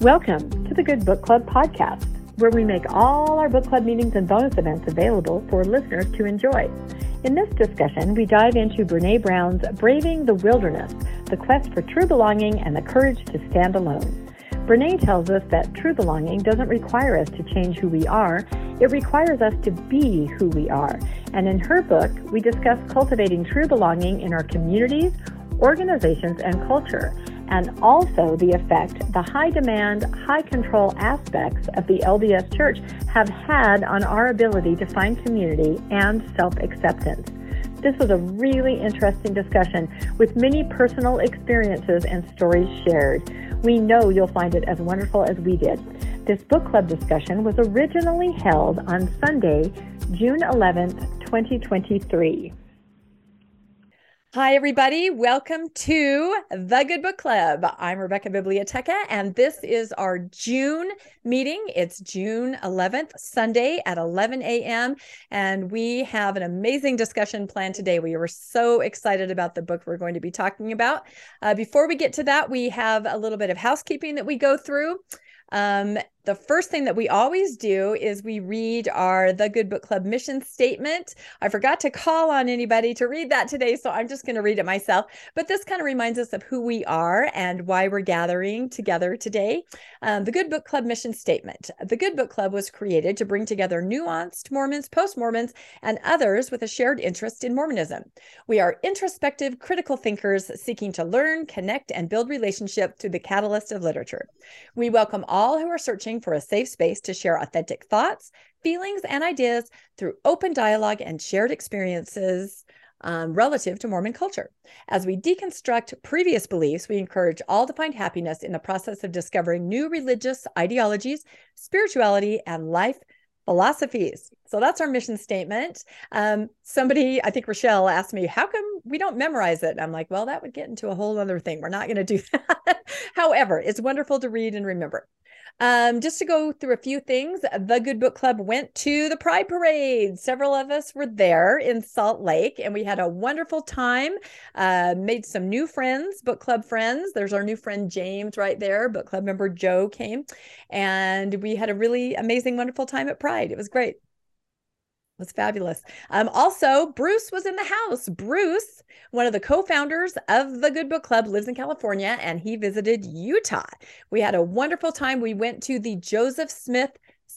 Welcome to the Good Book Club podcast, where we make all our book club meetings and bonus events available for listeners to enjoy. In this discussion, we dive into Brene Brown's Braving the Wilderness, the quest for true belonging and the courage to stand alone. Brene tells us that true belonging doesn't require us to change who we are, it requires us to be who we are. And in her book, we discuss cultivating true belonging in our communities, organizations, and culture, and also the effect the high demand, high control aspects of the LDS Church have had on our ability to find community and self acceptance. This was a really interesting discussion with many personal experiences and stories shared. We know you'll find it as wonderful as we did. This book club discussion was originally held on Sunday, June 11th, 2023. Hi, everybody. Welcome to the Good Book Club. I'm Rebecca Biblioteca, and this is our June meeting. It's June 11th, Sunday at 11 a.m. And we have an amazing discussion planned today. We were so excited about the book we're going to be talking about. Uh, before we get to that, we have a little bit of housekeeping that we go through. Um, the first thing that we always do is we read our The Good Book Club mission statement. I forgot to call on anybody to read that today, so I'm just going to read it myself. But this kind of reminds us of who we are and why we're gathering together today. Um, the Good Book Club mission statement. The Good Book Club was created to bring together nuanced Mormons, post Mormons, and others with a shared interest in Mormonism. We are introspective, critical thinkers seeking to learn, connect, and build relationship through the catalyst of literature. We welcome all who are searching searching for a safe space to share authentic thoughts, feelings, and ideas through open dialogue and shared experiences um, relative to Mormon culture. As we deconstruct previous beliefs, we encourage all to find happiness in the process of discovering new religious ideologies, spirituality, and life philosophies. So that's our mission statement. Um, somebody, I think Rochelle asked me, how come we don't memorize it? And I'm like, well, that would get into a whole other thing. We're not going to do that. However, it's wonderful to read and remember. Um, just to go through a few things, the Good Book Club went to the Pride Parade. Several of us were there in Salt Lake, and we had a wonderful time. Uh, made some new friends, book club friends. There's our new friend James right there. Book club member Joe came, and we had a really amazing, wonderful time at Pride. It was great was fabulous. Um, also, Bruce was in the house. Bruce, one of the co-founders of the Good Book Club, lives in California, and he visited Utah. We had a wonderful time. We went to the Joseph Smith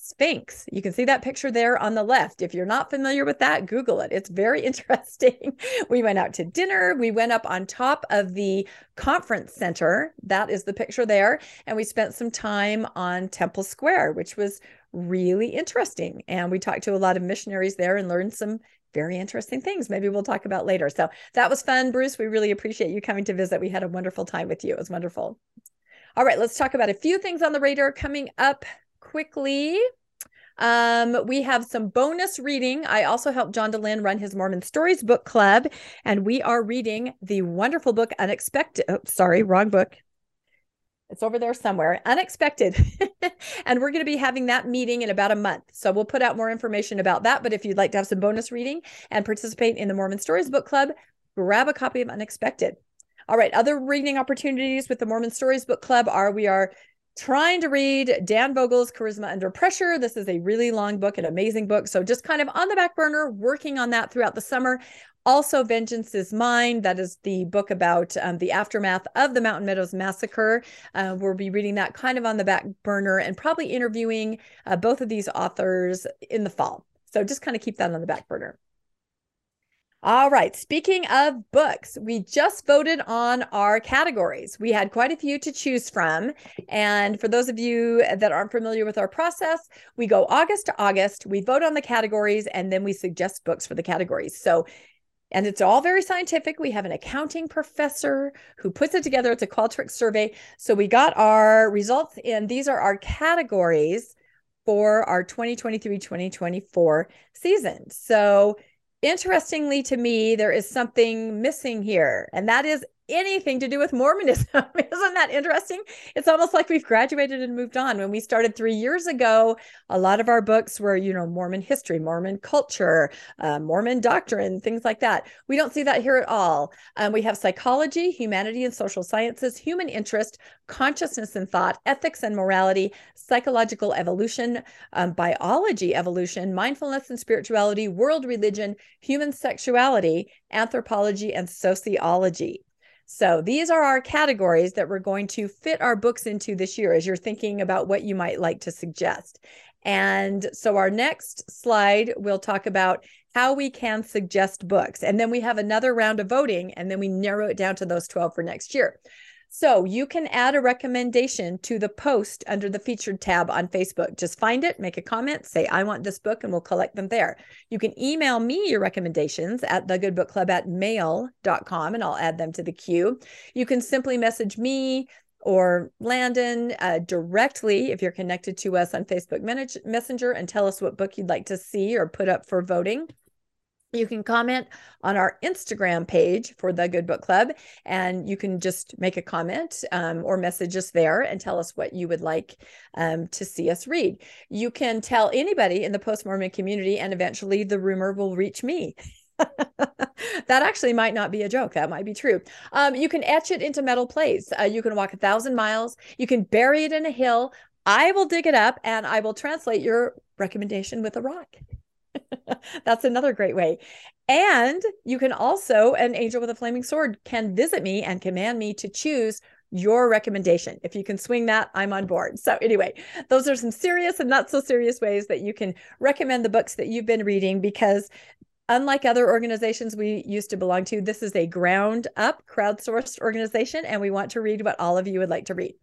Sphinx. You can see that picture there on the left. If you're not familiar with that, Google it. It's very interesting. we went out to dinner. We went up on top of the conference center. That is the picture there. And we spent some time on Temple Square, which was really interesting. And we talked to a lot of missionaries there and learned some very interesting things. Maybe we'll talk about later. So that was fun, Bruce. We really appreciate you coming to visit. We had a wonderful time with you. It was wonderful. All right, let's talk about a few things on the radar coming up quickly. Um, we have some bonus reading. I also helped John Dehlin run his Mormon Stories book club, and we are reading the wonderful book Unexpected. Oh, sorry, wrong book. It's over there somewhere, unexpected. and we're going to be having that meeting in about a month. So we'll put out more information about that. But if you'd like to have some bonus reading and participate in the Mormon Stories Book Club, grab a copy of Unexpected. All right, other reading opportunities with the Mormon Stories Book Club are we are trying to read Dan Vogel's Charisma Under Pressure. This is a really long book, an amazing book. So just kind of on the back burner, working on that throughout the summer. Also, Vengeance is Mine. That is the book about um, the aftermath of the Mountain Meadows Massacre. Uh, we'll be reading that kind of on the back burner and probably interviewing uh, both of these authors in the fall. So just kind of keep that on the back burner. All right. Speaking of books, we just voted on our categories. We had quite a few to choose from. And for those of you that aren't familiar with our process, we go August to August, we vote on the categories, and then we suggest books for the categories. So and it's all very scientific. We have an accounting professor who puts it together. It's a Qualtrics survey. So we got our results, and these are our categories for our 2023 2024 season. So interestingly to me, there is something missing here, and that is anything to do with Mormonism. Isn't that interesting? It's almost like we've graduated and moved on. When we started three years ago, a lot of our books were, you know, Mormon history, Mormon culture, uh, Mormon doctrine, things like that. We don't see that here at all. Um, we have psychology, humanity and social sciences, human interest, consciousness and thought, ethics and morality, psychological evolution, um, biology evolution, mindfulness and spirituality, world religion, human sexuality, anthropology, and sociology. So these are our categories that we're going to fit our books into this year as you're thinking about what you might like to suggest. And so our next slide, we'll talk about how we can suggest books. And then we have another round of voting, and then we narrow it down to those 12 for next year. So you can add a recommendation to the post under the featured tab on Facebook. Just find it, make a comment, say, I want this book, and we'll collect them there. You can email me your recommendations at thegoodbookclub at mail.com, and I'll add them to the queue. You can simply message me or Landon uh, directly if you're connected to us on Facebook Messenger and tell us what book you'd like to see or put up for voting. You can comment on our Instagram page for the Good Book Club, and you can just make a comment um, or message us there and tell us what you would like um, to see us read. You can tell anybody in the post Mormon community, and eventually the rumor will reach me. that actually might not be a joke. That might be true. Um, you can etch it into metal plates. Uh, you can walk a thousand miles. You can bury it in a hill. I will dig it up and I will translate your recommendation with a rock. That's another great way. And you can also, an angel with a flaming sword can visit me and command me to choose your recommendation. If you can swing that, I'm on board. So, anyway, those are some serious and not so serious ways that you can recommend the books that you've been reading because unlike other organizations we used to belong to, this is a ground up crowdsourced organization, and we want to read what all of you would like to read.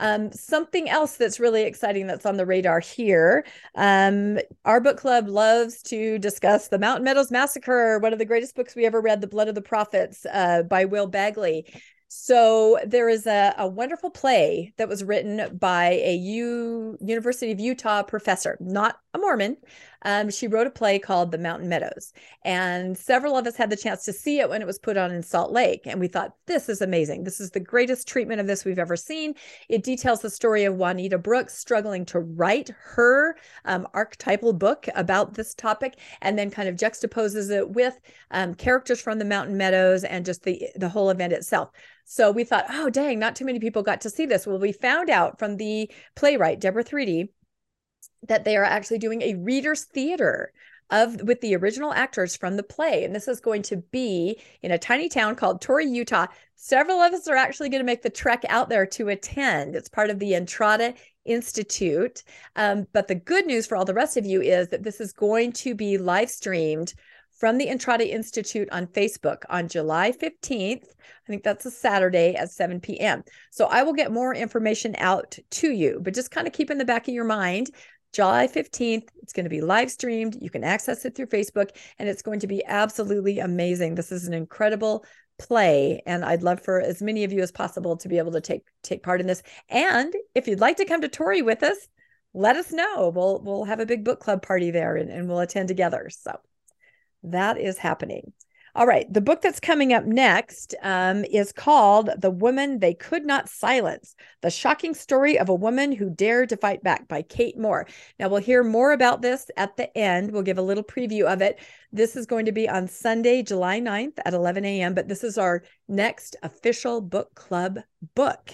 Um, something else that's really exciting that's on the radar here. Um, our book club loves to discuss the Mountain Meadows Massacre, one of the greatest books we ever read, The Blood of the Prophets uh, by Will Bagley. So there is a, a wonderful play that was written by a U, University of Utah professor, not a Mormon. Um, she wrote a play called The Mountain Meadows, and several of us had the chance to see it when it was put on in Salt Lake. And we thought, this is amazing. This is the greatest treatment of this we've ever seen. It details the story of Juanita Brooks struggling to write her um, archetypal book about this topic, and then kind of juxtaposes it with um, characters from the Mountain Meadows and just the the whole event itself. So we thought, oh, dang, not too many people got to see this. Well, we found out from the playwright, Debora Threedy, that they are actually doing a readers theater of with the original actors from the play and this is going to be in a tiny town called Torrey, Utah. Several of us are actually going to make the trek out there to attend. It's part of the Entrada Institute. Um, but the good news for all the rest of you is that this is going to be live streamed from the Entrada Institute on Facebook on July 15th. I think that's a Saturday at 7 p.m. So I will get more information out to you, but just kind of keep in the back of your mind. July 15th, it's going to be live streamed. You can access it through Facebook, and it's going to be absolutely amazing. This is an incredible play and i'd love for as many of you as possible to be able to take take part in this and if you'd like to come to Torrey with us let us know we'll we'll have a big book club party there and, and we'll attend together so that is happening. All right. The book that's coming up next um, is called The Woman They Could Not Silence The Shocking Story of a Woman Who Dared to Fight Back by Kate Moore. Now, we'll hear more about this at the end. We'll give a little preview of it. This is going to be on Sunday, July 9th at 11 a.m., but this is our next official book club book.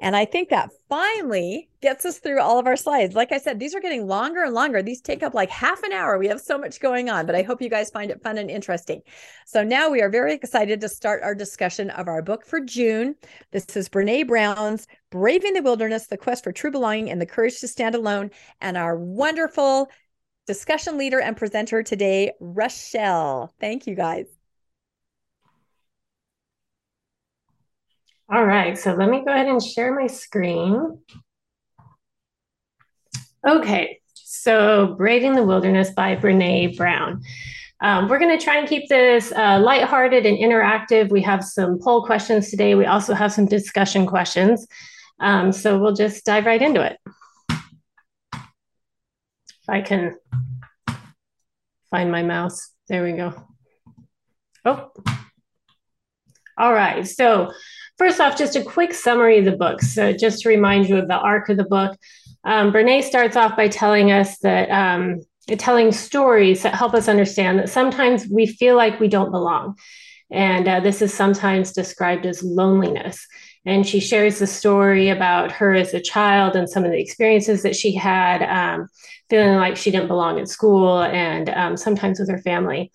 And I think that finally gets us through all of our slides. Like I said, these are getting longer and longer. These take up like half an hour. We have so much going on, but I hope you guys find it fun and interesting. So now we are very excited to start our discussion of our book for June. This is Brene Brown's Braving the Wilderness, The Quest for True Belonging and the Courage to Stand Alone. And our wonderful discussion leader and presenter today, Rochelle. Thank you guys. All right, so let me go ahead and share my screen. Okay, so Braving the Wilderness by Brene Brown. Um, we're going to try and keep this uh, lighthearted and interactive. We have some poll questions today. We also have some discussion questions. Um, so we'll just dive right into it. If I can find my mouse, there we go. Oh. All right. So, first off, just a quick summary of the book. So, just to remind you of the arc of the book, um, Brene starts off by telling us that, um, telling stories that help us understand that sometimes we feel like we don't belong. And uh, this is sometimes described as loneliness. And she shares the story about her as a child and some of the experiences that she had, um, feeling like she didn't belong in school and um, sometimes with her family.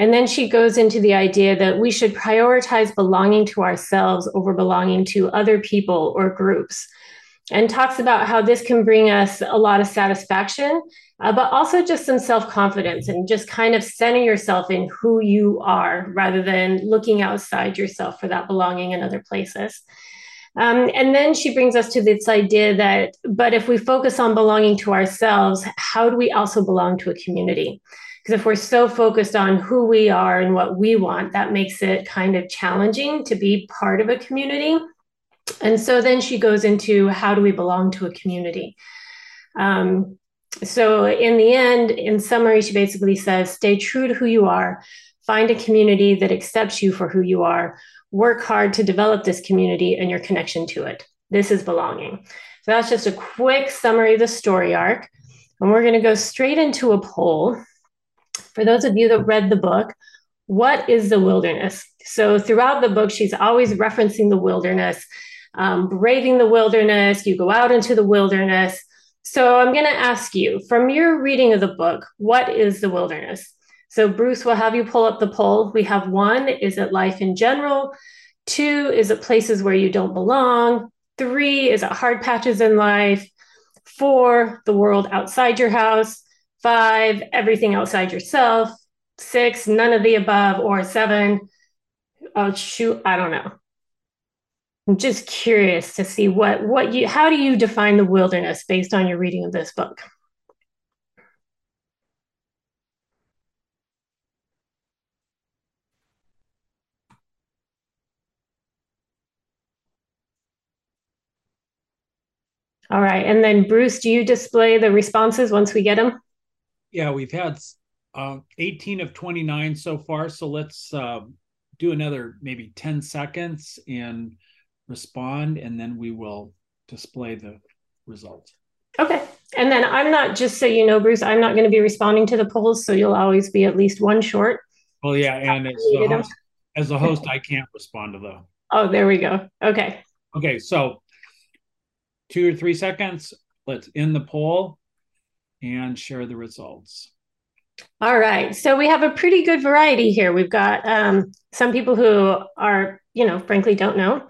And then she goes into the idea that we should prioritize belonging to ourselves over belonging to other people or groups, and talks about how this can bring us a lot of satisfaction, uh, but also just some self confidence and just kind of center yourself in who you are rather than looking outside yourself for that belonging in other places. Um, and then she brings us to this idea that, but if we focus on belonging to ourselves, how do we also belong to a community? Because if we're so focused on who we are and what we want, that makes it kind of challenging to be part of a community. And so then she goes into how do we belong to a community? Um, so, in the end, in summary, she basically says stay true to who you are, find a community that accepts you for who you are, work hard to develop this community and your connection to it. This is belonging. So, that's just a quick summary of the story arc. And we're going to go straight into a poll for those of you that read the book, what is the wilderness? So throughout the book, she's always referencing the wilderness, um, braving the wilderness. You go out into the wilderness. So I'm going to ask you from your reading of the book, what is the wilderness? So Bruce will have you pull up the poll. We have one, is it life in general? Two, is it places where you don't belong? Three, is it hard patches in life? Four, the world outside your house. Five, everything outside yourself. Six, none of the above. Or seven, oh, shoot, I don't know. I'm just curious to see what what you how do you define the wilderness based on your reading of this book? All right. And then Bruce, do you display the responses once we get them? Yeah, we've had uh, 18 of 29 so far. So let's uh, do another maybe 10 seconds and respond, and then we will display the results. Okay. And then I'm not, just so you know, Bruce, I'm not going to be responding to the polls. So you'll always be at least one short. Well, yeah. And as a, host, as a host, I can't respond to them. Oh, there we go. Okay. Okay. So two or three seconds. Let's end the poll and share the results. All right. So we have a pretty good variety here. We've got um, some people who are, you know, frankly don't know.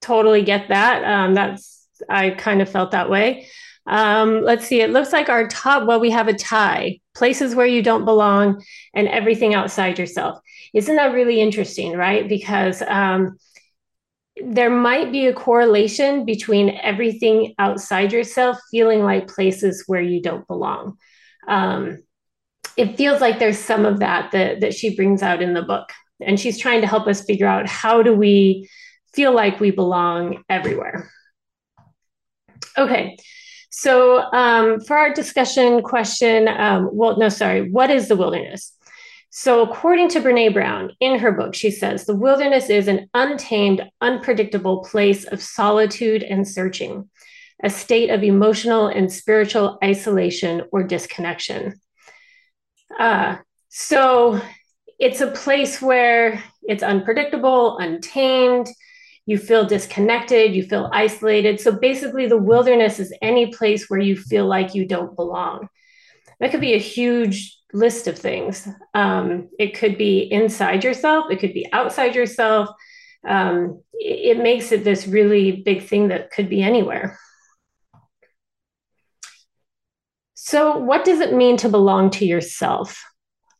Totally get that. Um, that's, I kind of felt that way. Um, let's see. It looks like our top, well, we have a tie places where you don't belong and everything outside yourself. Isn't that really interesting, right? Because um, there might be a correlation between everything outside yourself feeling like places where you don't belong. Um, it feels like there's some of that, that that she brings out in the book, and she's trying to help us figure out how do we feel like we belong everywhere. Okay, so um, for our discussion question, um, well, no, sorry, what is the wilderness? So, according to Brene Brown, in her book, she says the wilderness is an untamed, unpredictable place of solitude and searching, a state of emotional and spiritual isolation or disconnection. Uh, so, it's a place where it's unpredictable, untamed, you feel disconnected, you feel isolated. So, basically, the wilderness is any place where you feel like you don't belong. That could be a huge list of things. Um, it could be inside yourself, it could be outside yourself. Um, it, it makes it this really big thing that could be anywhere. So, what does it mean to belong to yourself?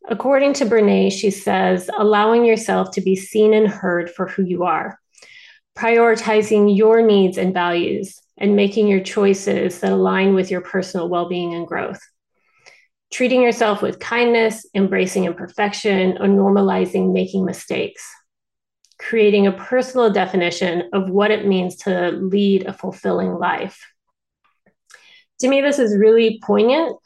According to Brene, she says, allowing yourself to be seen and heard for who you are, prioritizing your needs and values, and making your choices that align with your personal well being and growth treating yourself with kindness, embracing imperfection, or normalizing making mistakes, creating a personal definition of what it means to lead a fulfilling life. To me, this is really poignant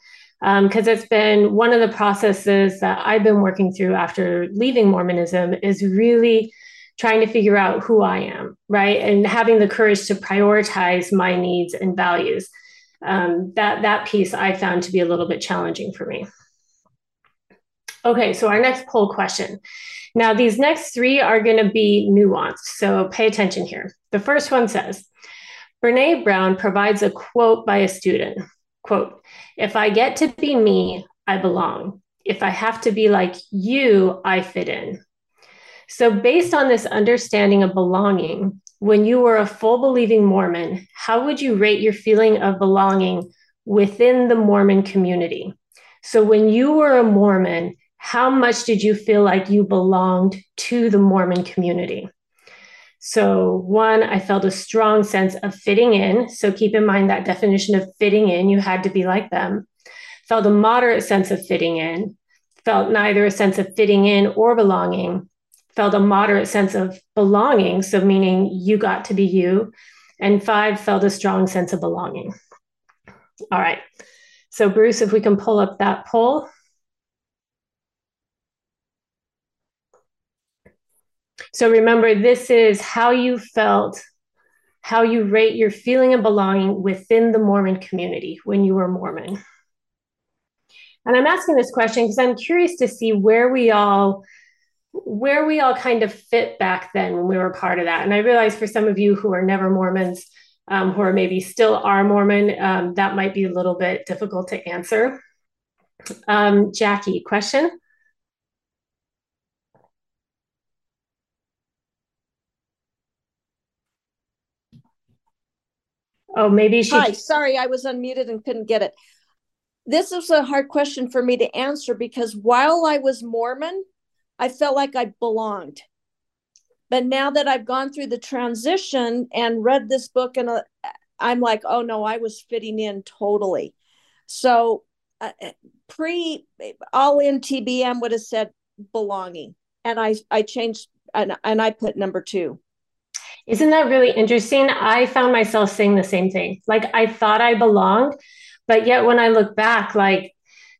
because um, it's been one of the processes that I've been working through after leaving Mormonism is really trying to figure out who I am, right? And having the courage to prioritize my needs and values. Um, that that piece I found to be a little bit challenging for me. Okay, so our next poll question. Now, these next three are going to be nuanced, so pay attention here. The first one says, Brene Brown provides a quote by a student. Quote, if I get to be me, I belong. If I have to be like you, I fit in. So, based on this understanding of belonging, when you were a full believing Mormon, how would you rate your feeling of belonging within the Mormon community? So, when you were a Mormon, how much did you feel like you belonged to the Mormon community? So, one, I felt a strong sense of fitting in. So, keep in mind that definition of fitting in, you had to be like them. Felt a moderate sense of fitting in, felt neither a sense of fitting in or belonging, felt a moderate sense of belonging. So, meaning you got to be you. And five, felt a strong sense of belonging. All right. So, Bruce, if we can pull up that poll. So remember, this is how you felt, how you rate your feeling of belonging within the Mormon community when you were Mormon. And I'm asking this question because I'm curious to see where we all where we all kind of fit back then when we were part of that. And I realize for some of you who are never Mormons, um, who are maybe still are Mormon, um, that might be a little bit difficult to answer. Um, Jackie, question? Oh, maybe she. Hi, sorry, I was unmuted and couldn't get it. This is a hard question for me to answer because while I was Mormon, I felt like I belonged. But now that I've gone through the transition and read this book, and uh, I'm like, oh no, I was fitting in totally. So, uh, uh pre all in TBM would have said belonging, and I I changed and and I put number two. Isn't that really interesting? I found myself saying the same thing. Like I thought I belonged, but yet when I look back, like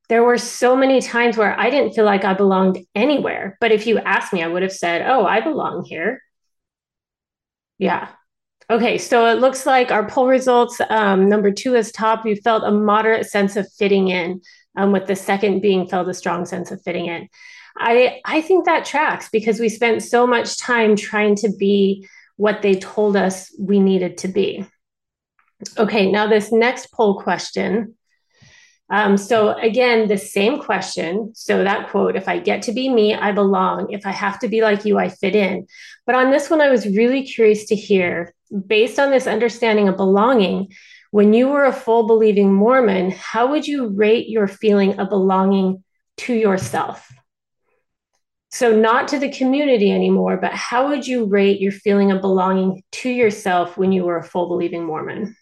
there were so many times where I didn't feel like I belonged anywhere. But if you asked me, I would have said, Oh, I belong here. Yeah. Okay. So it looks like our poll results um, number two is top. You felt a moderate sense of fitting in, um, with the second being felt a strong sense of fitting in. I, I think that tracks because we spent so much time trying to be what they told us we needed to be. Okay, now this next poll question. Um, so again, the same question. So that quote, if I get to be me, I belong. If I have to be like you, I fit in. But on this one, I was really curious to hear, based on this understanding of belonging, when you were a full believing Mormon, how would you rate your feeling of belonging to yourself? So, not to the community anymore, but how would you rate your feeling of belonging to yourself when you were a full believing Mormon?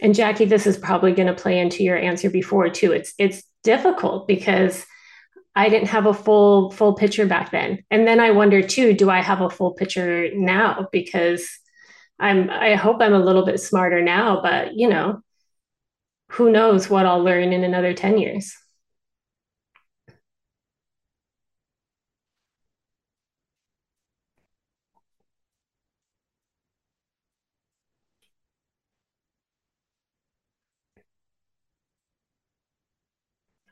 And Jackie, this is probably going to play into your answer before too. It's it's difficult because I didn't have a full full picture back then. And then I wonder too, do I have a full picture now because I'm I hope I'm a little bit smarter now, but you know, who knows what I'll learn in another 10 years.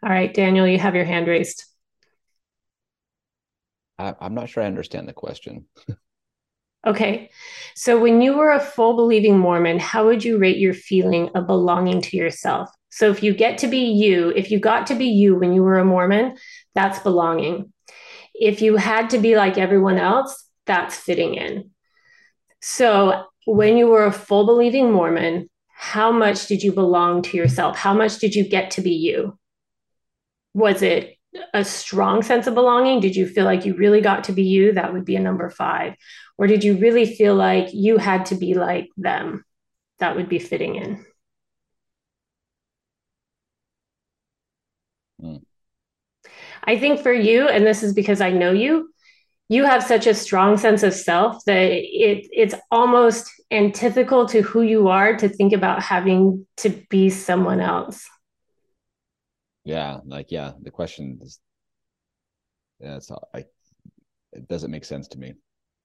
All right, Daniel, you have your hand raised. I, am not sure I understand the question. Okay. So when you were a full believing Mormon, how would you rate your feeling of belonging to yourself? So if you get to be you, if you got to be you when you were a Mormon, that's belonging. If you had to be like everyone else, that's fitting in. So when you were a full believing Mormon, how much did you belong to yourself? How much did you get to be you? Was it a strong sense of belonging? Did you feel like you really got to be you? That would be a number five. Or did you really feel like you had to be like them? That would be fitting in. Mm. I think for you, and this is because I know you, you have such a strong sense of self that it it's almost antithetical to who you are to think about having to be someone else. Yeah, like yeah, the question is yeah, I it doesn't make sense to me.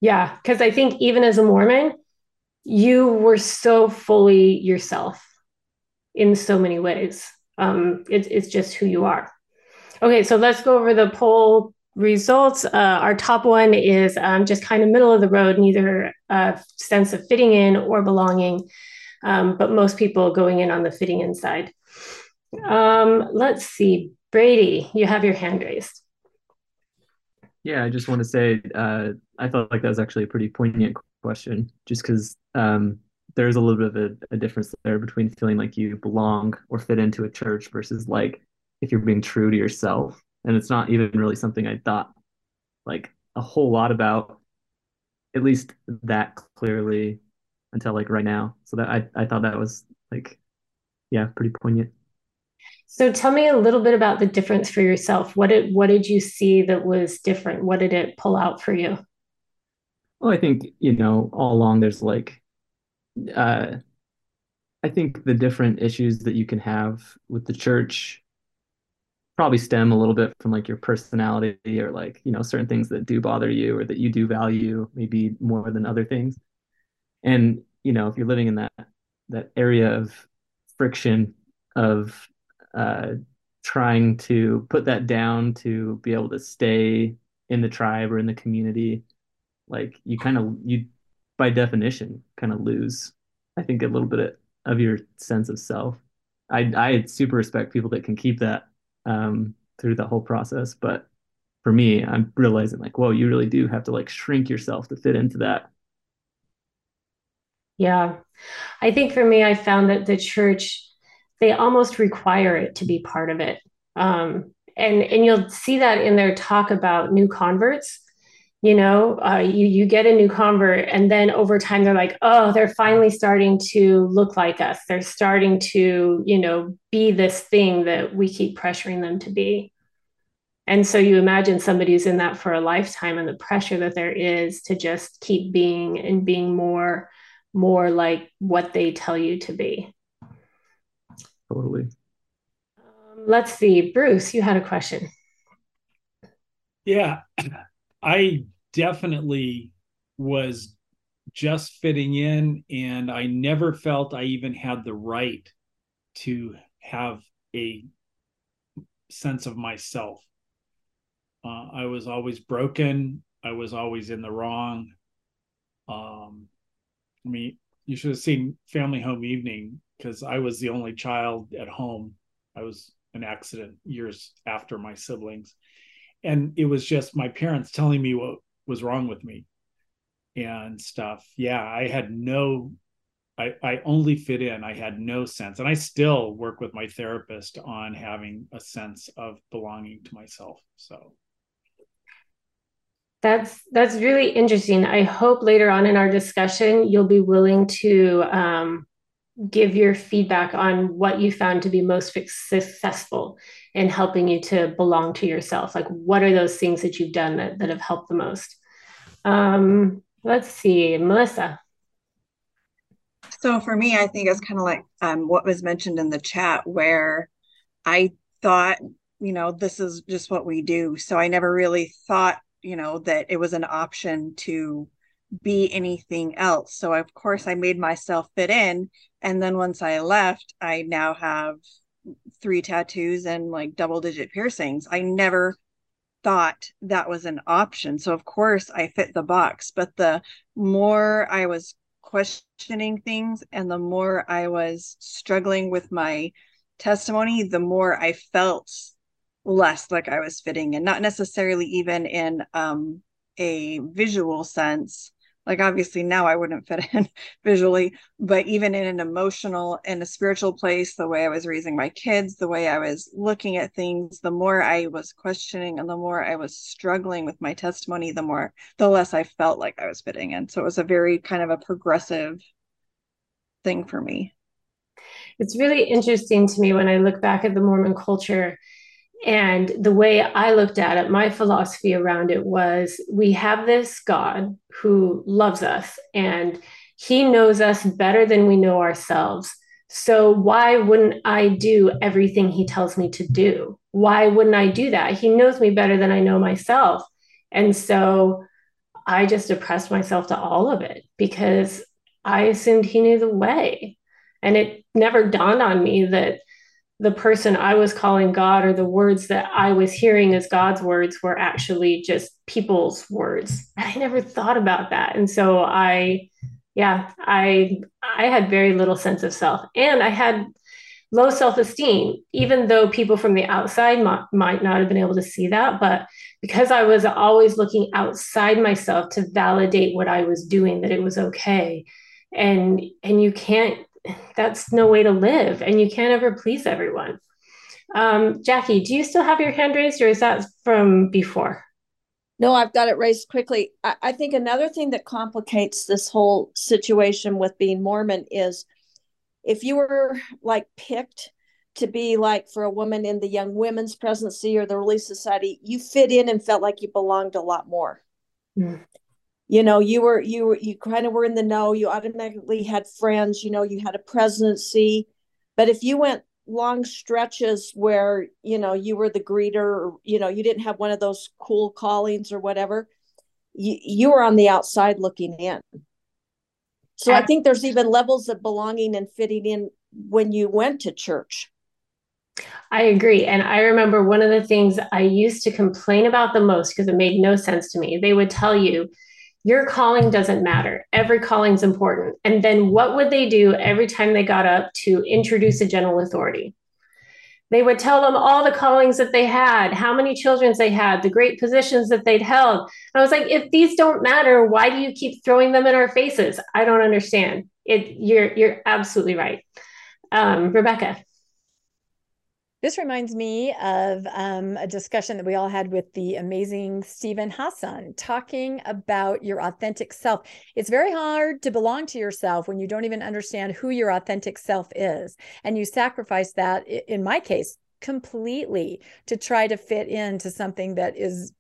Yeah, because I think even as a Mormon, you were so fully yourself in so many ways. Um, it, it's just who you are. Okay, so let's go over the poll results. Uh, our top one is um, just kind of middle of the road, neither a sense of fitting in or belonging, um, but most people going in on the fitting in side. Um, let's see, Brady, you have your hand raised. Yeah, I just want to say uh, I felt like that was actually a pretty poignant question, just because um, there's a little bit of a, a, difference there between feeling like you belong or fit into a church versus like if you're being true to yourself. And it's not even really something I thought like a whole lot about, at least that clearly until like right now. So that I, I thought that was like, yeah, pretty poignant. So tell me a little bit about the difference for yourself. What did what did you see that was different? What did it pull out for you? Well, I think, you know, all along there's like uh I think the different issues that you can have with the church probably stem a little bit from like your personality or like, you know, certain things that do bother you or that you do value maybe more than other things. And, you know, if you're living in that that area of friction of uh, trying to put that down to be able to stay in the tribe or in the community like you kind of you by definition kind of lose i think a little bit of your sense of self. I i super respect people that can keep that um, through the whole process but for me i'm realizing like whoa you really do have to like shrink yourself to fit into that. Yeah. I think for me i found that the church they almost require it to be part of it. Um, and and you'll see that in their talk about new converts. You know, uh, you you get a new convert, and then over time they're like, oh, they're finally starting to look like us. They're starting to, you know, be this thing that we keep pressuring them to be. And so you imagine somebody who's in that for a lifetime, and the pressure that there is to just keep being and being more, more like what they tell you to be. Totally. Um, let's see. Bruce, you had a question. Yeah, I definitely was just fitting in, and I never felt I even had the right to have a sense of myself. Uh, I was always broken. I was always in the wrong. Um, I mean, you should have seen Family Home Evening because I was the only child at home. I was an accident years after my siblings. And it was just my parents telling me what was wrong with me and stuff. Yeah, I had no I, I only fit in. I had no sense. And I still work with my therapist on having a sense of belonging to myself. So that's that's really interesting. I hope later on in our discussion you'll be willing to um, give your feedback on what you found to be most successful in helping you to belong to yourself. Like, what are those things that you've done that, that have helped the most? Um, let's see, Melissa. So for me, I think it's kind of like um, what was mentioned in the chat, where I thought, you know, this is just what we do. So I never really thought, you know, that it was an option to be anything else. So of course I made myself fit in. And then once I left, I now have three tattoos and like double digit piercings. I never thought that was an option. So of course I fit the box. But the more I was questioning things and the more I was struggling with my testimony, the more I felt less like I was fitting in, not necessarily even in um, a visual sense, like obviously now i wouldn't fit in visually but even in an emotional and a spiritual place the way i was raising my kids the way i was looking at things the more i was questioning and the more i was struggling with my testimony the more the less i felt like i was fitting in. So it was a very kind of a progressive thing for me. It's really interesting to me when i look back at the mormon culture And the way I looked at it, my philosophy around it was we have this God who loves us and he knows us better than we know ourselves. So why wouldn't I do everything he tells me to do? Why wouldn't I do that? He knows me better than I know myself. And so I just oppressed myself to all of it because I assumed he knew the way. And it never dawned on me that the person I was calling God or the words that I was hearing as God's words were actually just people's words. I never thought about that. And so I yeah, I I had very little sense of self and I had low self-esteem even though people from the outside might, might not have been able to see that but because I was always looking outside myself to validate what I was doing that it was okay and and you can't that's no way to live and you can't ever please everyone. Um, jackie do you still have your hand raised or is that from before? No i've got it raised quickly. I, I think another thing that complicates this whole situation with being mormon is if you were like picked to be like for a woman in the young women's presidency or the relief society you fit in and felt like you belonged a lot more. Mm you know you were you were you kind of were in the know you automatically had friends you know you had a presidency but if you went long stretches where you know you were the greeter or you know you didn't have one of those cool callings or whatever you, you were on the outside looking in so i think there's even levels of belonging and fitting in when you went to church I agree. And I remember one of the things I used to complain about the most because it made no sense to me. They would tell you, your calling doesn't matter. Every calling's important. And then what would they do every time they got up to introduce a general authority? They would tell them all the callings that they had, how many children they had, the great positions that they'd held. And I was like, if these don't matter, why do you keep throwing them in our faces? I don't understand. It, you're you're absolutely right, um, Rebecca. This reminds me of um, a discussion that we all had with the amazing Steven Hassan talking about your authentic self. It's very hard to belong to yourself when you don't even understand who your authentic self is. And you sacrifice that, in my case, completely to try to fit into something that is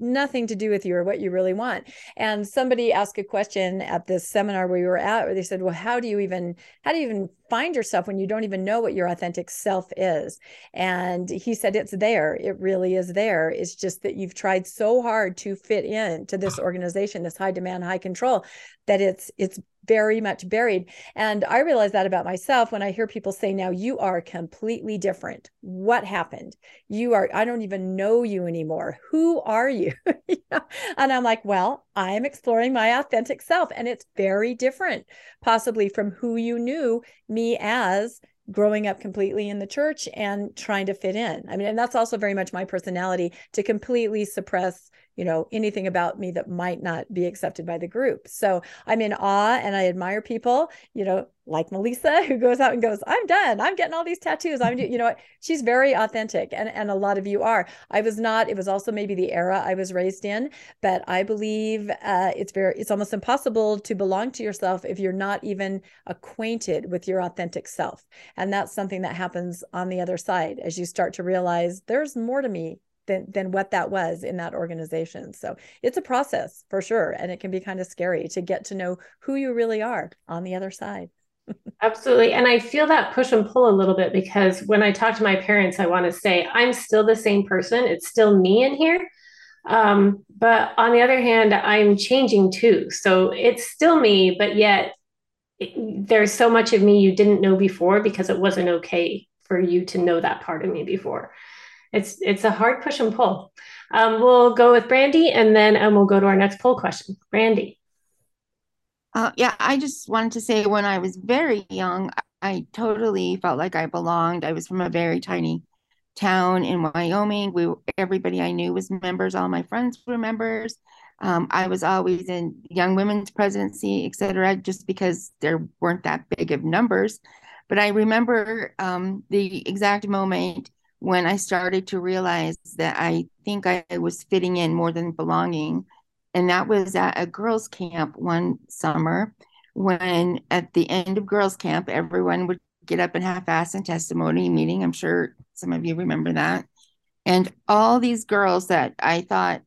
nothing to do with you or what you really want. And somebody asked a question at this seminar where we were at where they said, "Well, how do you even how do you even find yourself when you don't even know what your authentic self is?" And he said it's there. It really is there. It's just that you've tried so hard to fit in to this organization, this high demand, high control that it's it's very much buried. And I realize that about myself when I hear people say, now you are completely different. What happened? You are, I don't even know you anymore. Who are you? And I'm like, well, I'm exploring my authentic self. And it's very different, possibly from who you knew me as growing up completely in the church and trying to fit in. I mean, and that's also very much my personality to completely suppress you know anything about me that might not be accepted by the group. So i'm in awe and i admire people you know like melissa who goes out and goes i'm done. I'm getting all these tattoos. I'm you know what? She's very authentic and and a lot of you are. I was not it was also maybe the era i was raised in but i believe uh, it's very it's almost impossible to belong to yourself if you're not even acquainted with your authentic self. And that's something that happens on the other side as you start to realize there's more to me than than what that was in that organization. So it's a process for sure, and it can be kind of scary to get to know who you really are on the other side. Absolutely. And I feel that push and pull a little bit because when I talk to my parents, I want to say, I'm still the same person. It's still me in here. Um, but on the other hand, I'm changing too. So it's still me, but yet it, there's so much of me you didn't know before because it wasn't okay for you to know that part of me before it's it's a hard push and pull. Um, we'll go with Brandy, and then um, we'll go to our next poll question. Brandy. Uh, yeah, I just wanted to say when I was very young, I totally felt like I belonged. I was from a very tiny town in Wyoming. We everybody I knew was members. All my friends were members. Um, I was always in young women's presidency, et cetera, just because there weren't that big of numbers. But I remember um, the exact moment when I started to realize that I think I was fitting in more than belonging. And that was at a girls' camp one summer when at the end of girls' camp, everyone would get up and have fast and testimony meeting. I'm sure some of you remember that. And all these girls that I thought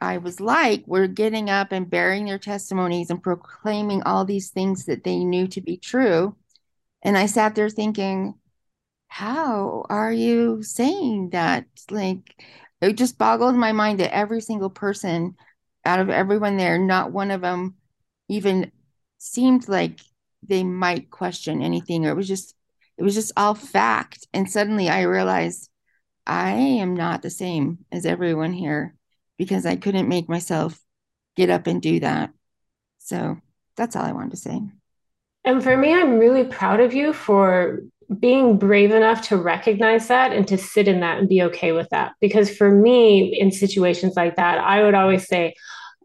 I was like were getting up and bearing their testimonies and proclaiming all these things that they knew to be true. And I sat there thinking, how are you saying that? Like, it just boggled my mind that every single person out of everyone there, not one of them even seemed like they might question anything, or it was just, it was just all fact. And suddenly I realized I am not the same as everyone here because I couldn't make myself get up and do that. So that's all I wanted to say. And for me, I'm really proud of you for being brave enough to recognize that and to sit in that and be okay with that. Because for me, in situations like that, I would always say,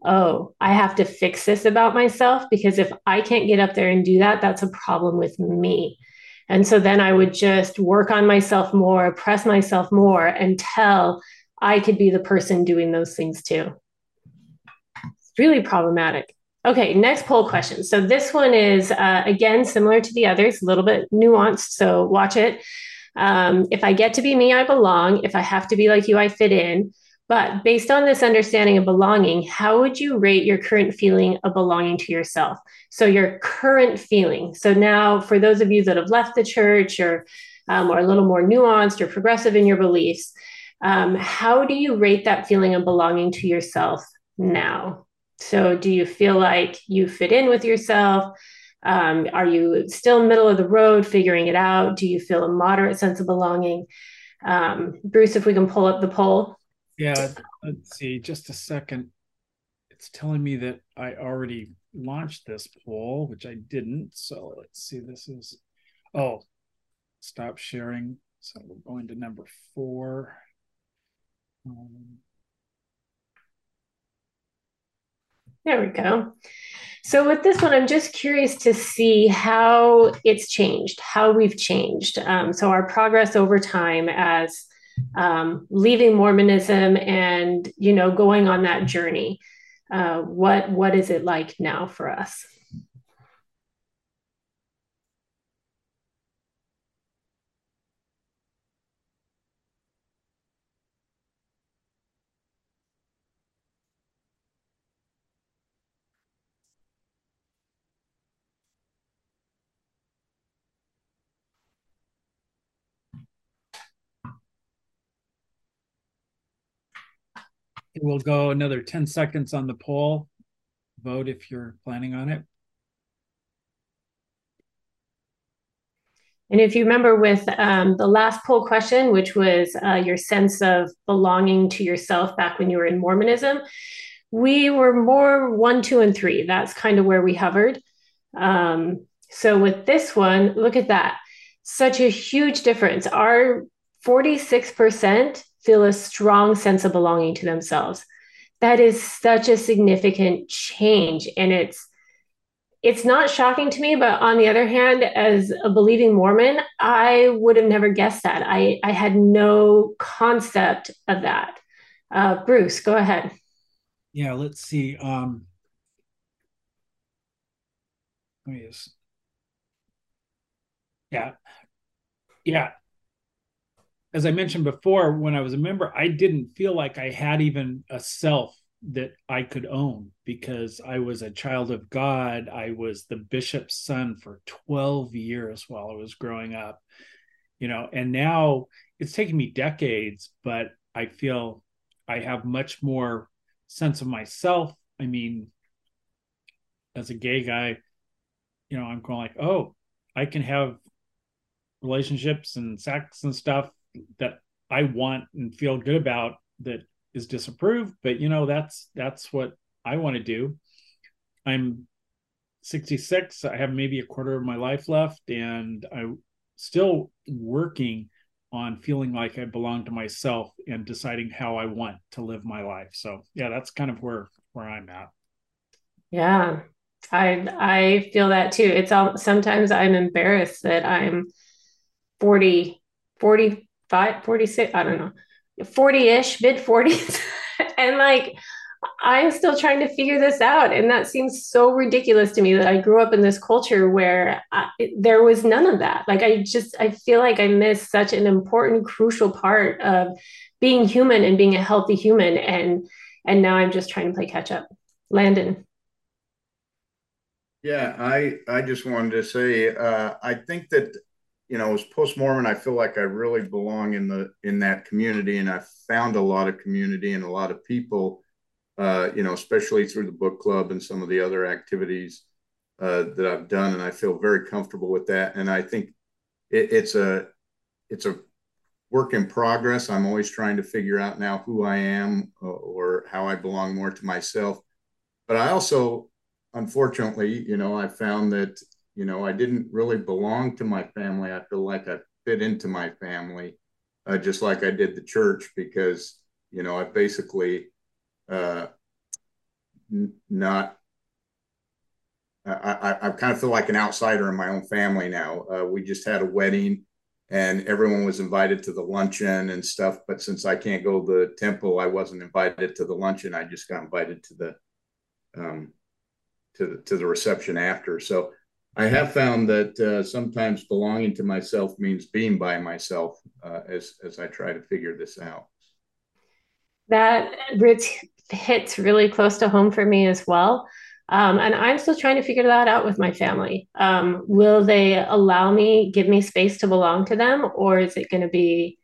Oh, I have to fix this about myself because if I can't get up there and do that, that's a problem with me. And so then I would just work on myself more, press myself more until I could be the person doing those things too. It's really problematic. Okay, next poll question. So this one is uh, again similar to the others, a little bit nuanced. So watch it. Um, if I get to be me, I belong. If I have to be like you, I fit in. But based on this understanding of belonging, how would you rate your current feeling of belonging to yourself? So, your current feeling. So, now for those of you that have left the church or um, are a little more nuanced or progressive in your beliefs, um, how do you rate that feeling of belonging to yourself now? So, do you feel like you fit in with yourself? Um, are you still middle of the road figuring it out? Do you feel a moderate sense of belonging? Um, Bruce, if we can pull up the poll. Yeah, let's see, just a second. It's telling me that I already launched this poll, which I didn't. So let's see, this is, oh, stop sharing. So we're going to number four. Um, there we go. So with this one, I'm just curious to see how it's changed, how we've changed. Um, so our progress over time as um, leaving Mormonism and you know going on that journey. Uh, what what is it like now for us? We'll go another 10 seconds on the poll. Vote if you're planning on it. And if you remember with um, the last poll question, which was uh, your sense of belonging to yourself back when you were in Mormonism, we were more one, two, and three. That's kind of where we hovered. Um, so with this one, look at that. Such a huge difference. Our 46% feel a strong sense of belonging to themselves. That is such a significant change. And it's it's not shocking to me, but on the other hand, as a believing Mormon, I would have never guessed that. I, I had no concept of that. Uh, Bruce, go ahead. Yeah, let's see. Um, oh, yes. Yeah. Yeah as I mentioned before, when I was a member, I didn't feel like I had even a self that I could own because I was a child of God. I was the bishop's son for 12 years while I was growing up, you know, and now it's taken me decades, but I feel I have much more sense of myself. I mean, as a gay guy, you know, I'm going like, oh, I can have relationships and sex and stuff that I want and feel good about that is disapproved, but you know that's that's what I want to do. I'm 66. I have maybe a quarter of my life left, and I'm still working on feeling like I belong to myself and deciding how I want to live my life. So yeah, that's kind of where where I'm at. Yeah, I I feel that too. It's all sometimes I'm embarrassed that I'm 40 40 five, 46, I don't know, 40 ish, mid 40s. and like, I'm still trying to figure this out. And that seems so ridiculous to me that I grew up in this culture where I, there was none of that. Like, I just, I feel like I missed such an important, crucial part of being human and being a healthy human. And, and now I'm just trying to play catch up. Landon. Yeah, I, I just wanted to say, uh, I think that you know, as post Mormon, I feel like I really belong in the in that community, and I found a lot of community and a lot of people. Uh, you know, especially through the book club and some of the other activities uh, that I've done, and I feel very comfortable with that. And I think it, it's a it's a work in progress. I'm always trying to figure out now who I am uh, or how I belong more to myself. But I also, unfortunately, you know, I found that you know, I didn't really belong to my family. I feel like I fit into my family, uh, just like I did the church, because you know I basically uh, n- not. I, I, I kind of feel like an outsider in my own family now. Uh, we just had a wedding, and everyone was invited to the luncheon and stuff. But since I can't go to the temple, I wasn't invited to the luncheon. I just got invited to the um, to the, to the reception after. So I have found that uh, sometimes belonging to myself means being by myself uh, as as I try to figure this out. That hits really close to home for me as well. Um, and I'm still trying to figure that out with my family. Um, will they allow me, give me space to belong to them, or is it going to be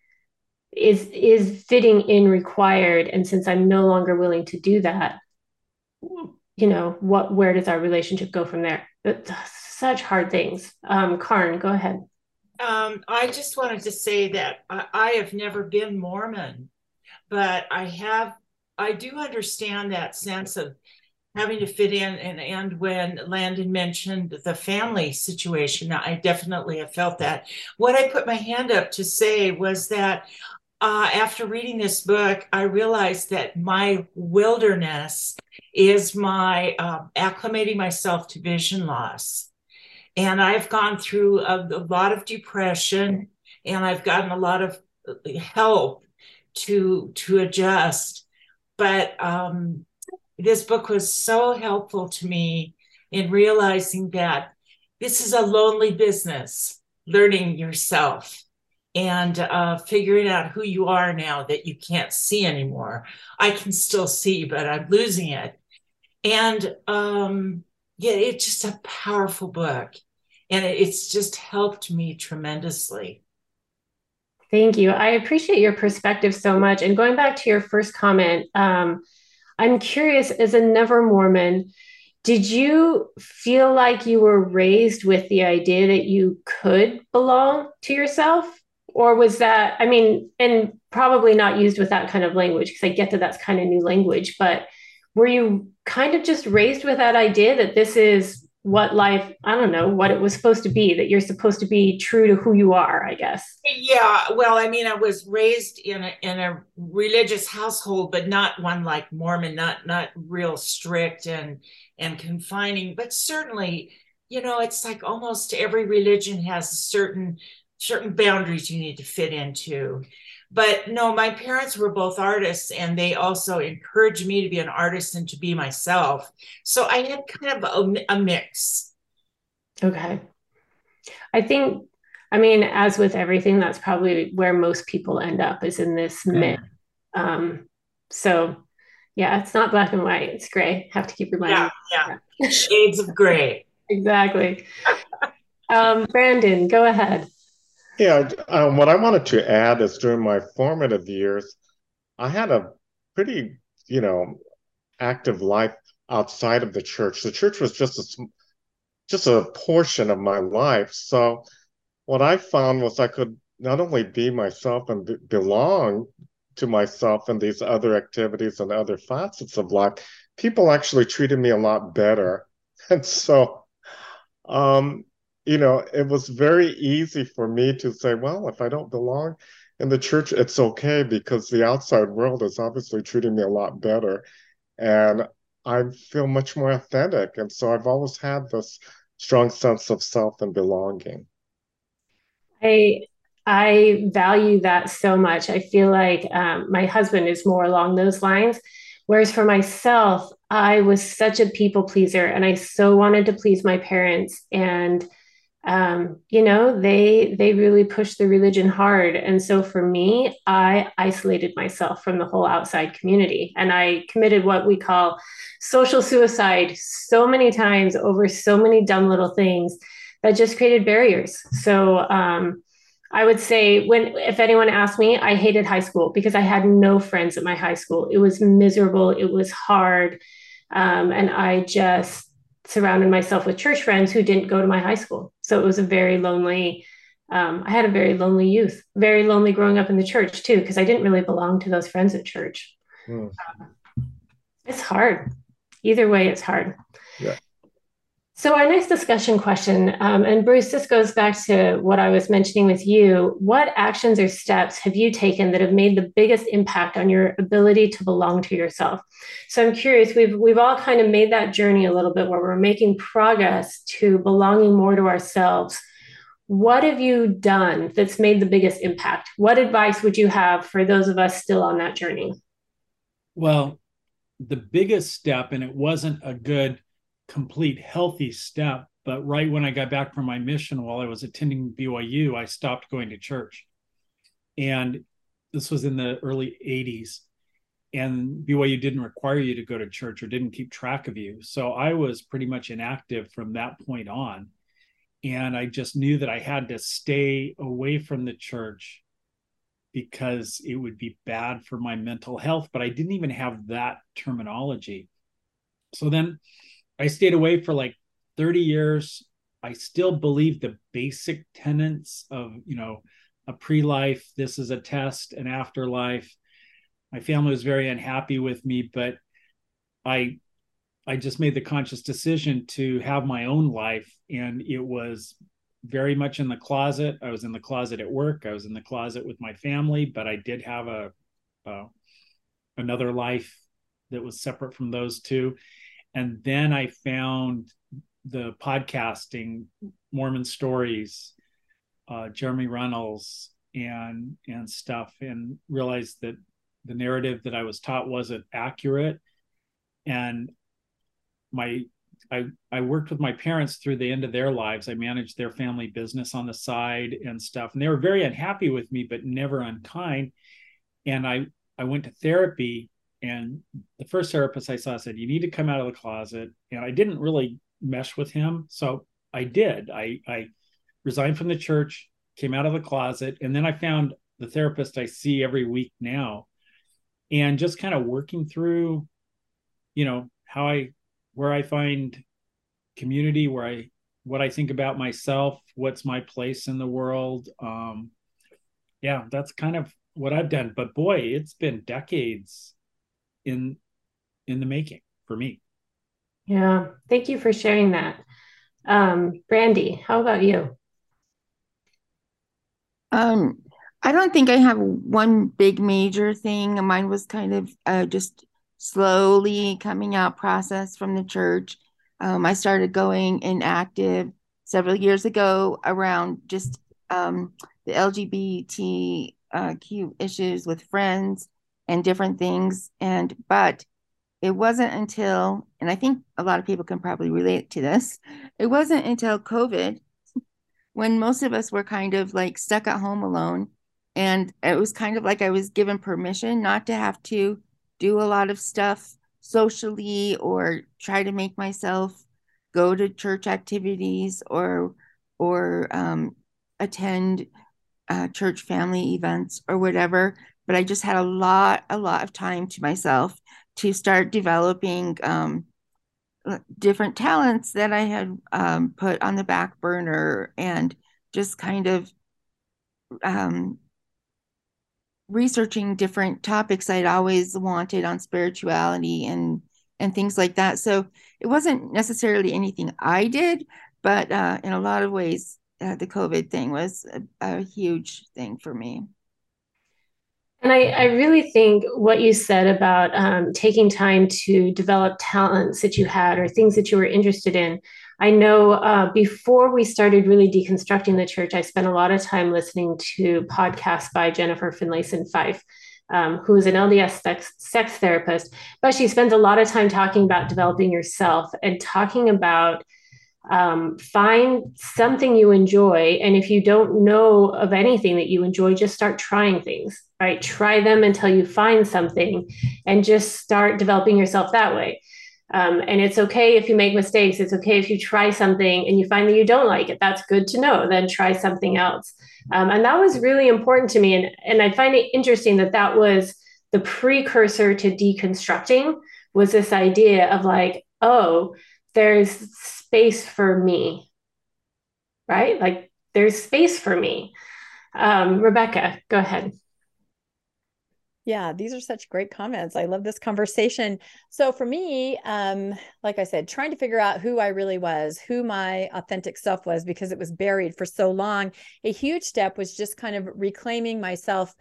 is is fitting in required? And since I'm no longer willing to do that, you know, what where does our relationship go from there? Such hard things. Um, Karn, go ahead. Um, I just wanted to say that I, I have never been Mormon, but I have, I do understand that sense of having to fit in. And, and when Landon mentioned the family situation, I definitely have felt that. What I put my hand up to say was that uh, after reading this book, I realized that my wilderness is my uh, acclimating myself to vision loss. And I've gone through a, a lot of depression and I've gotten a lot of help to to adjust. But um, this book was so helpful to me in realizing that this is a lonely business, learning yourself and uh, figuring out who you are now that you can't see anymore. I can still see, but I'm losing it. And um, yeah, it's just a powerful book. And it's just helped me tremendously. Thank you. I appreciate your perspective so much. And going back to your first comment, um, I'm curious as a never Mormon, did you feel like you were raised with the idea that you could belong to yourself? Or was that, I mean, and probably not used with that kind of language, because I get that that's kind of new language, but were you kind of just raised with that idea that this is what life i don't know what it was supposed to be that you're supposed to be true to who you are i guess? Yeah well i mean i was raised in a in a religious household but not one like mormon not not real strict and and confining. But certainly you know it's like almost every religion has certain certain boundaries you need to fit into but no my parents were both artists and they also encouraged me to be an artist and to be myself. So i had kind of a, a mix. Okay. I think i mean as with everything that's probably where most people end up is in this mix. Um, so yeah it's not black and white it's gray. Have to keep reminding yeah, yeah. shades of gray. Exactly. Um, brandon go ahead yeah, um, what I wanted to add is during my formative years, I had a pretty, you know, active life outside of the church. The church was just a just a portion of my life. So what I found was I could not only be myself and be- belong to myself in these other activities and other facets of life, people actually treated me a lot better. And so um, you know, it was very easy for me to say, well, if I don't belong in the church, it's okay because the outside world is obviously treating me a lot better. And I feel much more authentic. And so I've always had this strong sense of self and belonging. I I value that so much. I feel like um, my husband is more along those lines Whereas for myself, I was such a people pleaser and I so wanted to please my parents. And um, you know, they they really pushed the religion hard. And so for me, I isolated myself from the whole outside community. And I committed what we call social suicide so many times over so many dumb little things that just created barriers. So um, I would say when if anyone asked me, I hated high school because I had no friends at my high school. It was miserable. It was hard, um, and I just surrounded myself with church friends who didn't go to my high school. So it was a very lonely. Um, I had a very lonely youth, very lonely growing up in the church too, because I didn't really belong to those friends at church. Mm. it's hard. Either way, it's hard. Yeah. So, our next discussion question, um, and Bruce, this goes back to what I was mentioning with you. What actions or steps have you taken that have made the biggest impact on your ability to belong to yourself? So, I'm curious. We've we've all kind of made that journey a little bit where we're making progress to belonging more to ourselves. What have you done that's made the biggest impact? What advice would you have for those of us still on that journey? Well, the biggest step, and it wasn't a good complete healthy step. But right when I got back from my mission while I was attending BYU, I stopped going to church. And this was in the early 80s. And BYU didn't require you to go to church or didn't keep track of you. So I was pretty much inactive from that point on. And I just knew that I had to stay away from the church because it would be bad for my mental health. But I didn't even have that terminology. So then I stayed away for like 30 years. I still believe the basic tenets of, you know, a pre-life, this is a test, an afterlife. My family was very unhappy with me, but I I just made the conscious decision to have my own life and it was very much in the closet. I was in the closet at work, I was in the closet with my family, but I did have a, a another life that was separate from those two and then I found the podcasting Mormon stories, uh, Jeremy Runnells, and and stuff, and realized that the narrative that I was taught wasn't accurate. And my I I worked with my parents through the end of their lives. I managed their family business on the side and stuff, and they were very unhappy with me, but never unkind. And I I went to therapy and the first therapist I saw said, You need to come out of the closet. And I didn't really mesh with him. So I did. I, I resigned from the church, came out of the closet, and then I found the therapist I see every week now. And just kind of working through, you know, how I, where I find community, where I, what I think about myself, what's my place in the world. Um, yeah, that's kind of what I've done. But boy, it's been decades in in the making for me. Yeah, thank you for sharing that. Um, Brandy, how about you? Um, I don't think I have one big major thing. Mine was kind of uh, just slowly coming out process from the church. Um, I started going inactive several years ago around just um, the LGBTQ uh, issues with friends and different things. And, but it wasn't until, and I think a lot of people can probably relate to this, it wasn't until COVID when most of us were kind of like stuck at home alone. And it was kind of like I was given permission not to have to do a lot of stuff socially or try to make myself go to church activities or or um, attend uh, church family events or whatever but I just had a lot, a lot of time to myself to start developing um, different talents that I had um, put on the back burner and just kind of um, researching different topics I'd always wanted on spirituality and and things like that. So it wasn't necessarily anything I did, but uh, in a lot of ways, uh, the COVID thing was a, a huge thing for me. And I, I, really think what you said about um, taking time to develop talents that you had or things that you were interested in. I know uh, before we started really deconstructing the church, I spent a lot of time listening to podcasts by Jennifer Finlayson Fife. um, who is an LDS sex, sex therapist, but she spends a lot of time talking about developing yourself and talking about um, find something you enjoy. And if you don't know of anything that you enjoy, just start trying things, right? Try them until you find something and just start developing yourself that way. Um, and it's okay if you make mistakes. It's okay if you try something and you find that you don't like it. That's good to know. Then try something else. Um, and that was really important to me. And, and I find it interesting that that was the precursor to deconstructing was this idea of like, oh, there's space for me, right? Like there's space for me. Um, Rebecca, go ahead. Yeah, these are such great comments. I love this conversation. So for me, um, like I said, trying to figure out who I really was, who my authentic self was, because it was buried for so long. A huge step was just kind of reclaiming myself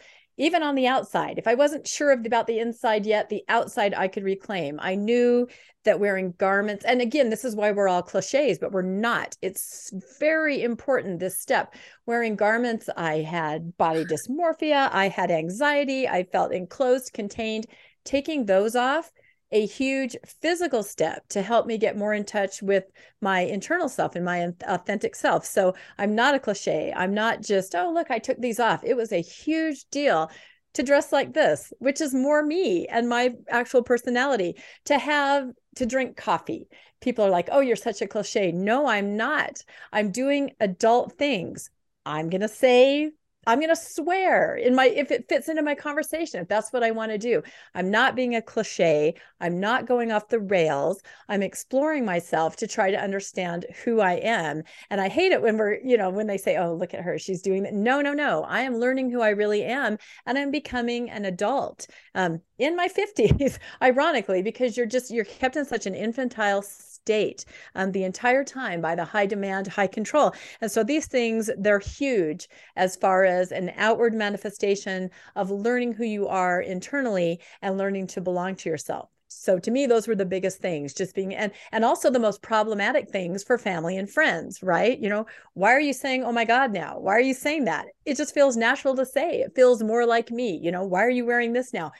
even on the outside. If I wasn't sure about the inside yet, the outside I could reclaim. I knew that wearing garments, and again, this is why we're all cliches, but we're not. It's very important, this step. Wearing garments, I had body dysmorphia, I had anxiety, I felt enclosed, contained. Taking those off a huge physical step to help me get more in touch with my internal self and my authentic self. So I'm not a cliche. I'm not just, oh, look, I took these off. It was a huge deal to dress like this, which is more me and my actual personality, to have to drink coffee. People are like, oh, you're such a cliche. No, I'm not. I'm doing adult things. I'm going to say I'm going to swear in my if it fits into my conversation if that's what I want to do. I'm not being a cliche. I'm not going off the rails. I'm exploring myself to try to understand who I am. And I hate it when we're, you know, when they say, "Oh, look at her. She's doing that." No, no, no. I am learning who I really am and I'm becoming an adult. Um in my 50s, ironically, because you're just you're kept in such an infantile state um, the entire time by the high demand, high control. And so these things, they're huge as far as an outward manifestation of learning who you are internally and learning to belong to yourself. So to me, those were the biggest things, just being and and also the most problematic things for family and friends, right? You know, why are you saying, oh my God now? Why are you saying that? It just feels natural to say. It feels more like me. You know, why are you wearing this now?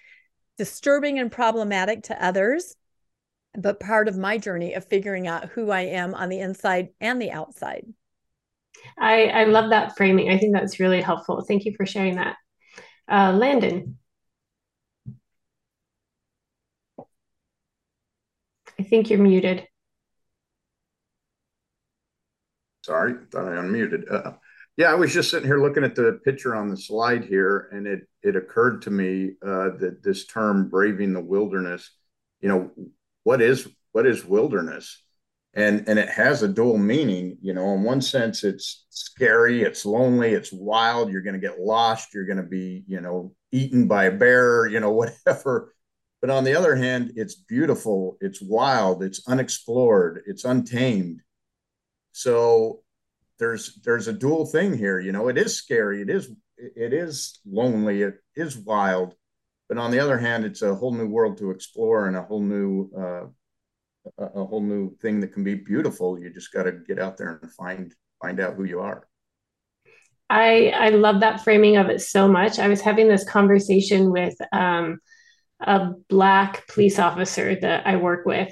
Disturbing and problematic to others but part of my journey of figuring out who I am on the inside and the outside. I, I love that framing. I think that's really helpful. Thank you for sharing that. Uh, Landon. I think you're muted. Sorry, thought I unmuted. Uh, yeah, I was just sitting here looking at the picture on the slide here, and it it occurred to me uh, that this term "braving the wilderness," you know, what is what is wilderness? And and it has a dual meaning you know in one sense it's scary it's lonely it's wild you're going to get lost you're going to be you know eaten by a bear you know whatever. But on the other hand it's beautiful it's wild it's unexplored it's untamed. So there's there's a dual thing here you know it is scary it is it is lonely it is wild but on the other hand, it's a whole new world to explore and a whole new uh, a, whole new thing that can be beautiful. You just got to get out there and find find out who you are. I I love that framing of it so much. I was having this conversation with um, a black police officer that I work with,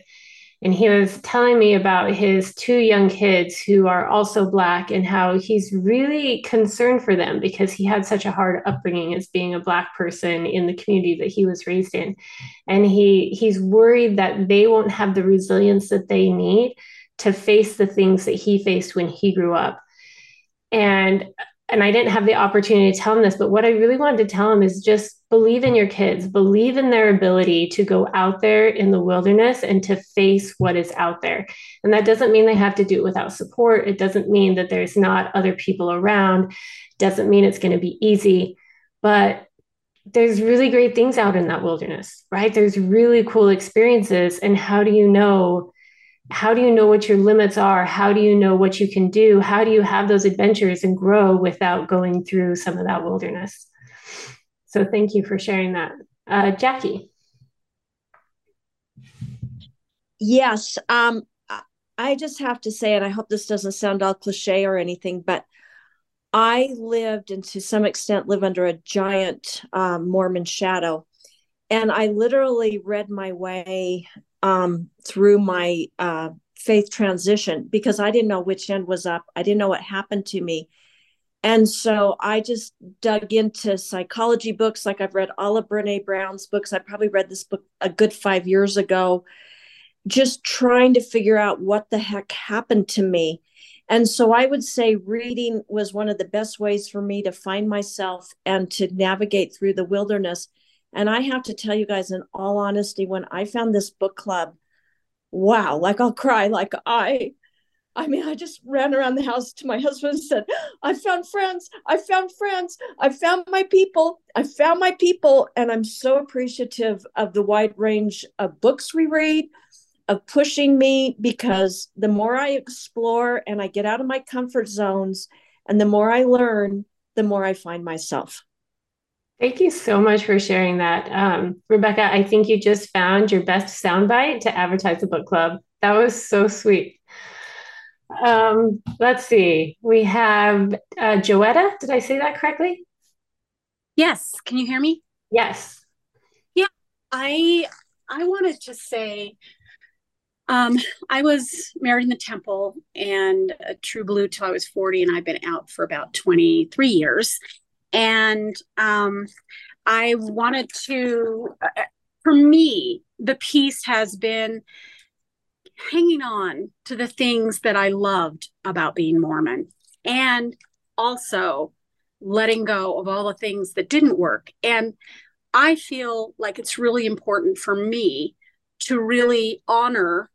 and he was telling me about his two young kids who are also black and how he's really concerned for them because he had such a hard upbringing as being a black person in the community that he was raised in. And he he's worried that they won't have the resilience that they need to face the things that he faced when he grew up. And and I didn't have the opportunity to tell him this, but what I really wanted to tell him is just believe in your kids, believe in their ability to go out there in the wilderness and to face what is out there. And that doesn't mean they have to do it without support. It doesn't mean that there's not other people around. It doesn't mean it's going to be easy, but there's really great things out in that wilderness, right? There's really cool experiences. And how do you know? how do you know what your limits are? How do you know what you can do? How do you have those adventures and grow without going through some of that wilderness? So thank you for sharing that. Uh, Jackie. Yes. Um, I just have to say, and I hope this doesn't sound all cliche or anything, but I lived and to some extent live under a giant um, Mormon shadow. And I literally read my way um, through my uh, faith transition because I didn't know which end was up. I didn't know what happened to me. And so I just dug into psychology books. Like I've read all of Brene Brown's books. I probably read this book a good five years ago, just trying to figure out what the heck happened to me. And so I would say reading was one of the best ways for me to find myself and to navigate through the wilderness. And I have to tell you guys, in all honesty, when I found this book club, wow, like I'll cry, like I I mean, I just ran around the house to my husband and said, I found friends. I found friends. I found my people. I found my people. And I'm so appreciative of the wide range of books we read, of pushing me, because the more I explore and I get out of my comfort zones and the more I learn, the more I find myself. Thank you so much for sharing that. Um, Rebecca, I think you just found your best soundbite to advertise the book club. That was so sweet. Um, let's see. We have uh, Joetta. Did I say that correctly? Yes. Can you hear me? Yes. Yeah. I I wanted to say um, I was married in the temple and a true blue till I was 40, and I've been out for about 23 years. And um, I wanted to, uh, for me, the peace has been hanging on to the things that I loved about being Mormon and also letting go of all the things that didn't work. And I feel like it's really important for me to really honor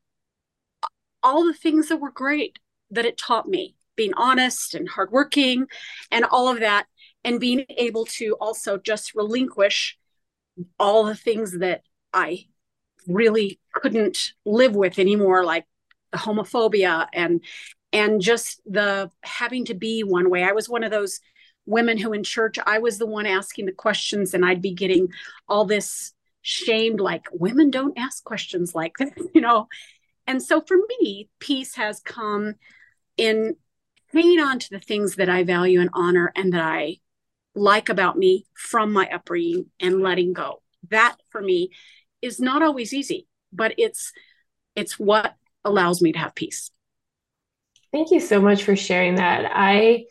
all the things that were great that it taught me being honest and hardworking and all of that and being able to also just relinquish all the things that I really couldn't live with anymore like the homophobia and and just the having to be one way. I was one of those women who in church i was the one asking the questions and i'd be getting all this shamed like women don't ask questions like that you know? And so for me peace has come in hanging on to the things that i value and honor and that i like about me from my upbringing and letting go. That for me is not always easy, but it's it's what allows me to have peace. Thank you so much for sharing that. I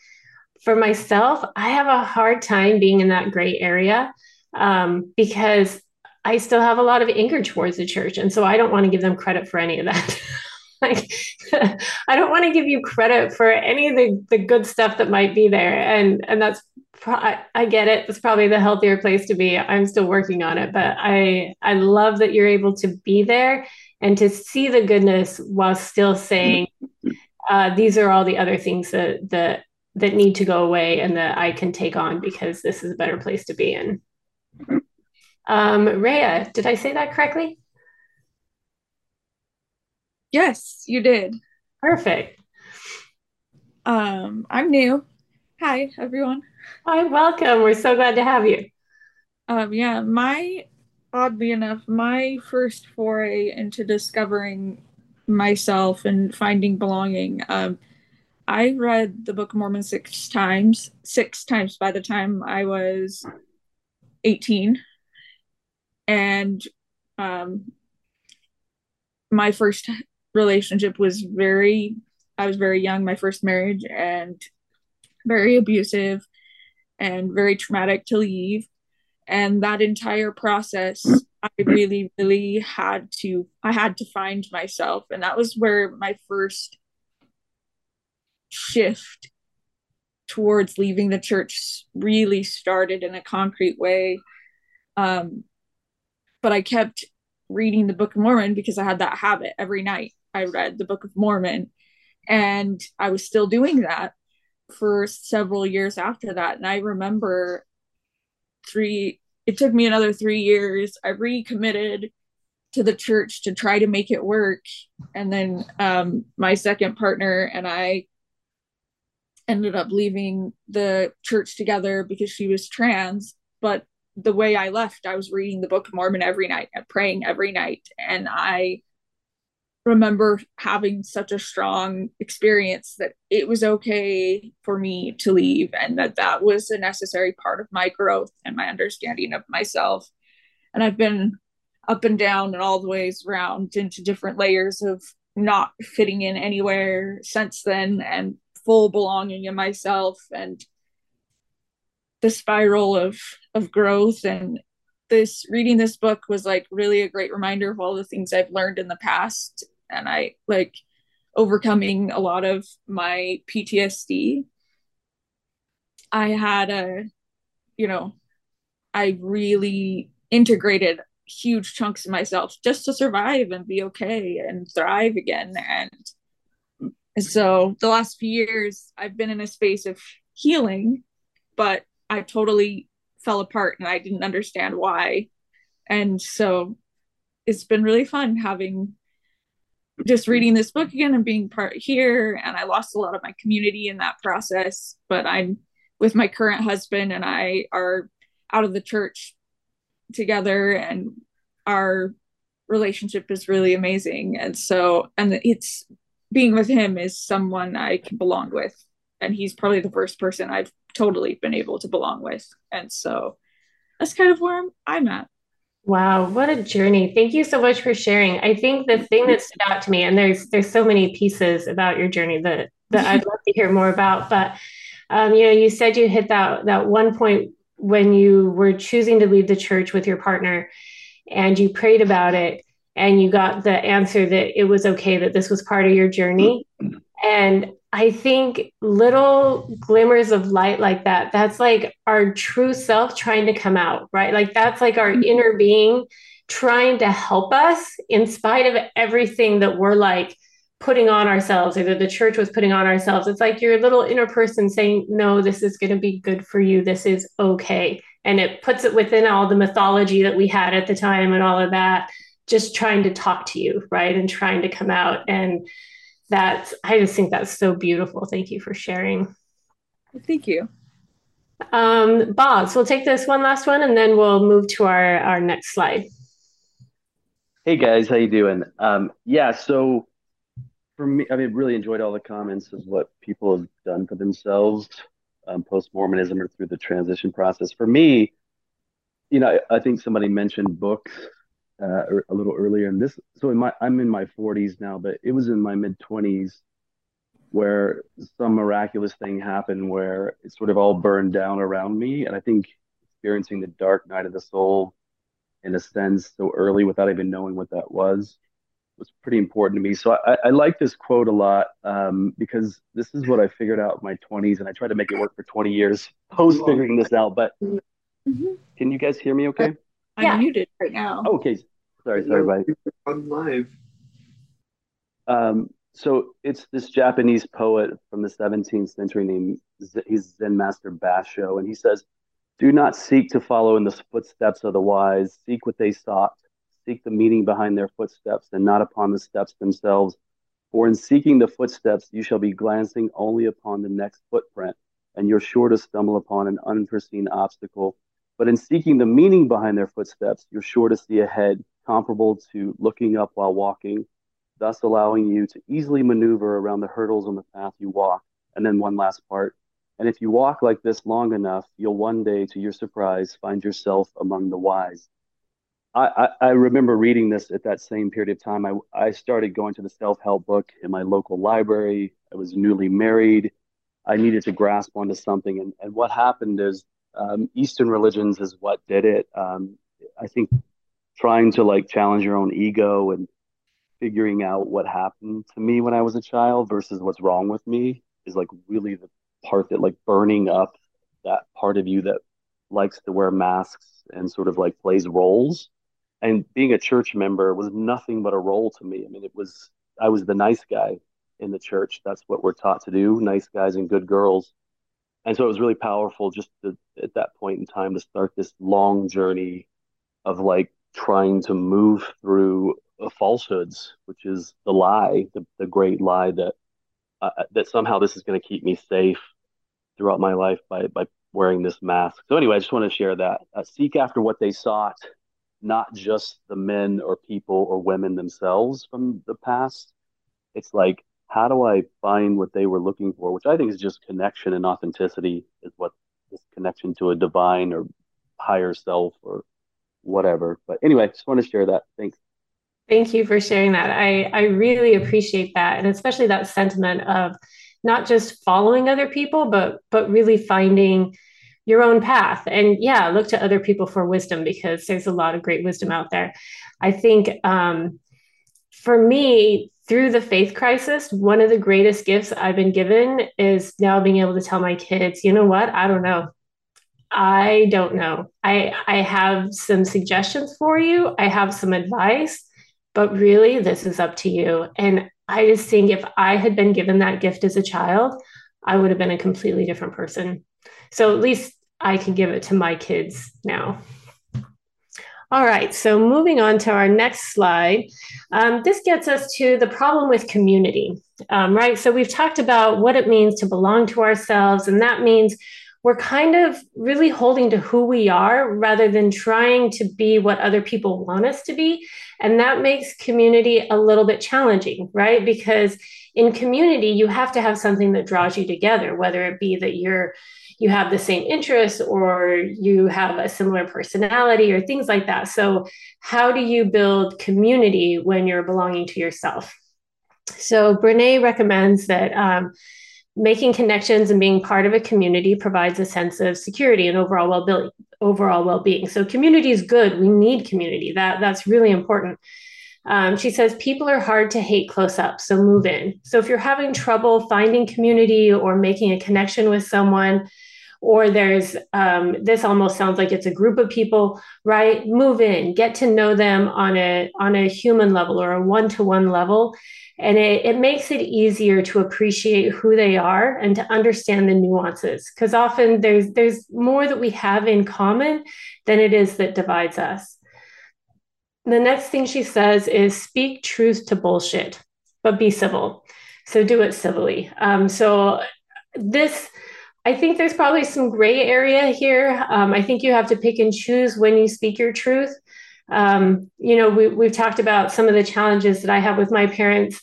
for myself, I have a hard time being in that gray area um, because I still have a lot of anger towards the church. And so I don't want to give them credit for any of that. like, I don't want to give you credit for any of the, the good stuff that might be there. And, and that's I get it. It's probably the healthier place to be. I'm still working on it, but I I love that you're able to be there and to see the goodness while still saying uh, these are all the other things that that that need to go away and that I can take on because this is a better place to be in. Um, Rhea, did I say that correctly? Yes, you did. Perfect. Um, I'm new. Hi, everyone. Hi, welcome. We're so glad to have you. Um, yeah, my oddly enough, my first foray into discovering myself and finding belonging. Um, I read the Book of Mormon six times, six times by the time I was 18. And um, my first relationship was very, I was very young, my first marriage, and very abusive and very traumatic to leave. And that entire process, I really, really had to, I had to find myself. And that was where my first shift towards leaving the church really started in a concrete way. Um, but I kept reading the Book of Mormon because I had that habit every night. I read the Book of Mormon and I was still doing that for several years after that. And I remember three, it took me another three years. I recommitted to the church to try to make it work. And then um, my second partner and I ended up leaving the church together because she was trans. But the way I left, I was reading the Book of Mormon every night and praying every night. And I remember having such a strong experience that it was okay for me to leave and that that was a necessary part of my growth and my understanding of myself. And i've been up and down and all the ways around into different layers of not fitting in anywhere since then and full belonging in myself and the spiral of of growth. And this reading this book was like really a great reminder of all the things I've learned in the past and I like overcoming a lot of my PTSD. I had a, you know, I really integrated huge chunks of myself just to survive and be okay and thrive again. And so the last few years, I've been in a space of healing, but I totally fell apart and I didn't understand why. And so it's been really fun having just reading this book again and being part here and i lost a lot of my community in that process but i'm with my current husband and i are out of the church together and our relationship is really amazing. And so and it's being with him is someone i can belong with and he's probably the first person i've totally been able to belong with. And so that's kind of where i'm, I'm at Wow, what a journey. Thank you so much for sharing. I think the thing that stood out to me, and there's there's so many pieces about your journey that that I'd love to hear more about, but um, you know, you said you hit that that one point when you were choosing to leave the church with your partner and you prayed about it and you got the answer that it was okay that this was part of your journey. And I think little glimmers of light like that, that's like our true self trying to come out, right? Like that's like our mm-hmm. inner being trying to help us in spite of everything that we're like putting on ourselves or that the church was putting on ourselves. It's like your little inner person saying, no, this is going to be good for you. This is okay. And it puts it within all the mythology that we had at the time and all of that, just trying to talk to you, right? And trying to come out. And that's i just think that's so beautiful. Thank you for sharing. Thank you. Um bob so we'll take this one last one and then we'll move to our our next slide. Hey guys how you doing? Um yeah so for me i mean really enjoyed all the comments of what people have done for themselves um, post-mormonism or through the transition process. For me you know I, I think somebody mentioned books uh, a little earlier. And this, so in my, I'm in my 40s now, but it was in my mid 20s where some miraculous thing happened where it sort of all burned down around me. And I think experiencing the dark night of the soul in a sense so early without even knowing what that was was pretty important to me. So I, I like this quote a lot um, because this is what I figured out in my 20s, and I tried to make it work for 20 years post figuring this out. But mm-hmm. can you guys hear me okay? I'm yeah. muted right now. okay. Sorry, sorry, buddy. On live. Um, so it's this Japanese poet from the 17th century named he's Zen Master Basho, and he says, "Do not seek to follow in the footsteps of the wise. Seek what they sought. Seek the meaning behind their footsteps, and not upon the steps themselves. For in seeking the footsteps, you shall be glancing only upon the next footprint, and you're sure to stumble upon an unforeseen obstacle." But in seeking the meaning behind their footsteps, you're sure to see ahead, comparable to looking up while walking, thus allowing you to easily maneuver around the hurdles on the path you walk. And then one last part. And if you walk like this long enough, you'll one day, to your surprise, find yourself among the wise. I, I, I remember reading this at that same period of time. I, I started going to the self help book in my local library. I was newly married. I needed to grasp onto something. And, and what happened is um, Eastern religions is what did it. Um, I think trying to like challenge your own ego and figuring out what happened to me when I was a child versus what's wrong with me is like really the part that like burning up that part of you that likes to wear masks and sort of like plays roles. And being a church member was nothing but a role to me. I mean, it was I was the nice guy in the church. That's what we're taught to do, nice guys and good girls and so it was really powerful just to, at that point in time to start this long journey of like trying to move through falsehoods which is the lie the, the great lie that uh, that somehow this is going to keep me safe throughout my life by by wearing this mask so anyway i just want to share that uh, seek after what they sought not just the men or people or women themselves from the past. It's like, how do I find what they were looking for? Which I think is just connection and authenticity is what this connection to a divine or higher self or whatever. But anyway, just want to share that. Thanks. Thank you for sharing that. I, I really appreciate that. And especially that sentiment of not just following other people, but but really finding your own path. And yeah, look to other people for wisdom because there's a lot of great wisdom out there. I think um, for me, through the faith crisis, one of the greatest gifts I've been given is now being able to tell my kids, you know what? I don't know. I don't know. I I have some suggestions for you. I have some advice, but really this is up to you. And I just think if I had been given that gift as a child, I would have been a completely different person. So at least I can give it to my kids now. All right, so moving on to our next slide. Um, this gets us to the problem with community, um, right? So we've talked about what it means to belong to ourselves, and that means we're kind of really holding to who we are rather than trying to be what other people want us to be. And that makes community a little bit challenging, right? Because in community, you have to have something that draws you together, whether it be that you're you have the same interests or you have a similar personality or things like that. So, how do you build community when you're belonging to yourself? So, Brene recommends that um, making connections and being part of a community provides a sense of security and overall well-being overall well-being. So community is good. We need community. That that's really important. Um, she says people are hard to hate close up so move in. So if you're having trouble finding community or making a connection with someone or there's um, this almost sounds like it's a group of people right? Move in get to know them on a on a human level or a one-to-one level. And it, it makes it easier to appreciate who they are and to understand the nuances because often there's there's more that we have in common than it is that divides us. The next thing she says is speak truth to bullshit but be civil. So do it civilly. Um, so this I think there's probably some gray area here. Um, I think you have to pick and choose when you speak your truth. Um, you know, we, we've talked about some of the challenges that I have with my parents.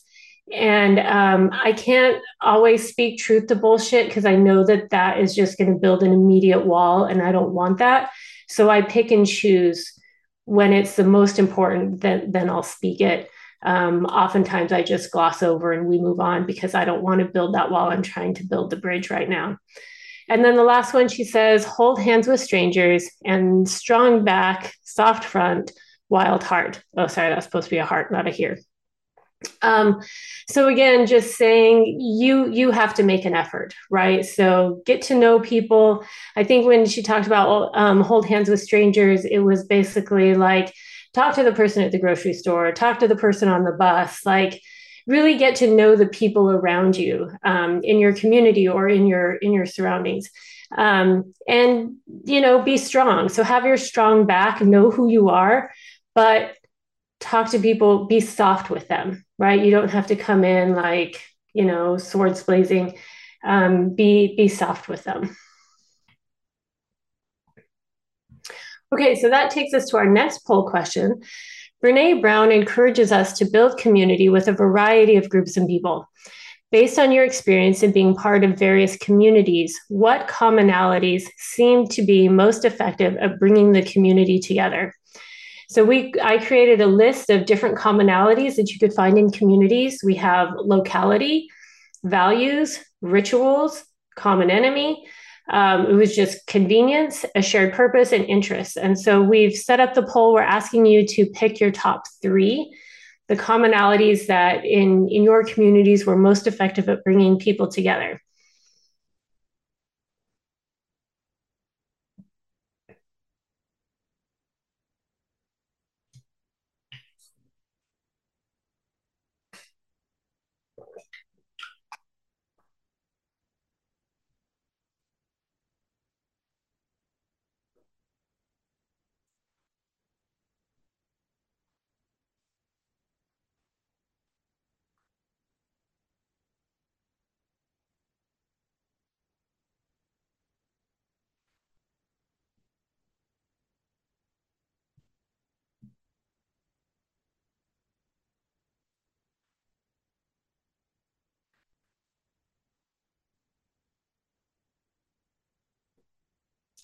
And um, I can't always speak truth to bullshit because I know that that is just going to build an immediate wall, and I don't want that. So I pick and choose when it's the most important, then, then I'll speak it. Um, oftentimes I just gloss over and we move on because I don't want to build that wall. I'm trying to build the bridge right now. And then the last one, she says, hold hands with strangers and strong back, soft front, wild heart. Oh, sorry, that's supposed to be a heart, not a here. Um, so again, just saying you you have to make an effort, right? So get to know people. I think when she talked about um, hold hands with strangers, it was basically like talk to the person at the grocery store, talk to the person on the bus, like really get to know the people around you um, in your community or in your in your surroundings. Um, and you know be strong. So have your strong back know who you are but talk to people be soft with them right? You don't have to come in like you know swords blazing. Um, be be soft with them. Okay so that takes us to our next poll question Brene Brown encourages us to build community with a variety of groups and people. Based on your experience in being part of various communities, what commonalities seem to be most effective at bringing the community together? So we I created a list of different commonalities that you could find in communities. We have locality, values, rituals, common enemy, um, it was just convenience, a shared purpose, and interest. And so we've set up the poll. We're asking you to pick your top three, the commonalities that in, in your communities were most effective at bringing people together.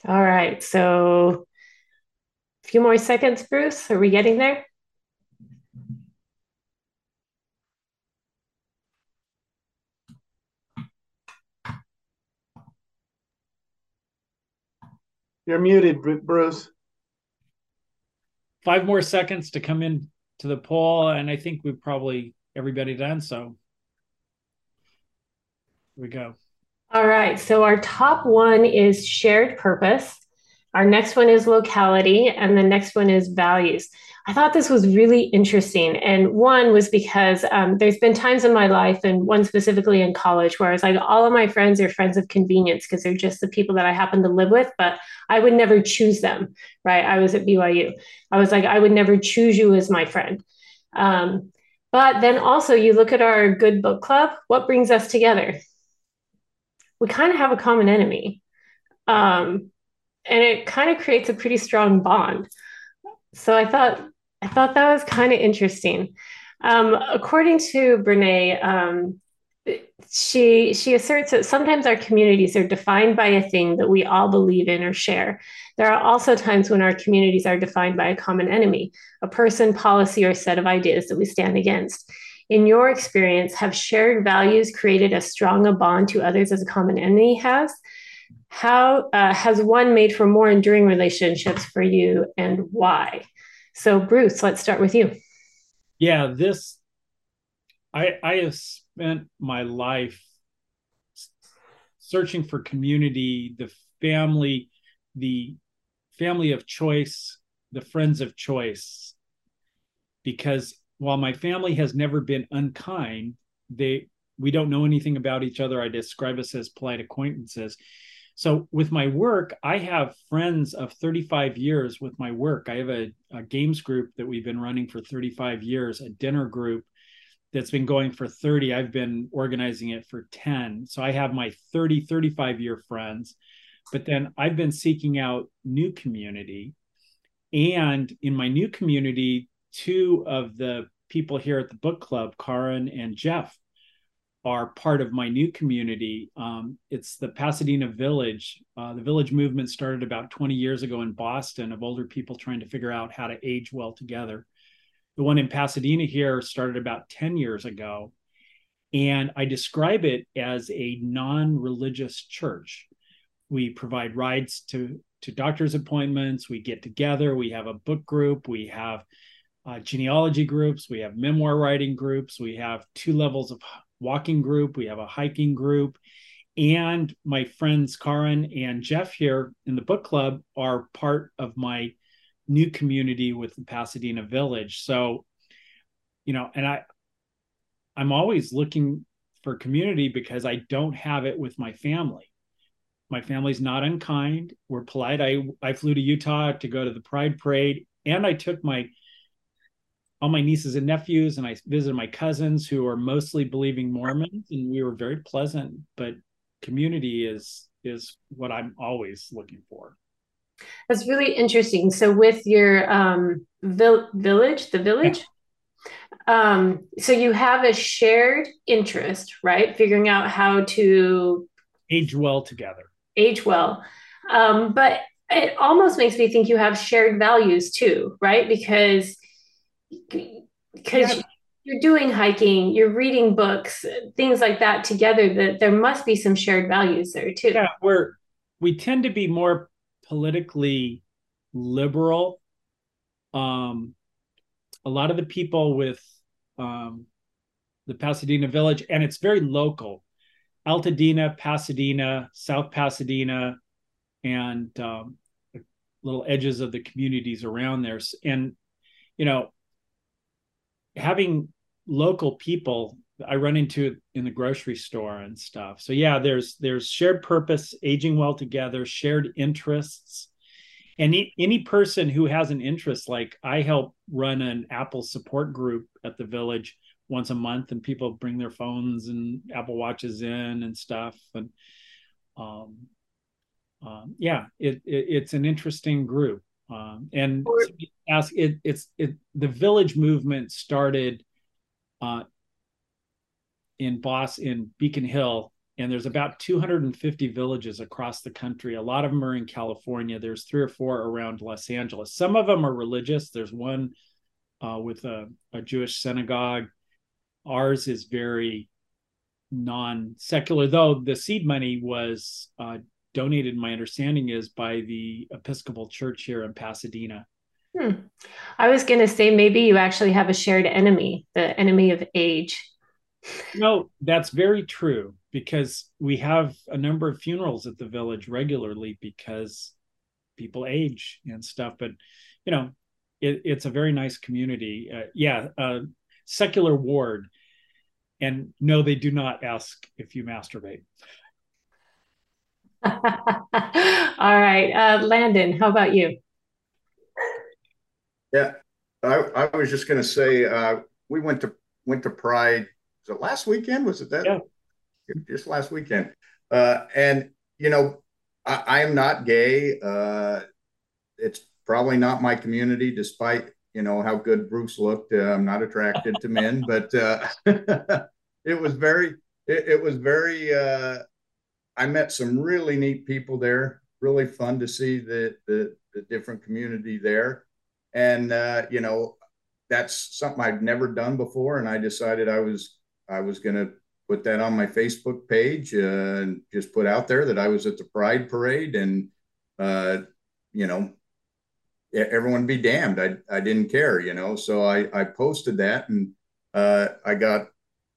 All right. So a few more seconds, Bruce. Are we getting there? You're muted, Bruce. Five more seconds to come in to the poll, and I think we've probably everybody done. So here we go. All right. So our top one is shared purpose. Our next one is locality, and the next one is values. I thought this was really interesting. And one was because um, there's been times in my life, and one specifically in college, where I was like, all of my friends are friends of convenience because they're just the people that I happen to live with, but I would never choose them, right? I was at BYU. I was like, I would never choose you as my friend. Um, but then also, you look at our good book club, what brings us together? We kind of have a common enemy. Um, and it kind of creates a pretty strong bond. So I thought I thought that was kind of interesting. Um, according to Brene, um, she she asserts that sometimes our communities are defined by a thing that we all believe in or share. There are also times when our communities are defined by a common enemy, a person, policy, or set of ideas that we stand against. In your experience, have shared values created as strong a bond to others as a common enemy has? How uh, has one made for more enduring relationships for you, and why? So, Bruce, let's start with you. Yeah, this I I have spent my life searching for community, the family, the family of choice, the friends of choice. Because while my family has never been unkind, they we don't know anything about each other. I describe us as polite acquaintances. So with my work, I have friends of 35 years with my work. I have a, a, games group that we've been running for 35 years, a dinner group that's been going for 30. I've been organizing it for 10. So I have my 30, 35 year friends. But then I've been seeking out new community. And in my new community, two of the people here at the book club, Karin and Jeff, are part of my new community. Um, it's the Pasadena Village. Uh, the Village movement started about 20 years ago in Boston of older people trying to figure out how to age well together. The one in Pasadena here started about 10 years ago. And I describe it as a non religious church. We provide rides to, to doctor's appointments, we get together, we have a book group, we have uh, genealogy groups, we have memoir writing groups, we have two levels of walking group, we have a hiking group. And my friends Karin and Jeff here in the book club are part of my new community with the Pasadena Village. So, you know, and I I'm always looking for community because I don't have it with my family. My family's not unkind. We're polite. I I flew to Utah to go to the Pride Parade and I took my all my nieces and nephews and I visited my cousins who are mostly believing Mormons and we were very pleasant but community is is what I'm always looking for. That's really interesting. So with your um vil- village, the village yeah. um so you have a shared interest, right? Figuring out how to age well together. Age well. Um but it almost makes me think you have shared values too, right? Because because yeah. you're doing hiking, you're reading books, things like that together, that there must be some shared values there too. Yeah, we're we tend to be more politically liberal. Um, a lot of the people with um, the Pasadena Village, and it's very local. Altadena, Pasadena, South Pasadena, and um, little edges of the communities around there. And you know, having local people I run into in the grocery store and stuff. So yeah, there's there's shared purpose, aging well together, shared interests. And any, person who has an interest, like I help run an Apple support group at the village once a month, and people bring their phones and Apple watches in and stuff. And um, um, yeah, it, it, it's an interesting group. Um, and ask it, it's it the village movement started uh, in Boss in Beacon Hill and there's about 250 villages across the country. A lot of them are in California. There's three or four around Los Angeles. Some of them are religious. There's one uh, with a, a Jewish synagogue. Ours is very non-secular, though the seed money was uh, donated. My understanding is by the Episcopal Church here in Pasadena. Hmm. I was going to say maybe you actually have a shared enemy, the enemy of age. No, that's very true because we have a number of funerals at the village regularly because people age and stuff. But you know, it, it's a very nice community. Uh, yeah, uh, secular ward, and no, they do not ask if you masturbate. All right, uh, Landon, how about you? Yeah, I, I was just going to say uh, we went to went to Pride. Was it last weekend? Was it that? Yeah. Just last weekend. Uh, and you know, I, I am not gay. Uh, it's probably not my community, despite you know how good Bruce looked. Uh, I'm not attracted to men, but uh, it was very, it, it was very. I met some really neat people there. Really fun to see the the, the different community there and uh, you know that's something I'd never done before, and I decided I was I was going to put that on my Facebook page uh, and just put out there that I was at the Pride Parade, and uh, you know everyone be damned. I I didn't care, you know, so I I posted that, and uh, I got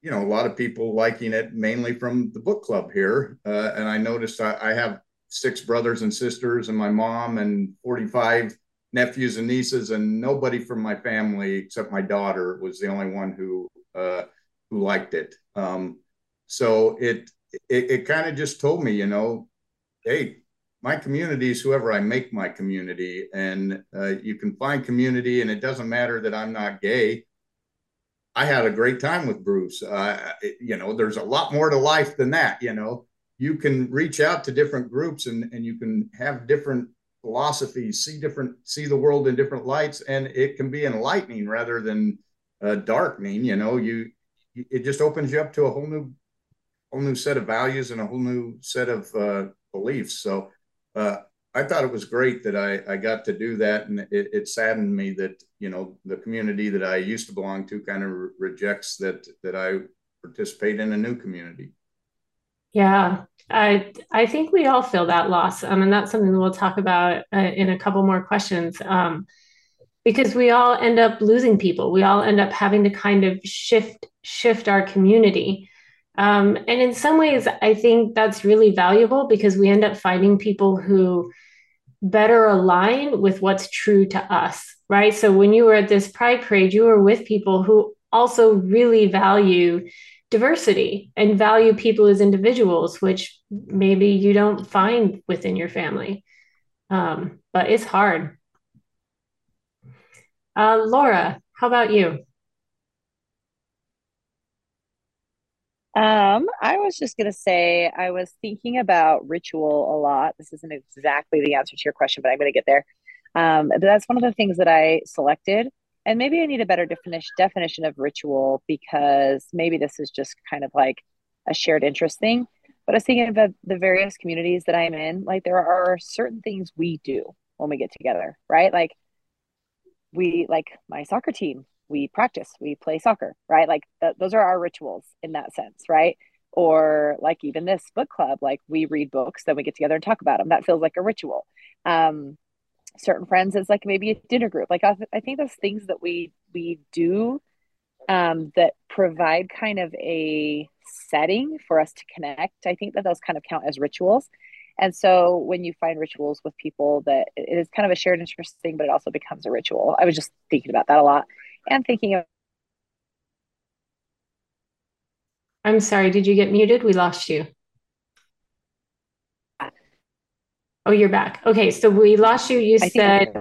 you know a lot of people liking it, mainly from the book club here, uh, and I noticed I, I have six brothers and sisters, and my mom and forty five nephews and nieces, and nobody from my family except my daughter was the only one who uh, who liked it. Um, so it it, it kind of just told me, you know, hey, my community is whoever I make my community, and uh, you can find community, and it doesn't matter that I'm not gay. I had a great time with Bruce. Uh, you know, there's a lot more to life than that. You know, you can reach out to different groups and and you can have different philosophies, see different, see the world in different lights, and it can be enlightening rather than uh, darkening. You know, you it just opens you up to a whole new, whole new set of values and a whole new set of uh, beliefs. So uh, I thought it was great that I I got to do that, and it, it saddened me that you know the community that I used to belong to kind of re- rejects that that I participate in a new community. Yeah, I I think we all feel that loss, um, and that's something that we'll talk about uh, in a couple more questions. Um, because we all end up losing people, we all end up having to kind of shift shift our community. Um, and in some ways, I think that's really valuable because we end up finding people who better align with what's true to us, right? So when you were at this Pride Parade, you were with people who also really value diversity and value people as individuals, which maybe you don't find within your family. Um, but it's hard. Uh, Laura, how about you? Um, I was just going to say, I was thinking about ritual a lot. This isn't exactly the answer to your question, but I'm going to get there. Um, but that's one of the things that I selected and maybe I need a better definition definition of ritual because maybe this is just kind of like a shared interest thing. But I was thinking about the various communities that I'm in. Like there are certain things we do when we get together, right? Like we like my soccer team, we practice, we play soccer, right? Like th- those are our rituals in that sense, right? Or like even this book club, like we read books, then we get together and talk about them. That feels like a ritual. Um, certain friends as like maybe a dinner group like i, I think those things that we we do um, that provide kind of a setting for us to connect i think that those kind of count as rituals and so when you find rituals with people that it is kind of a shared interest thing but it also becomes a ritual i was just thinking about that a lot and thinking of i'm sorry did you get muted we lost you Oh, you're back. Okay, so we lost you. You I said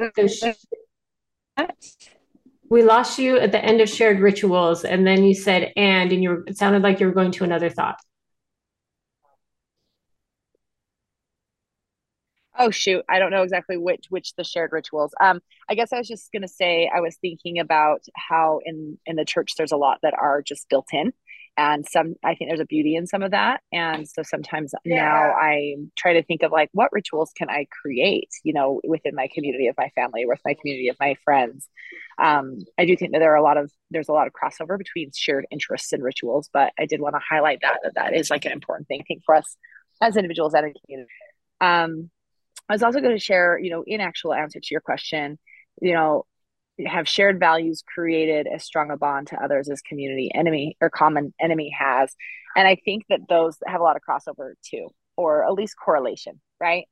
we lost you at the end of shared rituals, and then you said and, and you it sounded like you were going to another thought. Oh shoot, I don't know exactly which which the shared rituals. Um, I guess I was just gonna say I was thinking about how in in the church there's a lot that are just built in, and some i think there's a beauty in some of that. And so sometimes yeah. now i try to think of like what rituals can i create you know within my community of my family with my community of my friends? Um, i do think that there are a lot of there's a lot of crossover between shared interests and rituals but i did want to highlight that that that is like an important thing, thing for us as individuals and a community. Um, i was also going to share you know in actual answer to your question you know have shared values created as strong a bond to others as community enemy or common enemy has. And i think that those have a lot of crossover too or at least correlation right?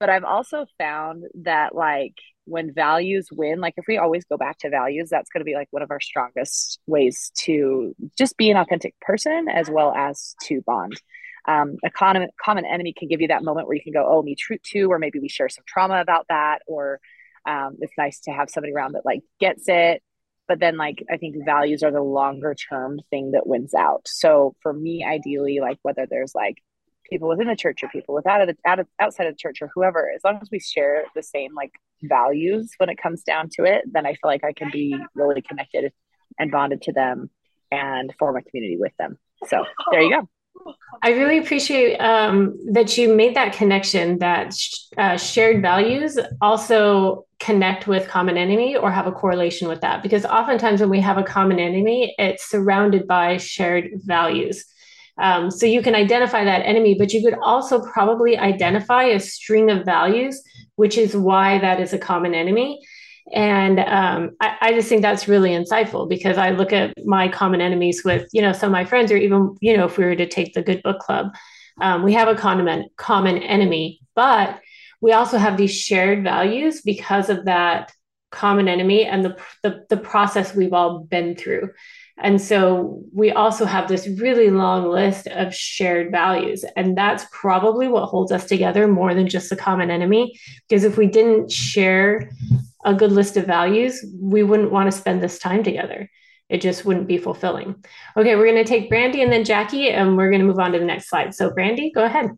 But i've also found that like when values win like if we always go back to values that's going to be like one of our strongest ways to just be an authentic person as well as to bond um, a common common enemy can give you that moment where you can go oh me too too, or maybe we share some trauma about that or um, it's nice to have somebody around that like gets it. But then like i think values are the longer term thing that wins out. So for me ideally like whether there's like people within the church or people without it out of, outside of the church or whoever as long as we share the same like values when it comes down to it then i feel like i can be really connected and bonded to them and form a community with them. So there you go I really appreciate um, that you made that connection that sh- uh, shared values also connect with common enemy or have a correlation with that. Because oftentimes when we have a common enemy, it's surrounded by shared values. Um, so you can identify that enemy, but you could also probably identify a string of values, which is why that is a common enemy. And um, I, I, just think that's really insightful because I look at my common enemies with, you know, some of my friends, or even, you know, if we were to take the Good Book Club, um, we have a common common enemy, but we also have these shared values because of that common enemy and the, the, the process we've all been through. And so we also have this really long list of shared values. And that's probably what holds us together more than just a common enemy. Because if we didn't share a good list of values, we wouldn't want to spend this time together. It just wouldn't be fulfilling. Okay, we're going to take Brandy and then Jackie, and we're going to move on to the next slide. So, Brandy, go ahead.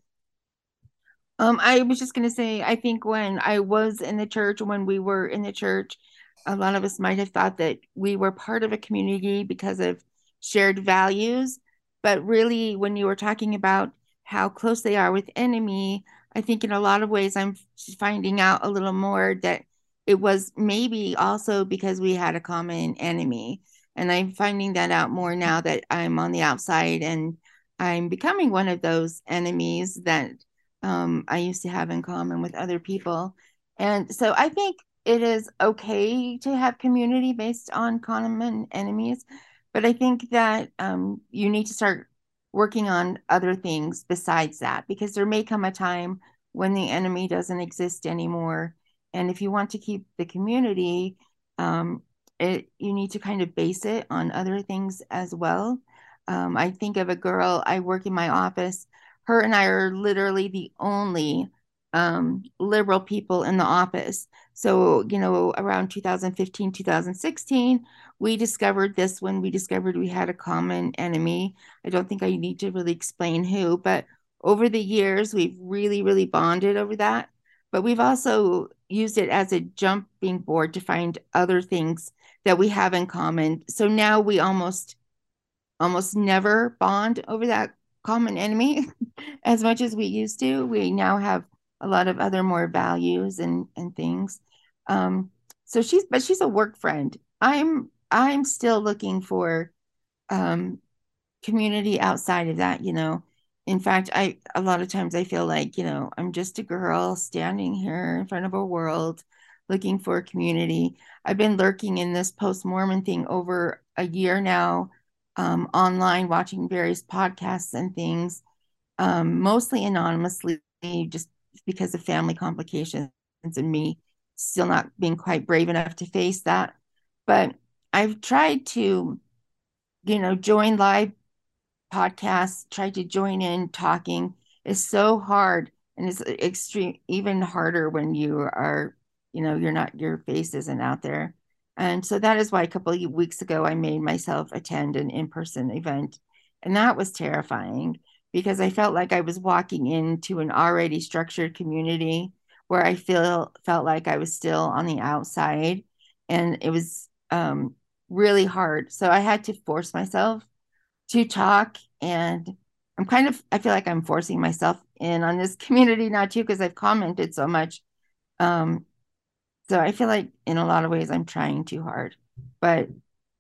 Um, I was just going to say, I think when I was in the church, when we were in the church, a lot of us might have thought that we were part of a community because of shared values. But really, when you were talking about how close they are with enemy, I think in a lot of ways, I'm finding out a little more that it was maybe also because we had a common enemy. And I'm finding that out more now that I'm on the outside and I'm becoming one of those enemies that um, I used to have in common with other people. And so I think it is okay to have community based on common enemies, but I think that um, you need to start working on other things besides that because there may come a time when the enemy doesn't exist anymore and if you want to keep the community, um, it, you need to kind of base it on other things as well. Um, I think of a girl, I work in my office. Her and I are literally the only um, liberal people in the office. So, you know, around 2015, 2016, we discovered this when we discovered we had a common enemy. I don't think I need to really explain who, but over the years, we've really, really bonded over that. But we've also used it as a jumping board to find other things that we have in common. So now we almost almost never bond over that common enemy as much as we used to. We now have a lot of other more values and and things. Um, so she's but she's a work friend. I'm I'm still looking for um, community outside of that. You know, in fact, I a lot of times I feel like, you know, I'm just a girl standing here in front of a world looking for a community. I've been lurking in this post Mormon thing over a year now, um, online, watching various podcasts and things, um, mostly anonymously, just because of family complications and me still not being quite brave enough to face that. But I've tried to, you know, join live podcasts, try to join in talking is so hard and it's extreme even harder when you are, you know, you're not your face isn't out there. And so that is why a couple of weeks ago I made myself attend an in-person event. And that was terrifying because I felt like I was walking into an already structured community where I feel felt like I was still on the outside. And it was um, really hard. So I had to force myself to talk and I'm kind of I feel like I'm forcing myself in on this community now too because I've commented so much. Um so I feel like in a lot of ways I'm trying too hard. But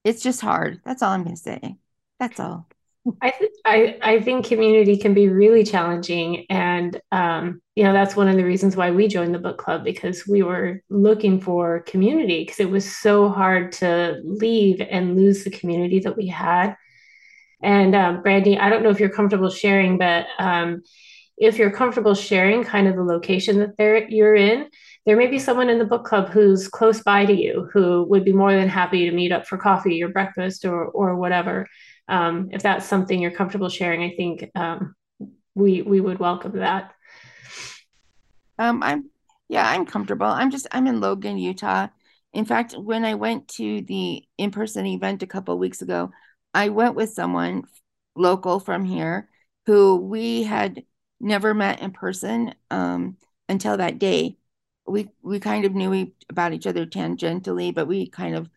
it's just hard. That's all I'm going to say. That's all. I, I I think community can be really challenging, and um, you know that's one of the reasons why we joined the book club because we were looking for community because it was so hard to leave and lose the community that we had. And um, Brandy, I don't know if you're comfortable sharing, but um, if you're comfortable sharing kind of the location that they're, you're in, there may be someone in the book club who's close by to you who would be more than happy to meet up for coffee or breakfast or or whatever. Um, if that's something you're comfortable sharing, I think um, we we would welcome that. Um, I'm yeah, I'm comfortable. I'm just I'm in Logan, Utah. In fact, when I went to the in-person event a couple weeks ago, I went with someone local from here who we had never met in person um, until that day we we kind of knew about each other tangentially, but we kind of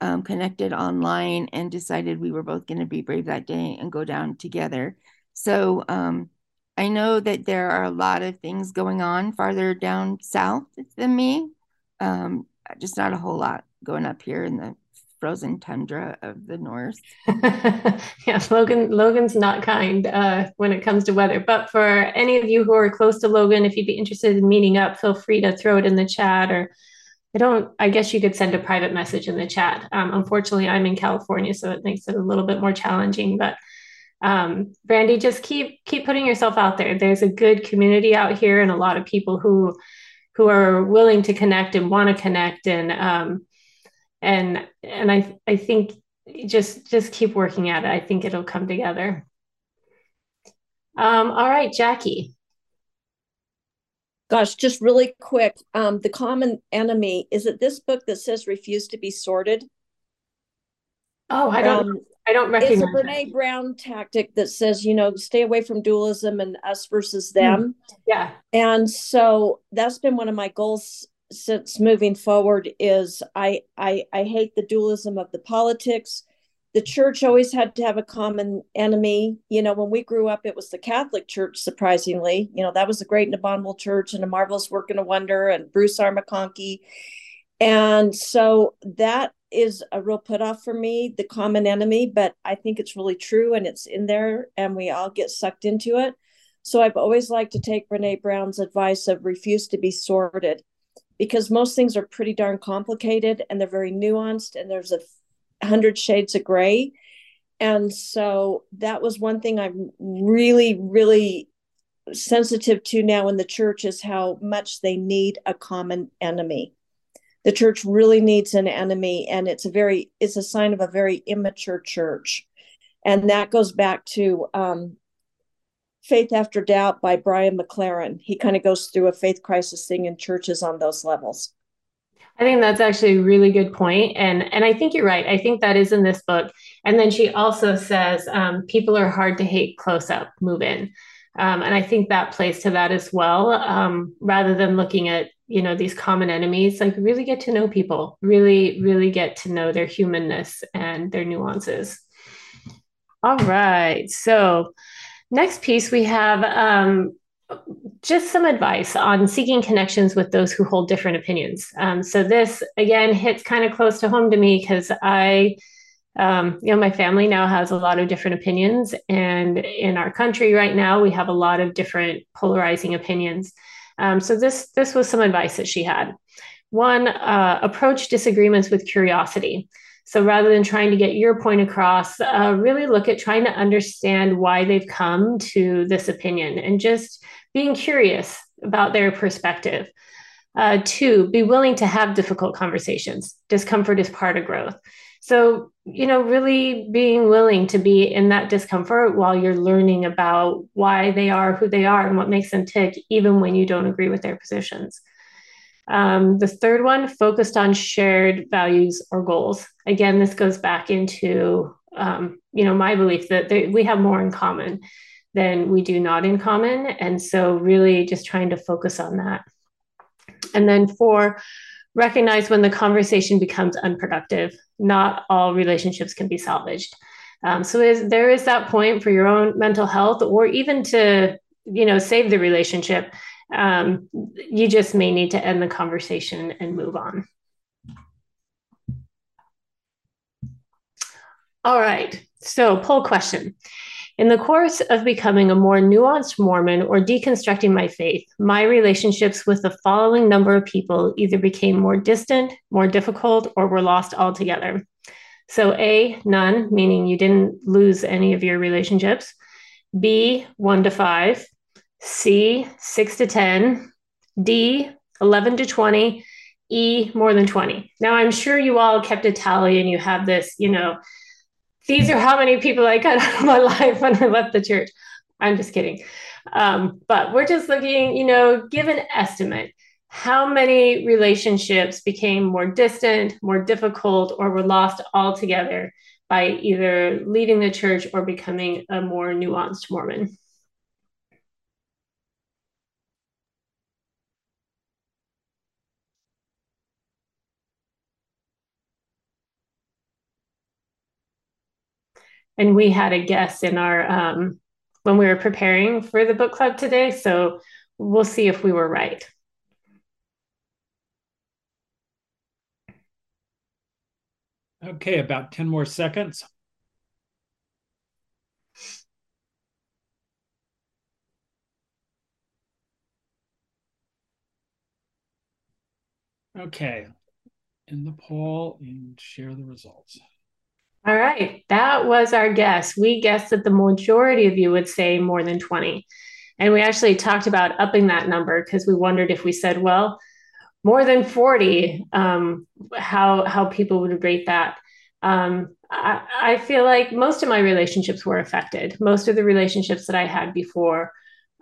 um, connected online and decided we were both going to be brave that day and go down together. So um, I know that there are a lot of things going on farther down south than me. Um, just not a whole lot going up here in the frozen tundra of the north. yeah, Logan Logan's not kind uh, when it comes to weather. But for any of you who are close to Logan, if you'd be interested in meeting up, feel free to throw it in the chat or I don't I guess you could send a private message in the chat. Um, unfortunately, I'm in California, so it makes it a little bit more challenging. But um, Brandy, just keep keep putting yourself out there. There's a good community out here and a lot of people who who are willing to connect and want to connect and um, and and I I think just just keep working at it. I think it'll come together. Um, all right, Jackie. Gosh, just really quick. Um, the common enemy is it this book that says "Refuse to be sorted"? Oh, I don't. Um, I don't recognize. It's a Brene Brown tactic that says, you know, stay away from dualism and us versus them. Mm, yeah. And so that's been one of my goals since moving forward is I, I I hate the dualism of the politics. The church always had to have a common enemy. You know, when we grew up, it was the Catholic Church. Surprisingly, you know, that was a great and abominable church and a marvelous work and a wonder and Bruce R. McConkie. And so that is a real put off for me, the common enemy. But I think it's really true and it's in there, and we all get sucked into it. So I've always liked to take Brene Brown's advice of refuse to be sorted because most things are pretty darn complicated and they're very nuanced and there's a hundred shades of gray. And so that was one thing i'm really really sensitive to now in the church is how much they need a common enemy. The church really needs an enemy and it's a very it's a sign of a very immature church. And that goes back to um, Faith After Doubt by Brian McLaren. He kind of goes through a faith crisis thing in churches on those levels. I think that's actually a really good point, and and I think you're right. I think that is in this book. And then she also says um, people are hard to hate. Close up, move in, um, and I think that plays to that as well. Um, rather than looking at you know these common enemies, like really get to know people, really really get to know their humanness and their nuances. All right, so Next piece, we have um, just some advice on seeking connections with those who hold different opinions. Um, so this again hits kind of close to home to me because I, um, you know, my family now has a lot of different opinions, and in our country right now we have a lot of different polarizing opinions. Um, so this this was some advice that she had. One, uh, approach disagreements with curiosity. So rather than trying to get your point across, uh, really look at trying to understand why they've come to this opinion and just being curious about their perspective. Uh, two, be willing to have difficult conversations. Discomfort is part of growth. So, you know, really being willing to be in that discomfort while you're learning about why they are who they are and what makes them tick, even when you don't agree with their positions. Um, the third one focused on shared values or goals. Again, this goes back into um, you know my belief that they, we have more in common than we do not in common, and so really just trying to focus on that. And then four, recognize when the conversation becomes unproductive. Not all relationships can be salvaged. Um, so is, there is that point for your own mental health, or even to you know save the relationship. Um, you just may need to end the conversation and move on. All right. So poll question. In the course of becoming a more nuanced Mormon or deconstructing my faith, my relationships with the following number of people either became more distant, more difficult, or were lost altogether. So, A, none, meaning you didn't lose any of your relationships. B, one to five. C, six to 10. D, 11 to 20. E, more than 20. Now, I'm sure you all kept a tally and you have this, you know, these are how many people I cut out of my life when I left the church. I'm just kidding. Um, but we're just looking, you know, give an estimate. How many relationships became more distant, more difficult, or were lost altogether by either leaving the church or becoming a more nuanced Mormon? And we had a guest in our um, when we were preparing for the book club today. So we'll see if we were right. Okay about 10 more seconds. Okay. In the poll and share the results all right. That was our guess. We guessed that the majority of you would say more than 20. And we actually talked about upping that number because we wondered if we said, well, more than 40, um, how, how people would rate that. Um, I, I feel like most of my relationships were affected. Most of the relationships that I had before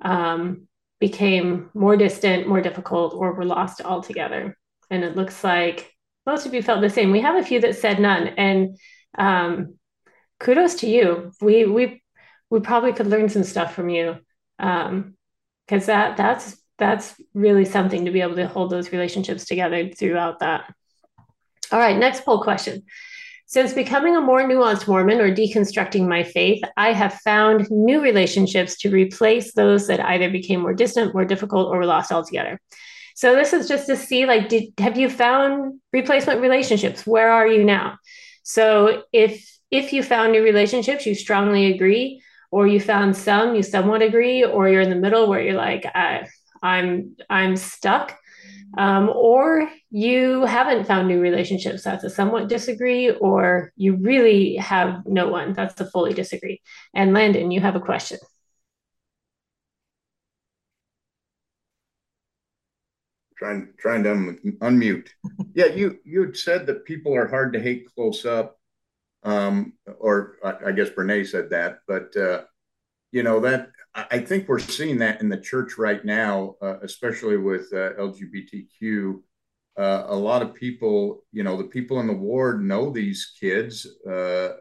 um, became more distant, more difficult, or were lost altogether. And it looks like most of you felt the same. We have a few that said none. And um, kudos to you. We we we probably could learn some stuff from you because um, that that's that's really something to be able to hold those relationships together throughout that. All right, next poll question. Since becoming a more nuanced Mormon or deconstructing my faith, I have found new relationships to replace those that either became more distant, more difficult, or were lost altogether. So this is just to see like, did have you found replacement relationships? Where are you now? So if if you found new relationships, you strongly agree, or you found some you somewhat agree, or you're in the middle where you're like, I, I'm I'm stuck, um, or you haven't found new relationships. That's a somewhat disagree, or you really have no one. That's a fully disagree. And Landon, you have a question. Trying trying to unmute. Yeah, you you said that people are hard to hate close up, um, or I, I guess Brene said that, but uh, you know that I think we're seeing that in the church right now, uh, especially with uh, LGBTQ. Uh, a lot of people, you know, the people in the ward know these kids. Uh,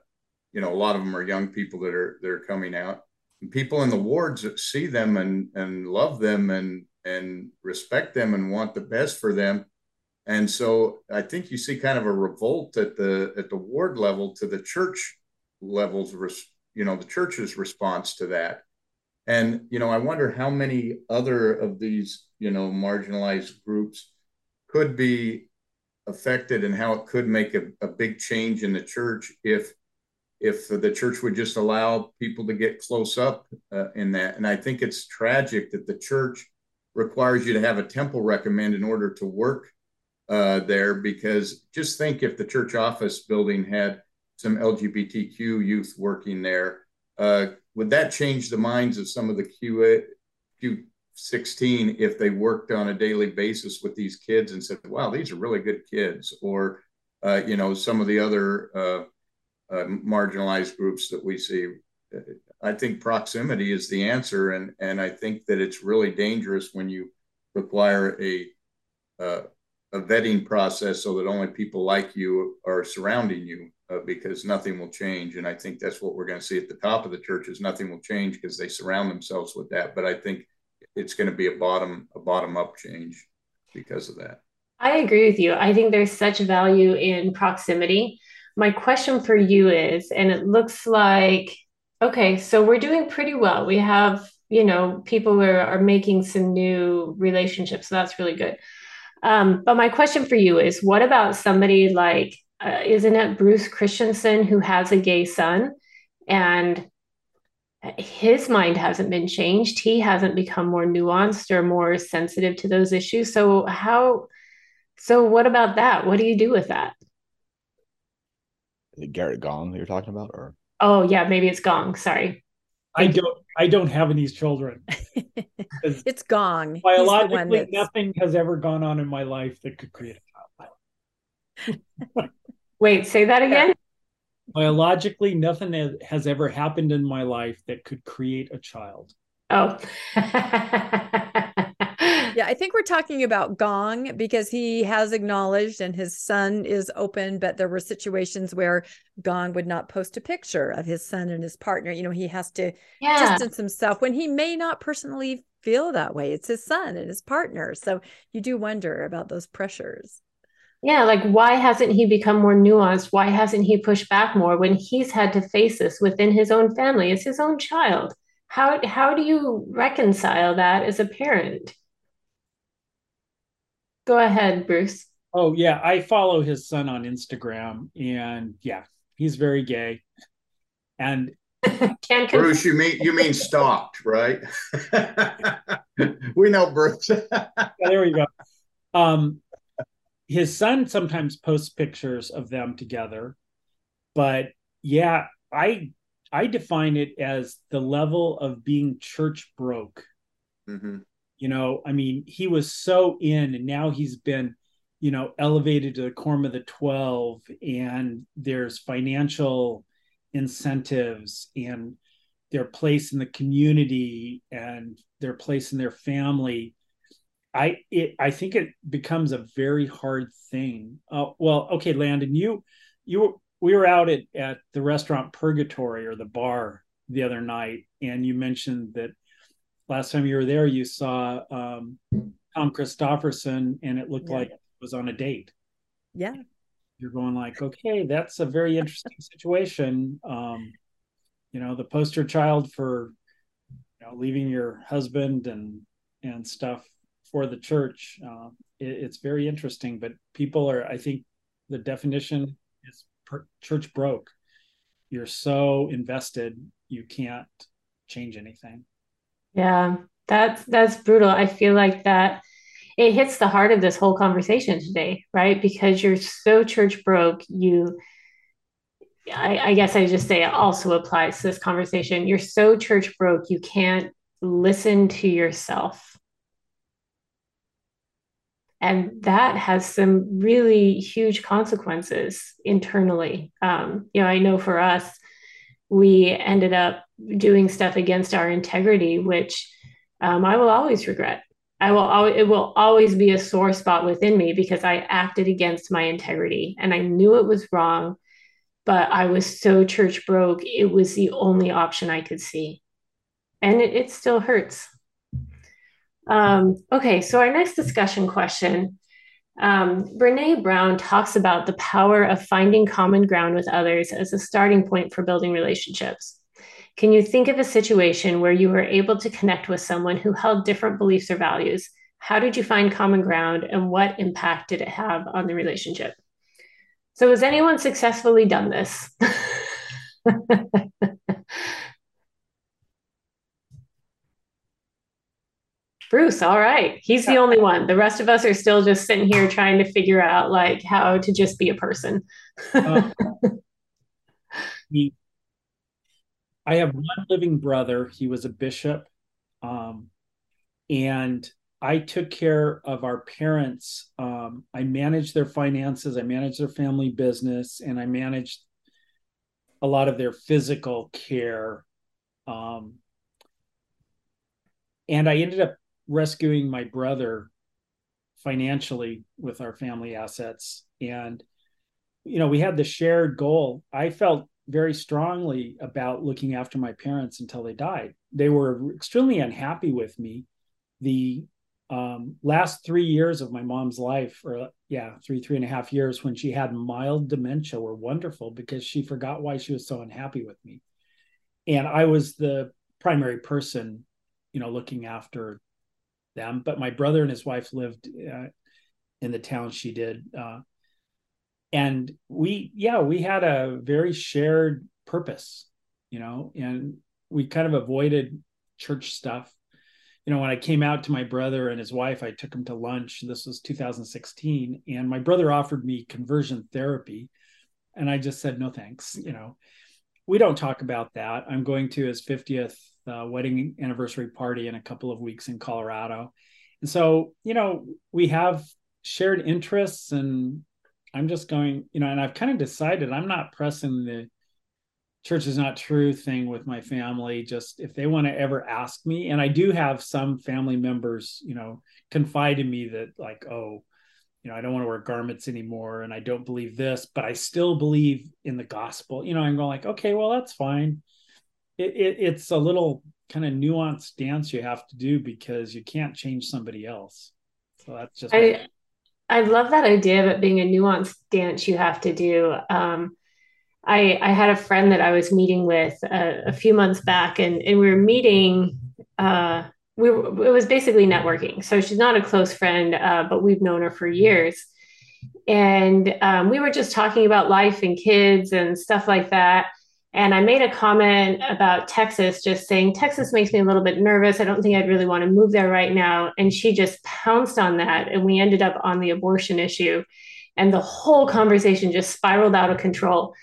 you know, a lot of them are young people that are that are coming out. And people in the wards see them and and love them and and respect them and want the best for them. And so I think you see kind of a revolt at the at the ward level to the church levels, you know, the church's response to that. And you know, I wonder how many other of these, you know, marginalized groups could be affected and how it could make a, a big change in the church if if the church would just allow people to get close up uh, in that. And I think it's tragic that the church requires you to have a temple recommend in order to work uh, there because just think if the church office building had some LGBTQ youth working there, uh, would that change the minds of some of the Q, Q16 if they worked on a daily basis with these kids and said, wow, these are really good kids? Or, uh, you know, some of the other uh, uh, marginalized groups that we see I think proximity is the answer, and and I think that it's really dangerous when you require a uh, a vetting process so that only people like you are surrounding you uh, because nothing will change. And I think that's what we're going to see at the top of the church is Nothing will change because they surround themselves with that. But I think it's going to be a bottom a bottom up change because of that. I agree with you. I think there's such value in proximity my question for you is, and it looks like, okay, so we're doing pretty well. We have, you know, people are, are making some new relationships. So that's really good. Um, but my question for you is what about somebody like, uh, isn't it Bruce Christensen who has a gay son? And his mind hasn't been changed. He hasn't become more nuanced or more sensitive to those issues. So, how, so what about that? What do you do with that? Gerrit Gong that you're talking about, or oh yeah, maybe it's Gong. Sorry, I don't. I don't have any children. it's Gong. He's Biologically, nothing has ever gone on in my life that could create a child. Wait, say that again. Biologically, nothing has ever happened in my life that could create a child. Oh. Yeah, I think we're talking about Gong because he has acknowledged and his son is open, but there were situations where Gong would not post a picture of his son and his partner. You know, he has to yeah. distance himself when he may not personally feel that way. It's his son and his partner. So you do wonder about those pressures. Yeah, like why hasn't he become more nuanced? Why hasn't he pushed back more when he's had to face this within his own family? It's his own child. How how do you reconcile that as a parent? Go ahead, Bruce. Oh yeah, I follow his son on Instagram, and yeah, he's very gay. And Can Bruce, you mean you mean stalked, right? we know Bruce. yeah, there we go. Um, his son sometimes posts pictures of them together, but yeah, I I define it as the level of being church broke. Mm-hmm. You know, I mean, he was so in, and now he's been, you know, elevated to the quorum of the 12, and there's financial incentives and their place in the community and their place in their family. I it I think it becomes a very hard thing. Uh, well, okay, Landon, you you we were out at at the restaurant Purgatory or the bar the other night, and you mentioned that last time you were there, you saw um, Tom Christofferson, and it looked yeah. like it was on a date. Yeah, you're going like, okay, that's a very interesting situation. Um, you know, the poster child for you know leaving your husband and and stuff for the church. Uh, it, it's very interesting, but people are, I think, the definition is per, church broke. You're so invested, you can't change anything. Yeah, that's that's brutal. I feel like that it hits the heart of this whole conversation today, right? Because you're so church broke, you I, I guess I just say it also applies to this conversation. You're so church broke, you can't listen to yourself. And that has some really huge consequences internally. Um, you know, I know for us, we ended up doing stuff against our integrity, which um, I will always regret. I will always, it will always be a sore spot within me because I acted against my integrity and I knew it was wrong, but I was so church broke. It was the only option I could see. And it, it still hurts. Um, okay, so our next discussion question um, Brene Brown talks about the power of finding common ground with others as a starting point for building relationships. Can you think of a situation where you were able to connect with someone who held different beliefs or values? How did you find common ground and what impact did it have on the relationship? So, has anyone successfully done this? Bruce, all right. He's the only one. The rest of us are still just sitting here trying to figure out like how to just be a person. uh, he, I have one living brother. He was a bishop. Um, and I took care of our parents. Um, I managed their finances, I managed their family business, and I managed a lot of their physical care. Um, and I ended up rescuing my brother financially with our family assets. And you know we had the shared goal. I felt very strongly about looking after my parents until they died. They were extremely unhappy with me. The um, last three years of my mom's life, or yeah, three, three and a half years when she had mild dementia were wonderful because she forgot why she was so unhappy with me. And I was the primary person, you know, looking after them. But my brother and his wife lived uh, in the town she did. Uh, and we, yeah, we had a very shared purpose, you know, and we kind of avoided church stuff you know, when I came out to my brother and his wife, I took him to lunch. This was 2016. And my brother offered me conversion therapy. And I just said, no, thanks. You know, we don't talk about that. I'm going to his 50th uh, wedding anniversary party in a couple of weeks in Colorado. And so, you know, we have shared interests and I'm just going, you know, and I've kind of decided I'm not pressing the church is not true thing with my family just if they want to ever ask me. And i do have some family members you know confide in me that like oh you know i don't want to wear garments anymore and i don't believe this but i still believe in the gospel. You know i'm going like okay well that's fine it, it, it's a little kind of nuanced dance you have to do because you can't change somebody else so that's just i i love that idea of it being a nuanced dance you have to do um I, I had a friend that I was meeting with a, a few months back, and, and we were meeting. Uh, we were, it was basically networking. So she's not a close friend, uh, but we've known her for years. And um, we were just talking about life and kids and stuff like that. And I made a comment about Texas, just saying, Texas makes me a little bit nervous. I don't think I'd really want to move there right now. And she just pounced on that. And we ended up on the abortion issue. And the whole conversation just spiraled out of control.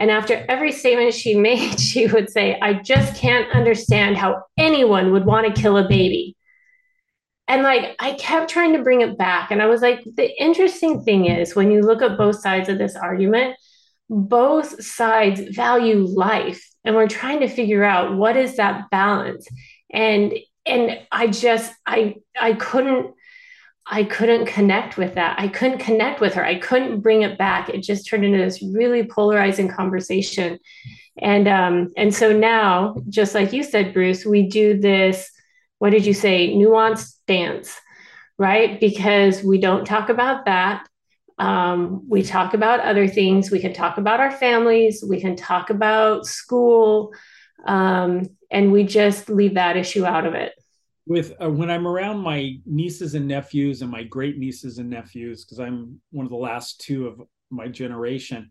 And after every statement she made, she would say, I just can't understand how anyone would want to kill a baby. And like, I kept trying to bring it back. And I was like, the interesting thing is when you look at both sides of this argument, both sides value life. And we're trying to figure out what is that balance. And and I just I I couldn't I couldn't connect with that. I couldn't connect with her. I couldn't bring it back. It just turned into this really polarizing conversation. And um, and so now, just like you said, Bruce, we do this, what did you say, nuanced dance, right? Because we don't talk about that. Um, we talk about other things. We can talk about our families. We can talk about school. Um, and we just leave that issue out of it with uh, when I'm around my nieces and nephews and my great nieces and nephews, because I'm one of the last two of my generation,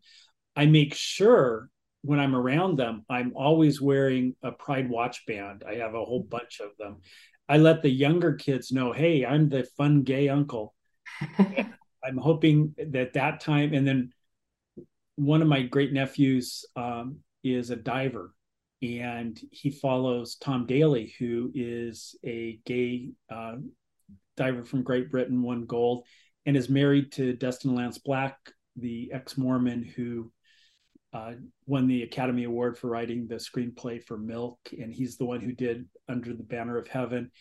I make sure when I'm around them, I'm always wearing a Pride watch band. I have a whole bunch of them. I let the younger kids know, hey, I'm the fun gay uncle. I'm hoping that that time, and then one of my great nephews um, is a diver and he follows Tom Daley, who is a gay uh, diver from Great Britain, won gold, and is married to Dustin Lance Black, the ex Mormon who uh, won the Academy Award for writing the screenplay for Milk, and he's the one who did Under the Banner of Heaven.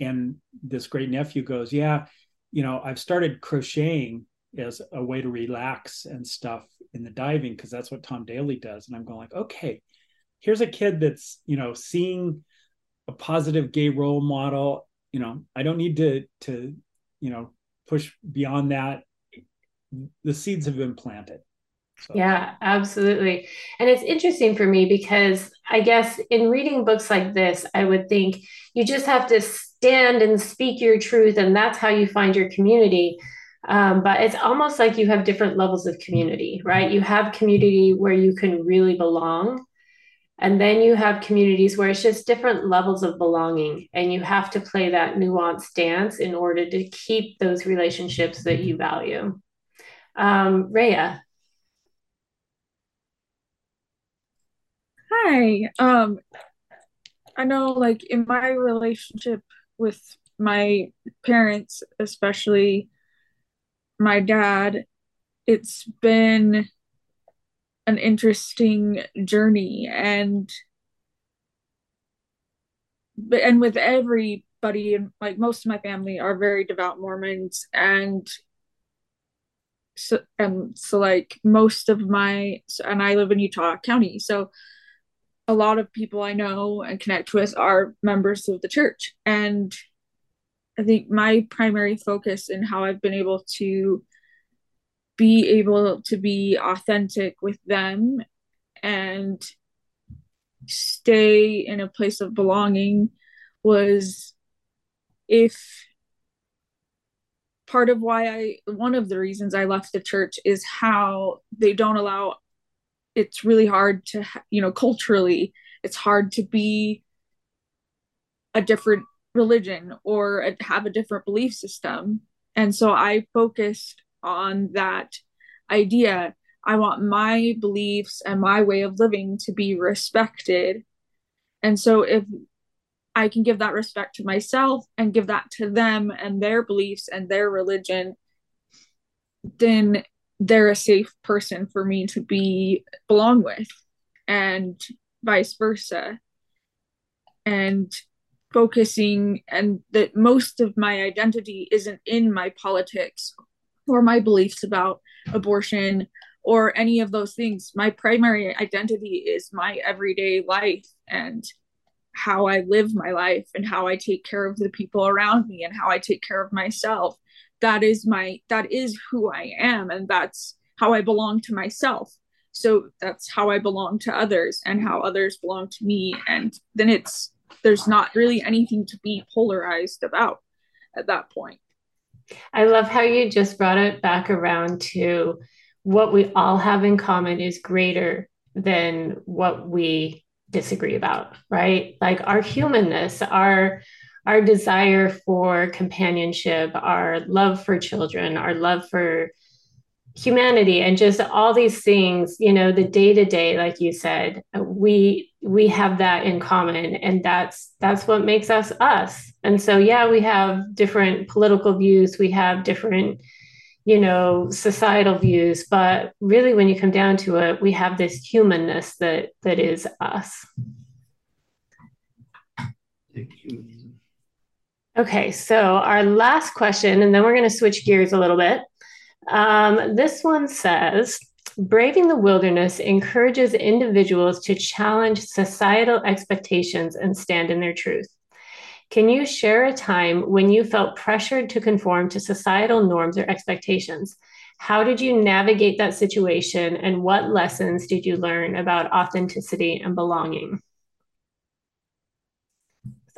And this great nephew goes, Yeah, you know, I've started crocheting as a way to relax and stuff in the diving because that's what Tom Daley does. And I'm going like, okay, here's a kid that's you know seeing a positive gay role model. You know i don't need to to you know push beyond that. The seeds have been planted so. Yeah, absolutely. And it's interesting for me because I guess in reading books like this, I would think you just have to stand and speak your truth, and that's how you find your community. Um, but it's almost like you have different levels of community, right? You have community where you can really belong, and then you have communities where it's just different levels of belonging, and you have to play that nuanced dance in order to keep those relationships that you value. Um, Rhea. Hi. Um, I know, like, in my relationship with my parents, especially my dad, it's been an interesting journey and and with everybody and like most of my family are very devout Mormons and so and so like most of my and I live in Utah County so a lot of people I know and connect with are members of the church. And I think my primary focus in how I've been able to be able to be authentic with them and stay in a place of belonging was if part of why I one of the reasons I left the church is how they don't allow it's really hard to you know culturally it's hard to be a different religion or a, have a different belief system. And so I focused on that idea. I want my beliefs and my way of living to be respected. And so if I can give that respect to myself and give that to them and their beliefs and their religion, then they're a safe person for me to be belong with and vice versa. And focusing and that most of my identity isn't in my politics or my beliefs about abortion or any of those things. My primary identity is my everyday life and how I live my life and how I take care of the people around me and how I take care of myself. That is my that is who I am and that's how I belong to myself. So that's how I belong to others and how others belong to me and then it's there's not really anything to be polarized about at that point. I love how you just brought it back around to what we all have in common is greater than what we disagree about, right? Like our humanness, our our desire for companionship, our love for children, our love for humanity and just all these things you know the day to day like you said we we have that in common and that's that's what makes us us. And so yeah we have different political views we have different you know societal views but really when you come down to it we have this humanness that that is us okay so our last question and then we're going to switch gears a little bit um, this one says braving the wilderness encourages individuals to challenge societal expectations and stand in their truth can you share a time when you felt pressured to conform to societal norms or expectations? How did you navigate that situation and what lessons did you learn about authenticity and belonging?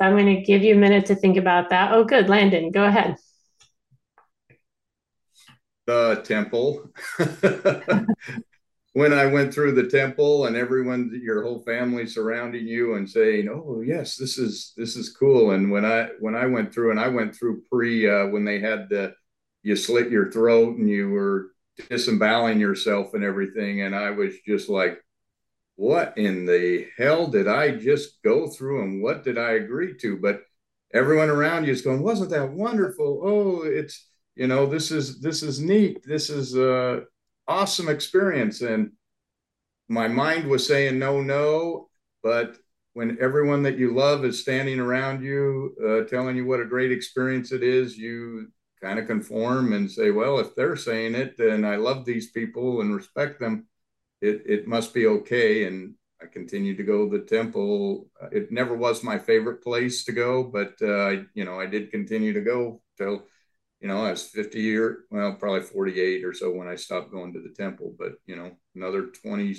So I'm going to give you a minute to think about that. Oh, good. Landon, go ahead. The temple. when I went through the temple and everyone, your whole family surrounding you and saying, "Oh yes, this is this is cool." And when I when I went through and I went through pre uh, when they had the you slit your throat and you were disemboweling yourself and everything, and I was just like, "What in the hell did I just go through? And what did I agree to?" But everyone around you is going, "Wasn't that wonderful? Oh, it's." you know this is this is neat this is uh awesome experience. And my mind was saying no, no. But when everyone that you love is standing around you, uh, telling you what a great experience it is, you kind of conform and say, well, if they're saying it, then I love these people and respect them. It, it must be okay. And I continued to go to the temple. It never was my favorite place to go, but uh, you know, I did continue to go till you know, I was 50 year, well, probably 48 or so when I stopped going to the temple, but you know, another 20,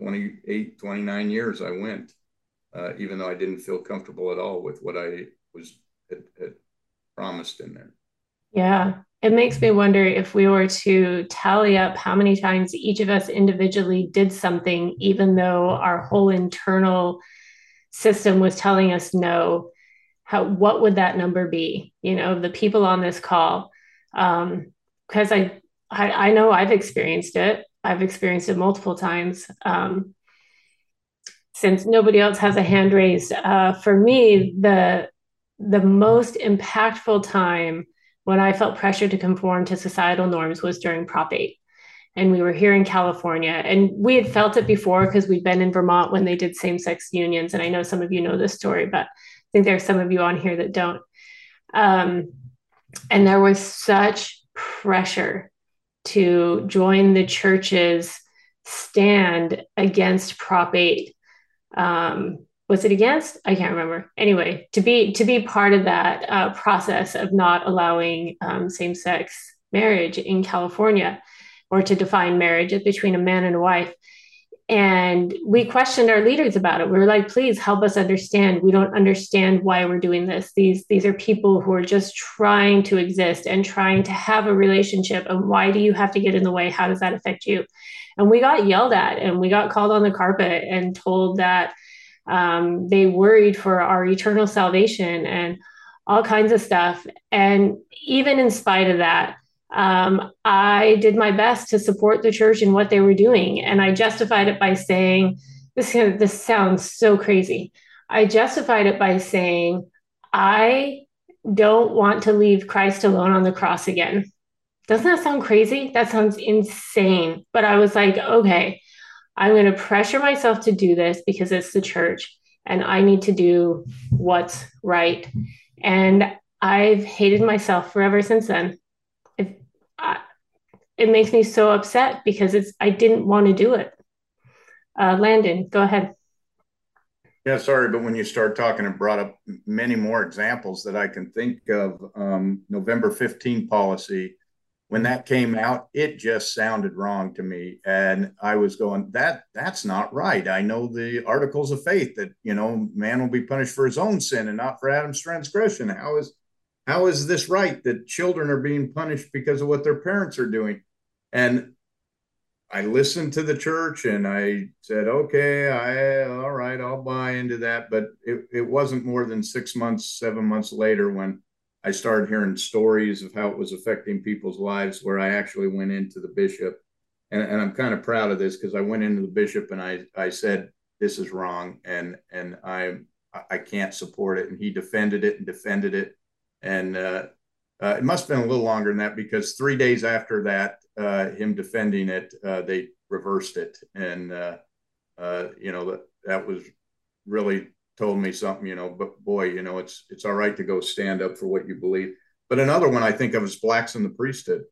28, 29 years I went, uh, even though I didn't feel comfortable at all with what I was had, had promised in there. Yeah. It makes me wonder if we were to tally up how many times each of us individually did something, even though our whole internal system was telling us no, how what would that number be you know the people on this call? Um because I, I i know i've experienced it. I've experienced it multiple times um since nobody else has a hand raised. Uh for me the the most impactful time when i felt pressure to conform to societal norms was during prop 8 and we were here in California. And we had felt it before because we'd been in Vermont when they did same sex unions. And I know some of you know this story, but I think there's some of you on here that don't. Um, and there was such pressure to join the church's stand against Prop 8. Um, was it against? I can't remember. Anyway to be to be part of that uh, process of not allowing um, same-sex marriage in california or to define marriage between a man and a wife. And we questioned our leaders about it. We were like please help us understand. We don't understand why we're doing this. These these are people who are just trying to exist and trying to have a relationship. And why do you have to get in the way? How does that affect you? And we got yelled at and we got called on the carpet and told that um, they worried for our eternal salvation and all kinds of stuff and even in spite of that um, I did my best to support the church in what they were doing. And I justified it by saying, this, this sounds so crazy. I justified it by saying, I don't want to leave Christ alone on the cross again. Doesn't that sound crazy? That sounds insane. But I was like, okay, I'm going to pressure myself to do this because it's the church and I need to do what's right. And I've hated myself forever since then it makes me so upset because it's I didn't want to do it. Uh, Landon, go ahead. Yeah, sorry, but when you start talking, it brought up many more examples that I can think of. Um, November 15 policy, when that came out, it just sounded wrong to me, and I was going, "That that's not right." I know the articles of faith that you know man will be punished for his own sin and not for Adam's transgression. How is how is this right that children are being punished because of what their parents are doing? And I listened to the church and I said, okay, I all right, I'll buy into that. But it, it wasn't more than six months, seven months later when I started hearing stories of how it was affecting people's lives, where I actually went into the bishop. And, and I'm kind of proud of this because I went into the bishop and I, I said, this is wrong and and I I can't support it. And he defended it and defended it. And uh, uh, it must have been a little longer than that because three days after that, uh, him defending it, uh, they reversed it, and uh, uh, you know that that was really told me something. You know, but boy, you know it's it's all right to go stand up for what you believe. But another one I think of is blacks in the priesthood.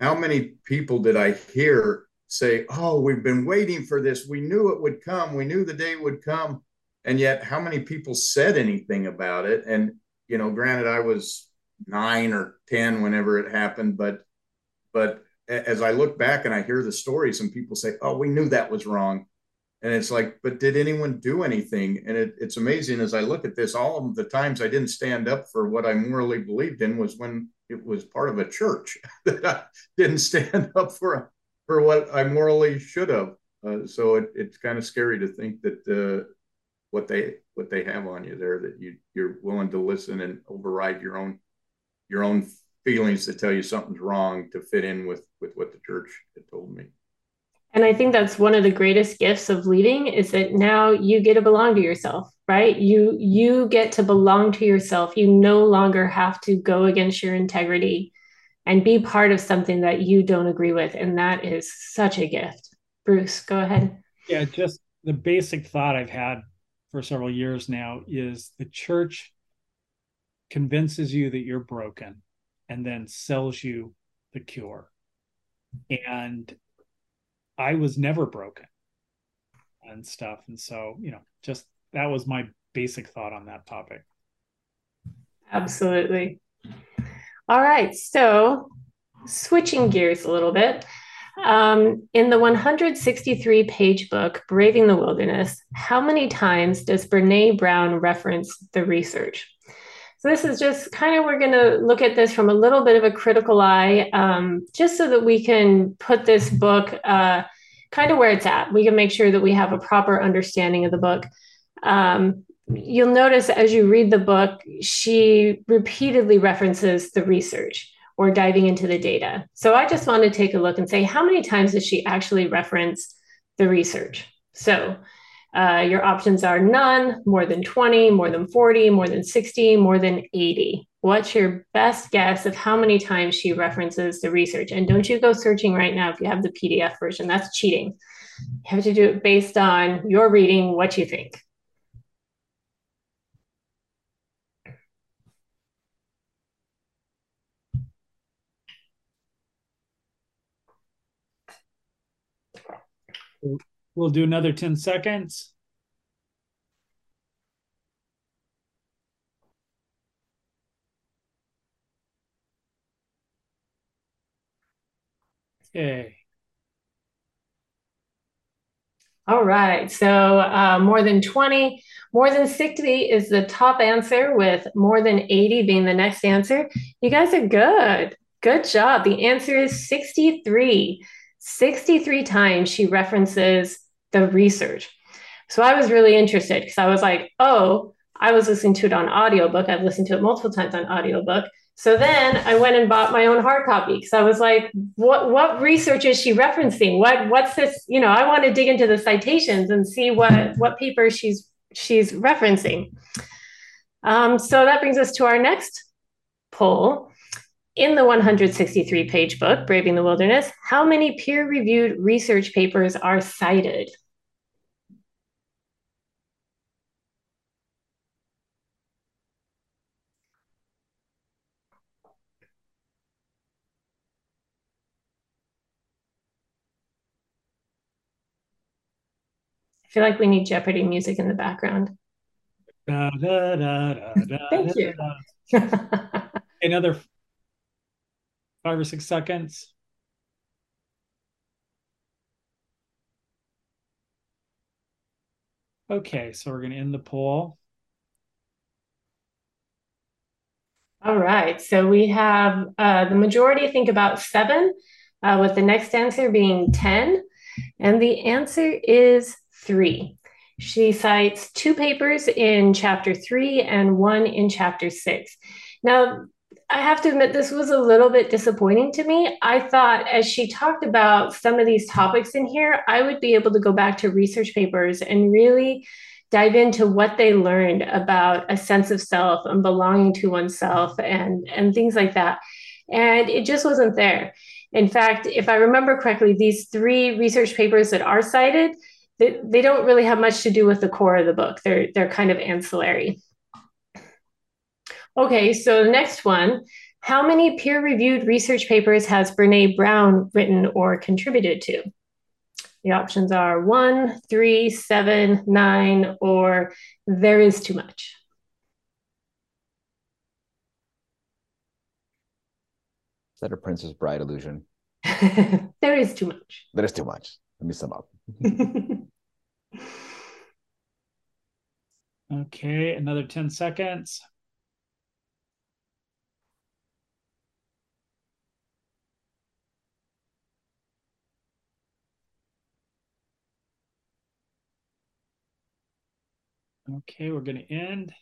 How many people did I hear say, "Oh, we've been waiting for this. We knew it would come. We knew the day would come." And yet, how many people said anything about it? And you know, granted, I was nine or ten whenever it happened, but but as I look back and I hear the stories and people say, "Oh, we knew that was wrong," and it's like, but did anyone do anything? And it, it's amazing as I look at this. All of the times I didn't stand up for what I morally believed in was when it was part of a church that I didn't stand up for for what I morally should have. Uh, so it, it's kind of scary to think that uh, what they what they have on you there that you you're willing to listen and override your own your own feelings to tell you something's wrong to fit in with with what the church had told me and i think that's one of the greatest gifts of leading is that now you get to belong to yourself right? You you get to belong to yourself. You no longer have to go against your integrity and be part of something that you don't agree with. And that is such a gift. Bruce go ahead. Yeah just the basic thought i've had for several years now is the church convinces you that you're broken and then sells you the cure. And I was never broken and stuff. And so, you know, just that was my basic thought on that topic. Absolutely. All right. So, switching gears a little bit. Um, in the 163 page book, Braving the Wilderness, how many times does Brene Brown reference the research? So this is just kind of, we're going to look at this from a little bit of a critical eye, um, just so that we can put this book uh, kind of where it's at. We can make sure that we have a proper understanding of the book. Um, you'll notice as you read the book, she repeatedly references the research or diving into the data. So I just want to take a look and say, how many times does she actually reference the research? So uh, your options are none, more than 20, more than 40, more than 60, more than 80. What's your best guess of how many times she references the research? And don't you go searching right now if you have the PDF version, that's cheating. You have to do it based on your reading, what you think. We'll do another 10 seconds. Okay. All right. So uh, more than 20, more than 60 is the top answer, with more than 80 being the next answer. You guys are good. Good job. The answer is 63. 63 times she references the research. So I was really interested because I was like, oh, I was listening to it on audiobook. I've listened to it multiple times on audiobook. So then I went and bought my own hard copy because I was like, what what research is she referencing? What what's this? You know, I want to dig into the citations and see what what paper she's she's referencing. Um, so that brings us to our next poll. In the 163 page book, Braving the Wilderness, how many peer reviewed research papers are cited? I feel like we need Jeopardy music in the background. Da, da, da, Thank you. Another five or six seconds. Okay, so we're going to end the poll. All right, so we have uh, the majority think about seven, uh, with the next answer being 10. And the answer is three. She cites two papers in chapter three and one in chapter six. Now, I have to admit, this was a little bit disappointing to me. I thought as she talked about some of these topics in here, I would be able to go back to research papers and really dive into what they learned about a sense of self and belonging to oneself and, and things like that. And it just wasn't there. In fact, if I remember correctly, these three research papers that are cited, they, they don't really have much to do with the core of the book. They're they're kind of ancillary. Okay, so the next one, how many peer-reviewed research papers has Brene Brown written or contributed to? The options are one, three, seven, nine, or there is too much. Is that a Princess Bride illusion? there is too much. There is too much. Let me sum up. Okay, another 10 seconds. Okay, we're going to end.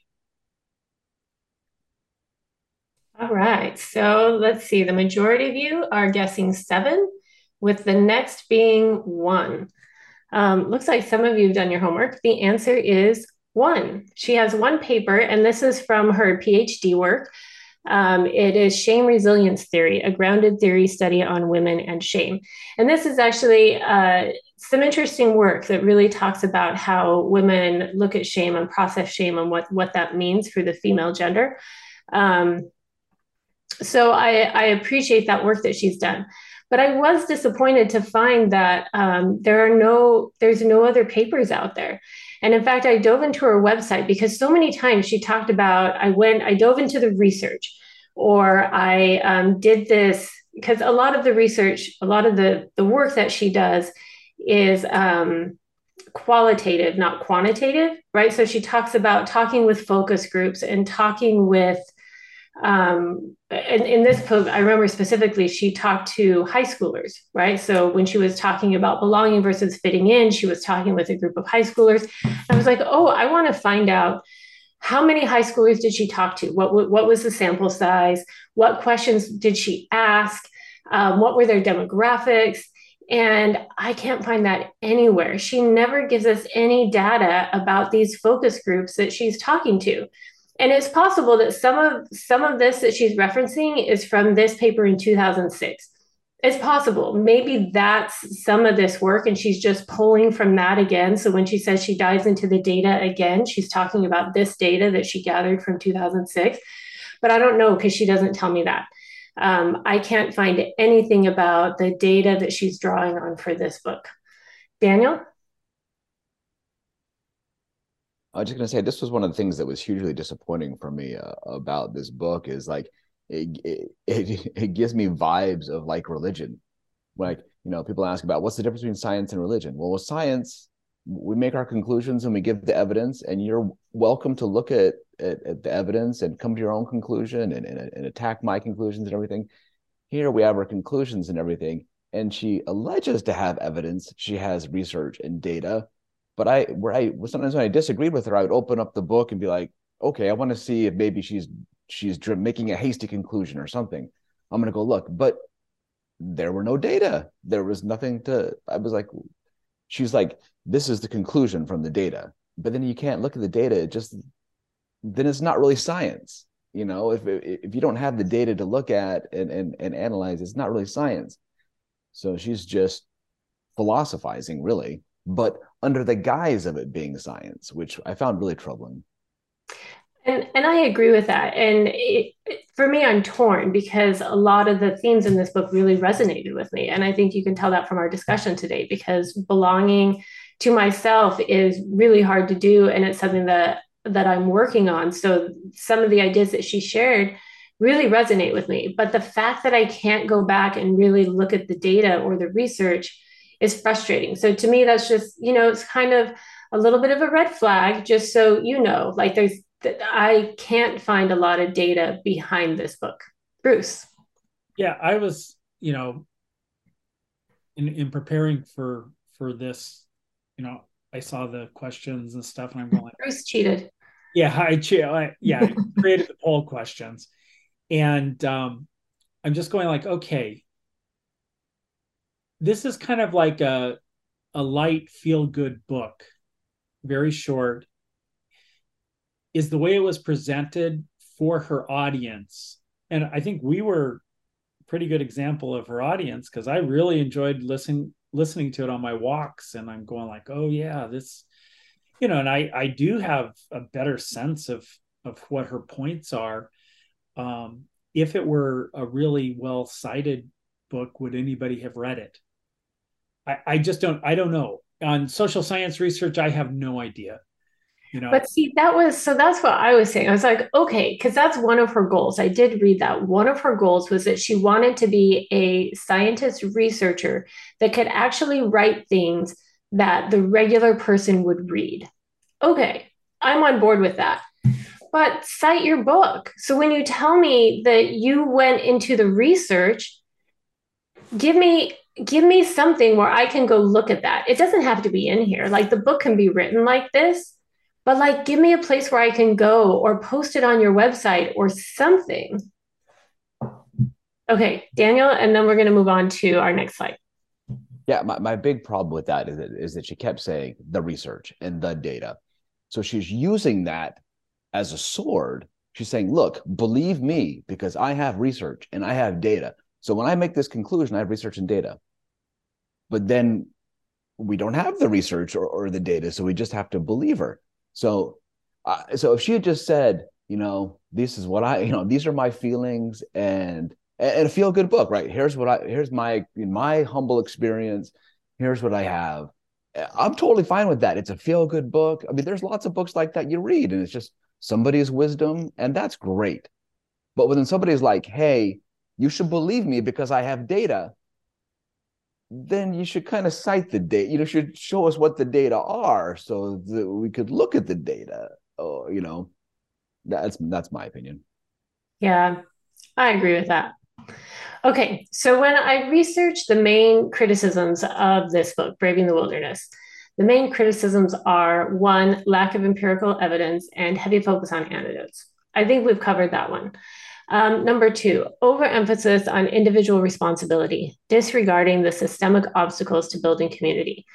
All right, so let's see. The majority of you are guessing seven, with the next being one. Um, looks like some of you have done your homework. The answer is one. She has one paper, and this is from her PhD work. Um, it is Shame Resilience Theory, a grounded theory study on women and shame. And this is actually uh, some interesting work that really talks about how women look at shame and process shame and what, what that means for the female gender. Um, so I, I appreciate that work that she's done. But I was disappointed to find that um, there are no, there's no other papers out there. And in fact, I dove into her website because so many times she talked about, I went, I dove into the research or I um, did this because a lot of the research, a lot of the, the work that she does is um, qualitative, not quantitative, right? So she talks about talking with focus groups and talking with um, in, in this book, I remember specifically she talked to high schoolers, right? So when she was talking about belonging versus fitting in, she was talking with a group of high schoolers. I was like, oh, I want to find out how many high schoolers did she talk to? What, what was the sample size? What questions did she ask? Um, what were their demographics? And I can't find that anywhere. She never gives us any data about these focus groups that she's talking to and it's possible that some of some of this that she's referencing is from this paper in 2006 it's possible. Maybe that's some of this work and she's just pulling from that again. So when she says she dives into the data again she's talking about this data that she gathered from 2006 but i don't know because she doesn't tell me that. Um, i can't find anything about the data that she's drawing on for this book. Daniel I was just gonna say this was one of the things that was hugely disappointing for me uh, about this book is like it, it, it gives me vibes of like religion, like you know people ask about what's the difference between science and religion? Well with science we make our conclusions and we give the evidence and you're welcome to look at, at, at the evidence and come to your own conclusion and, and, and attack my conclusions and everything. Here we have our conclusions and everything and she alleges to have evidence. She has research and data but i where i sometimes when i disagreed with her i would open up the book and be like okay i want to see if maybe she's she's making a hasty conclusion or something. I'm to go look but there were no data. There was nothing to i was like she's like this is the conclusion from the data. But then you can't look at the data it just then it's not really science you know? If if you don't have the data to look at and and, and analyze it's not really science. So she's just philosophizing really. But under the guise of it being science which i found really troubling and and I agree with that. And it, for me, I'm torn because a lot of the themes in this book really resonated with me, and I think you can tell that from our discussion today. Because belonging to myself is really hard to do, and it's something that that I'm working on. So some of the ideas that she shared really resonate with me. But the fact that I can't go back and really look at the data or the research is frustrating. So to me, that's just you know, it's kind of a little bit of a red flag, just so you know, like there's that I can't find a lot of data behind this book. Bruce. Yeah, I was, you know, in in preparing for for this, you know, I saw the questions and stuff, and I'm going. Bruce cheated. Yeah, I, I yeah, I created the poll questions, and um, I'm just going like, okay, this is kind of like a a light feel good book, very short is the way it was presented for her audience. And I think we were a pretty good example of her audience because I really enjoyed listening listening to it on my walks and I'm going like, oh yeah, this you know, and I I do have a better sense of of what her points are. Um, if it were a really well cited book, would anybody have read it? I, I just don't I don't know. On social science research, I have no idea you know? But see that was so that's what i was saying. I was like okay because that's one of her goals. I did read that. One of her goals was that she wanted to be a scientist researcher that could actually write things that the regular person would read. Okay i'm on board with that. But cite your book. So when you tell me that you went into the research give me give me something where i can go look at that it doesn't have to be in here like the book can be written like this but like give me a place where I can go or post it on your website or something. Okay, Daniel, and then we're going to move on to our next slide. Yeah, my, my big problem with that is that, is that she kept saying the research and the data. So she's using that as a sword. She's saying, look, believe me, because I have research and I have data. So when I make this conclusion, I have research and data. But then we don't have the research or, or the data. So we just have to believe her. So, uh, so if she had just said, you know, this is what I, you know, these are my feelings and and a feel good book, right? Here's what I, here's my my humble experience. Here's what I have. I'm totally fine with that. It's a feel good book. I mean, there's lots of books like that you read, and it's just somebody's wisdom, and that's great. But when somebody's like, "Hey, you should believe me because I have data," then you should kind of cite the data. You know, should show us what the data are so that we could look at the data. Oh, you know, that's that's my opinion. Yeah, I agree with that. Okay, so when I researched the main criticisms of this book, Braving the Wilderness, the main criticisms are one, lack of empirical evidence and heavy focus on anecdotes. I think we've covered that one. Um, number two, overemphasis on individual responsibility, disregarding the systemic obstacles to building community.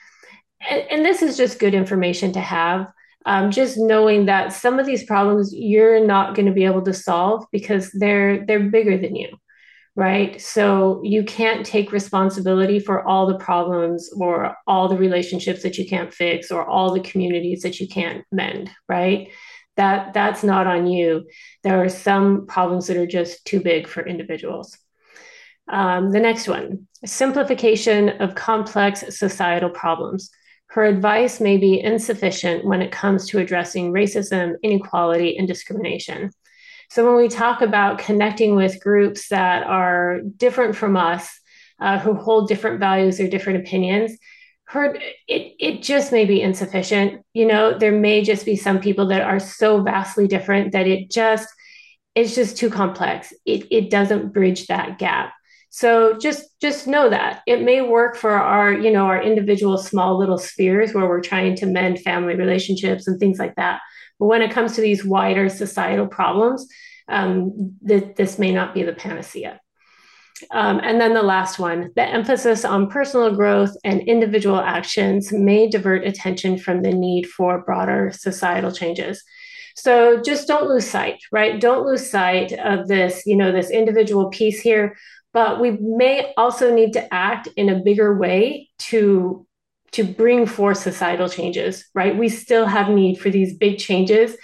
And, and this is just good information to have. Um, just knowing that some of these problems you're not going to be able to solve because they're they're bigger than you right so you can't take responsibility for all the problems or all the relationships that you can't fix or all the communities that you can't mend right that that's not on you. There are some problems that are just too big for individuals. Um, the next one simplification of complex societal problems. Her advice may be insufficient when it comes to addressing racism inequality and discrimination. So when we talk about connecting with groups that are different from us uh, who hold different values or different opinions her it it just may be insufficient. You know there may just be some people that are so vastly different that it just it's just too complex. It, it doesn't bridge that gap. So just just know that. It may work for our you know our individual small little spheres where we're trying to mend family relationships and things like that. But when it comes to these wider societal problems um, th- this may not be the panacea um, and then the last one the emphasis on personal growth and individual actions may divert attention from the need for broader societal changes. So just don't lose sight, right? Don't lose sight of this, you know, this individual piece here. But we may also need to act in a bigger way to to bring forth societal changes, right? We still have need for these big changes.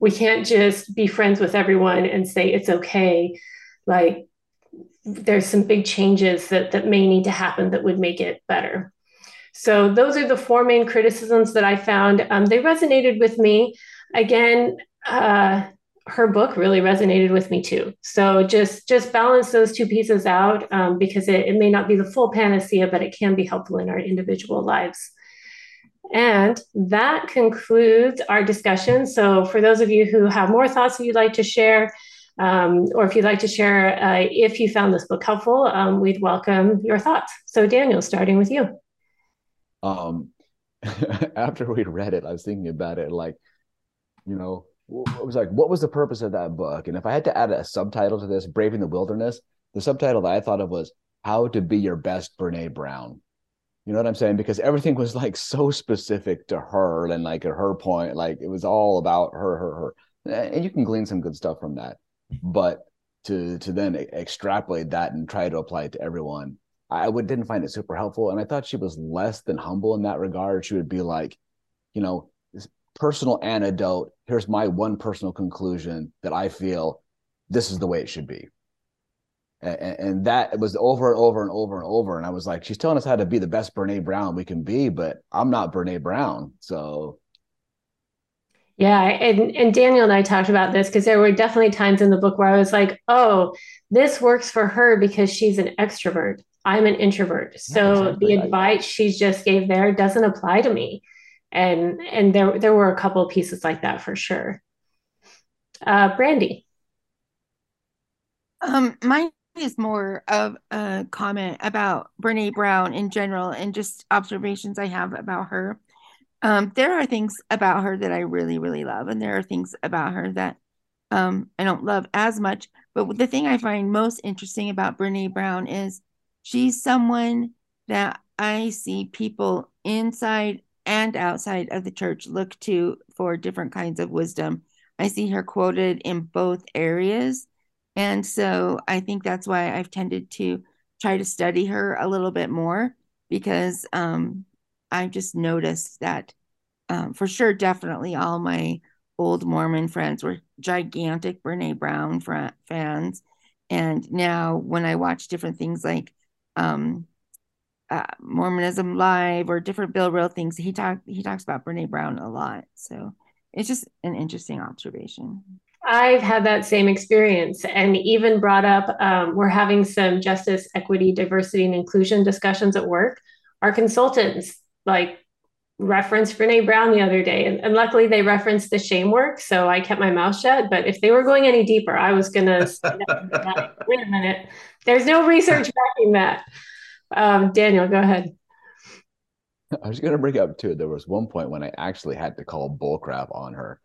We can't just be friends with everyone and say it's okay. Like there's some big changes that, that may need to happen that would make it better. So those are the four main criticisms that I found. Um, they resonated with me. Again, uh, her book really resonated with me too. So just just balance those two pieces out um, because it, it may not be the full panacea, but it can be helpful in our individual lives. And that concludes our discussion. So for those of you who have more thoughts that you'd like to share, um, or if you'd like to share uh, if you found this book helpful, um, we'd welcome your thoughts. So, Daniel, starting with you. Um, after we read it, I was thinking about it like, you know, it was like, what was the purpose of that book? And if I had to add a subtitle to this, Braving the Wilderness, the subtitle that I thought of was How to Be Your Best Brene Brown. You know what I'm saying? Because everything was like so specific to her and like at her point, like it was all about her, her, her. And you can glean some good stuff from that but to to then extrapolate that and try to apply it to everyone i would didn't find it super helpful. And i thought she was less than humble in that regard. She would be like you know personal anecdote here's my one personal conclusion that i feel this is the way it should be. And, and that was over and over and over and over. And i was like she's telling us how to be the best brene brown we can be but i'm not brene brown. So yeah, and and Daniel and I talked about this because there were definitely times in the book where I was like, "Oh, this works for her because she's an extrovert. I'm an introvert. So yeah, exactly. the advice she just gave there doesn't apply to me." And and there there were a couple of pieces like that for sure. Uh, Brandy. Um, mine is more of a comment about Brene Brown in general and just observations I have about her. Um, there are things about her that I really, really love, and there are things about her that um, I don't love as much. But the thing I find most interesting about Brene Brown is she's someone that I see people inside and outside of the church look to for different kinds of wisdom. I see her quoted in both areas. And so I think that's why I've tended to try to study her a little bit more because um, I just noticed that um, for sure, definitely all my old Mormon friends were gigantic Brene Brown fr- fans. And now when I watch different things like um, uh, Mormonism Live or different Bill Reel things, he talk he talks about Brene Brown a lot. So it's just an interesting observation. I've had that same experience and even brought up um, we're having some justice, equity, diversity, and inclusion discussions at work. Our consultants like referenced Brene Brown the other day, and, and, luckily they referenced the shame work, so I kept my mouth shut. But if they were going any deeper, I was gonna wait a minute. There's no research backing that. Um, Daniel, go ahead. I was gonna bring up too. There was one point when I actually had to call bullcrap on her,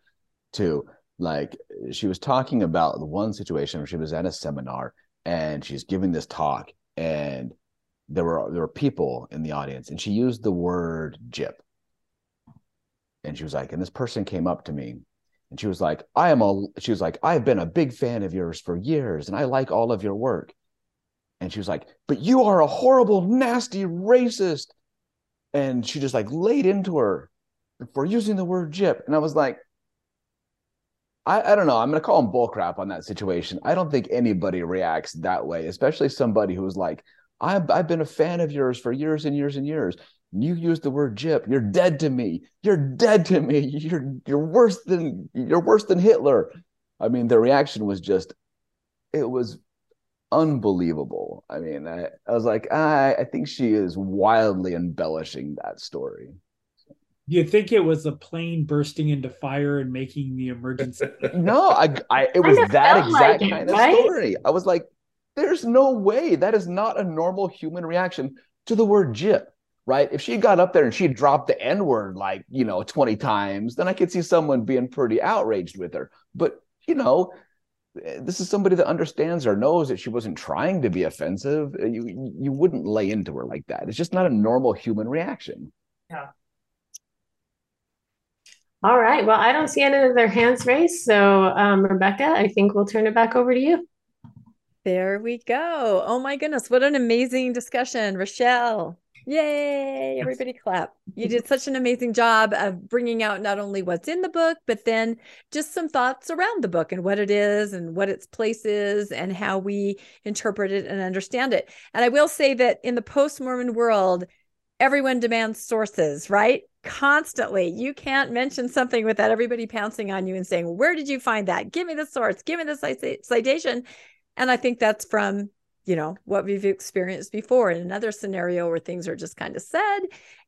too. Like she was talking about the one situation where she was at a seminar and she's giving this talk, and there were there were people in the audience, and she used the word jip and she was like, and this person came up to me and she was like, I am a, she was like, I've been a big fan of yours for years and I like all of your work. And she was like, but you are a horrible, nasty racist. And she just like laid into her for using the word jip And I was like, I, I don't know. I'm going to call him bullcrap on that situation. I don't think anybody reacts that way, especially somebody who's like, I've, I've been a fan of yours for years and years and years you use the word gyp you're dead to me you're dead to me you're you're worse than you're worse than hitler i mean the reaction was just it was unbelievable. I mean, I, I was like, I, I think she is wildly embellishing that story. You think it was a plane bursting into fire and making the emergency? no, I, I it was that exact like kind it, of right? story. I was like, there's no way that is not a normal human reaction to the word jip, right? If she got up there and she dropped the N word like, you know, 20 times, then I could see someone being pretty outraged with her. But, you know, this is somebody that understands or knows that she wasn't trying to be offensive. You you wouldn't lay into her like that. It's just not a normal human reaction. Yeah. All right. Well, I don't see any of their hands raised. So, um, Rebecca, I think we'll turn it back over to you. There we go. Oh my goodness. What an amazing discussion. Rochelle. Yay. Everybody clap. You did such an amazing job of bringing out not only what's in the book, but then just some thoughts around the book and what it is and what its place is and how we interpret it and understand it. And I will say that in the post Mormon world, everyone demands sources, right? Constantly. You can't mention something without everybody pouncing on you and saying, Where did you find that? Give me the source, give me the citation. And I think that's from, you know, what we've experienced before in another scenario where things are just kind of said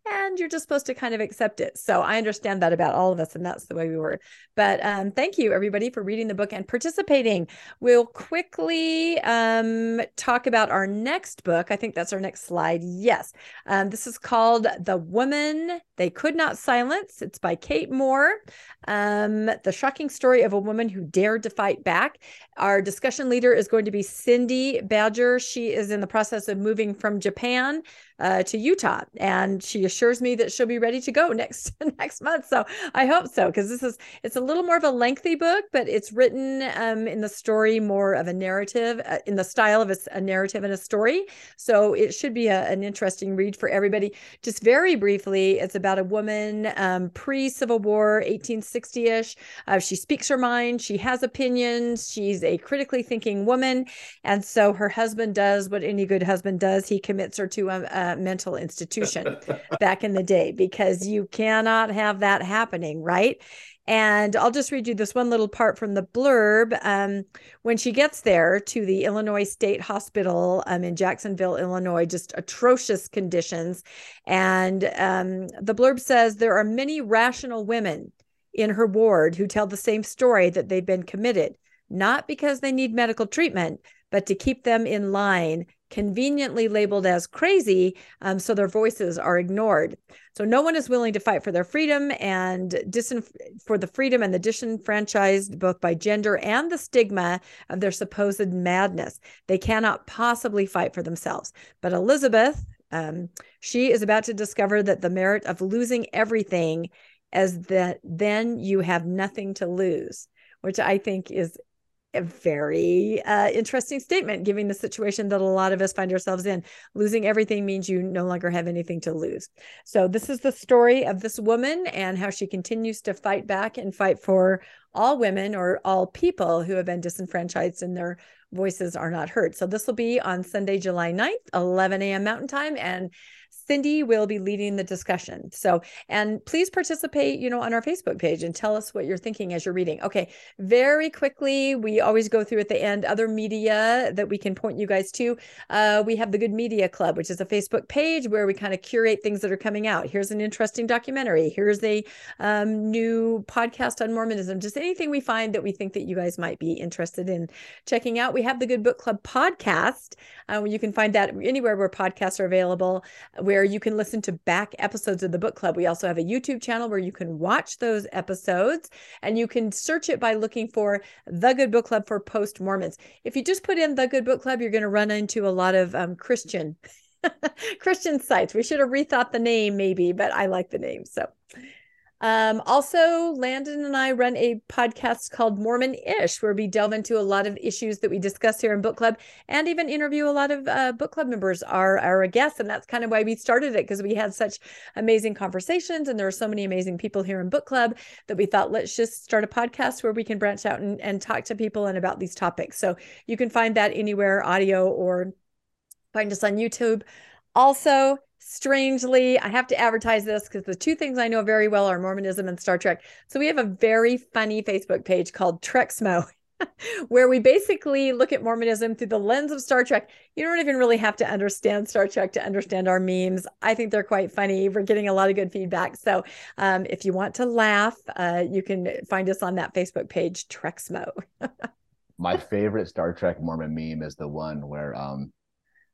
and you're just supposed to kind of accept it. So I understand that about all of us, and that's the way we were. But um, thank you, everybody, for reading the book and participating. We'll quickly um, talk about our next book. I think that's our next slide. Yes. Um, this is called The Woman They Could Not Silence. It's by Kate Moore. Um, the shocking story of a woman who dared to fight back. Our discussion leader is going to be Cindy Badger. She is in the process of moving from Japan uh, to Utah, and she assures me that she'll be ready to go next next month. So I hope so because this is it's a little more of a lengthy book, but it's written um, in the story more of a narrative uh, in the style of a, a, narrative and a story. So it should be a, an interesting read for everybody. Just very briefly, it's about a woman um, pre Civil War, 1860 ish. Uh, she speaks her mind. She has opinions. She's a critically thinking woman, and so her husband does what any good husband does. He commits her to a, a mental institution back in the day because you cannot have that happening, right? And I'll just read you this one little part from the blurb. Um, when she gets there to the Illinois State Hospital um, in Jacksonville, Illinois, just atrocious conditions. And um, the blurb says there are many rational women in her ward who tell the same story that they've been committed, not because they need medical treatment, but to keep them in line conveniently labeled as crazy, um, so their voices are ignored. So no one is willing to fight for their freedom and disenf- for the freedom and the disenfranchised both by gender and the stigma of their supposed madness. They cannot possibly fight for themselves. But Elizabeth, um, she is about to discover that the merit of losing everything as that then you have nothing to lose, which I think is a very uh, interesting statement, given the situation that a lot of us find ourselves in. Losing everything means you no longer have anything to lose. So, this is the story of this woman and how she continues to fight back and fight for all women or all people who have been disenfranchised and their voices are not heard. So, this will be on Sunday, July 9th, 11 a.m. Mountain Time. And Cindy will be leading the discussion. So, and please participate, you know, on our Facebook page and tell us what you're thinking as you're reading. Okay, very quickly, we always go through at the end other media that we can point you guys to. Uh, we have the Good Media Club, which is a Facebook page where we kind of curate things that are coming out. Here's an interesting documentary. Here's a um, new podcast on Mormonism. Just anything we find that we think that you guys might be interested in checking out. We have the Good Book Club podcast. Uh, you can find that anywhere where podcasts are available. We where you can listen to back episodes of the book club. We also have a YouTube channel where you can watch those episodes and you can search it by looking for The Good Book Club for Post Mormons. If you just put in The Good Book Club, you're going to run into a lot of um, Christian. Christian sites. We should have rethought the name maybe, but I like the name. So um, also, Landon and I run a podcast called Mormonish, where we delve into a lot of issues that we discuss here in book club and even interview a lot of uh, book club members, are our guests. And that's kind of why we started it because we had such amazing conversations and there are so many amazing people here in book club that we thought, let's just start a podcast where we can branch out and, and talk to people and about these topics. So you can find that anywhere, audio or find us on YouTube. Also, strangely, I have to advertise this because the two things I know very well are Mormonism and Star Trek. So we have a very funny Facebook page called Trexmo. where we basically look at Mormonism through the lens of Star Trek. You don't even really have to understand Star Trek to understand our memes. I think they're quite funny. We're getting a lot of good feedback. So um, if you want to laugh, uh, you can find us on that Facebook page, Trexmo. My favorite Star Trek Mormon meme is the one where um,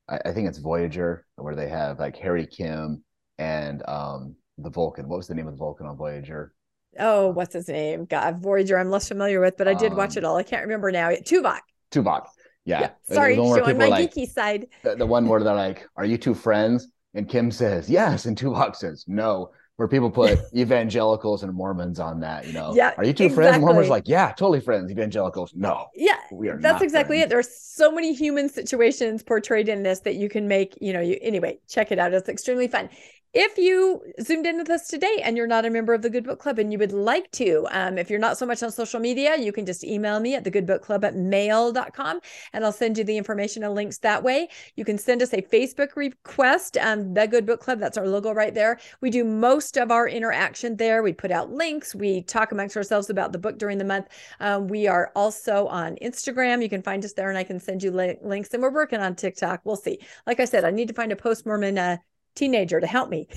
I, I think it's Voyager, where they have like Harry Kim and um, the Vulcan. What was the name of the Vulcan on Voyager? oh, what's his name? God, Voyager. I'm less familiar with, but I did watch Um, it all. I can't remember now. Tuvok. Tuvok. Yeah. Yeah. Sorry, the one where showing my like- geeky side. The, the one where they're like, "Are you two friends?" And Kim says, "Yes," and Tuvok says, "No." Where people put evangelicals and Mormons on that, you know? Yeah, Are you two friends? Mormons like, yeah, totally friends. Evangelicals, no. Yeah, we are. that's exactly friends. it. There's so many human situations portrayed in this that you can make, you know, you anyway, check it out. It's extremely fun. If you zoomed in with us today and you're not a member of the Good Book Club and you would like to, um, if you're not so much on social media, you can just email me at the Good Book Club at mail.com and I'll send you the information and links that way. You can send us a Facebook request, um, the Good Book Club. That's our logo right there. We do most of our interaction there. We put out links, we talk amongst ourselves about the book during the month. Um, we are also on Instagram. You can find us there and I can send you li- links. And we're working on TikTok. We'll see. Like I said, I need to find a post Mormon uh, teenager to help me.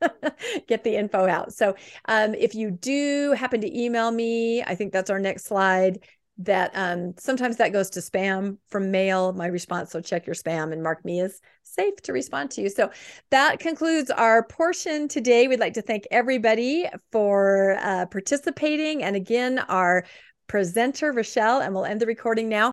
get the info out. So um, if you do happen to email me, I think that's our next slide. That um, sometimes that goes to spam from mail, my response. So check your spam and mark me as safe to respond to you. So that concludes our portion today. We'd like to thank everybody for uh, participating. And again, our presenter, Rochelle, and we'll end the recording now.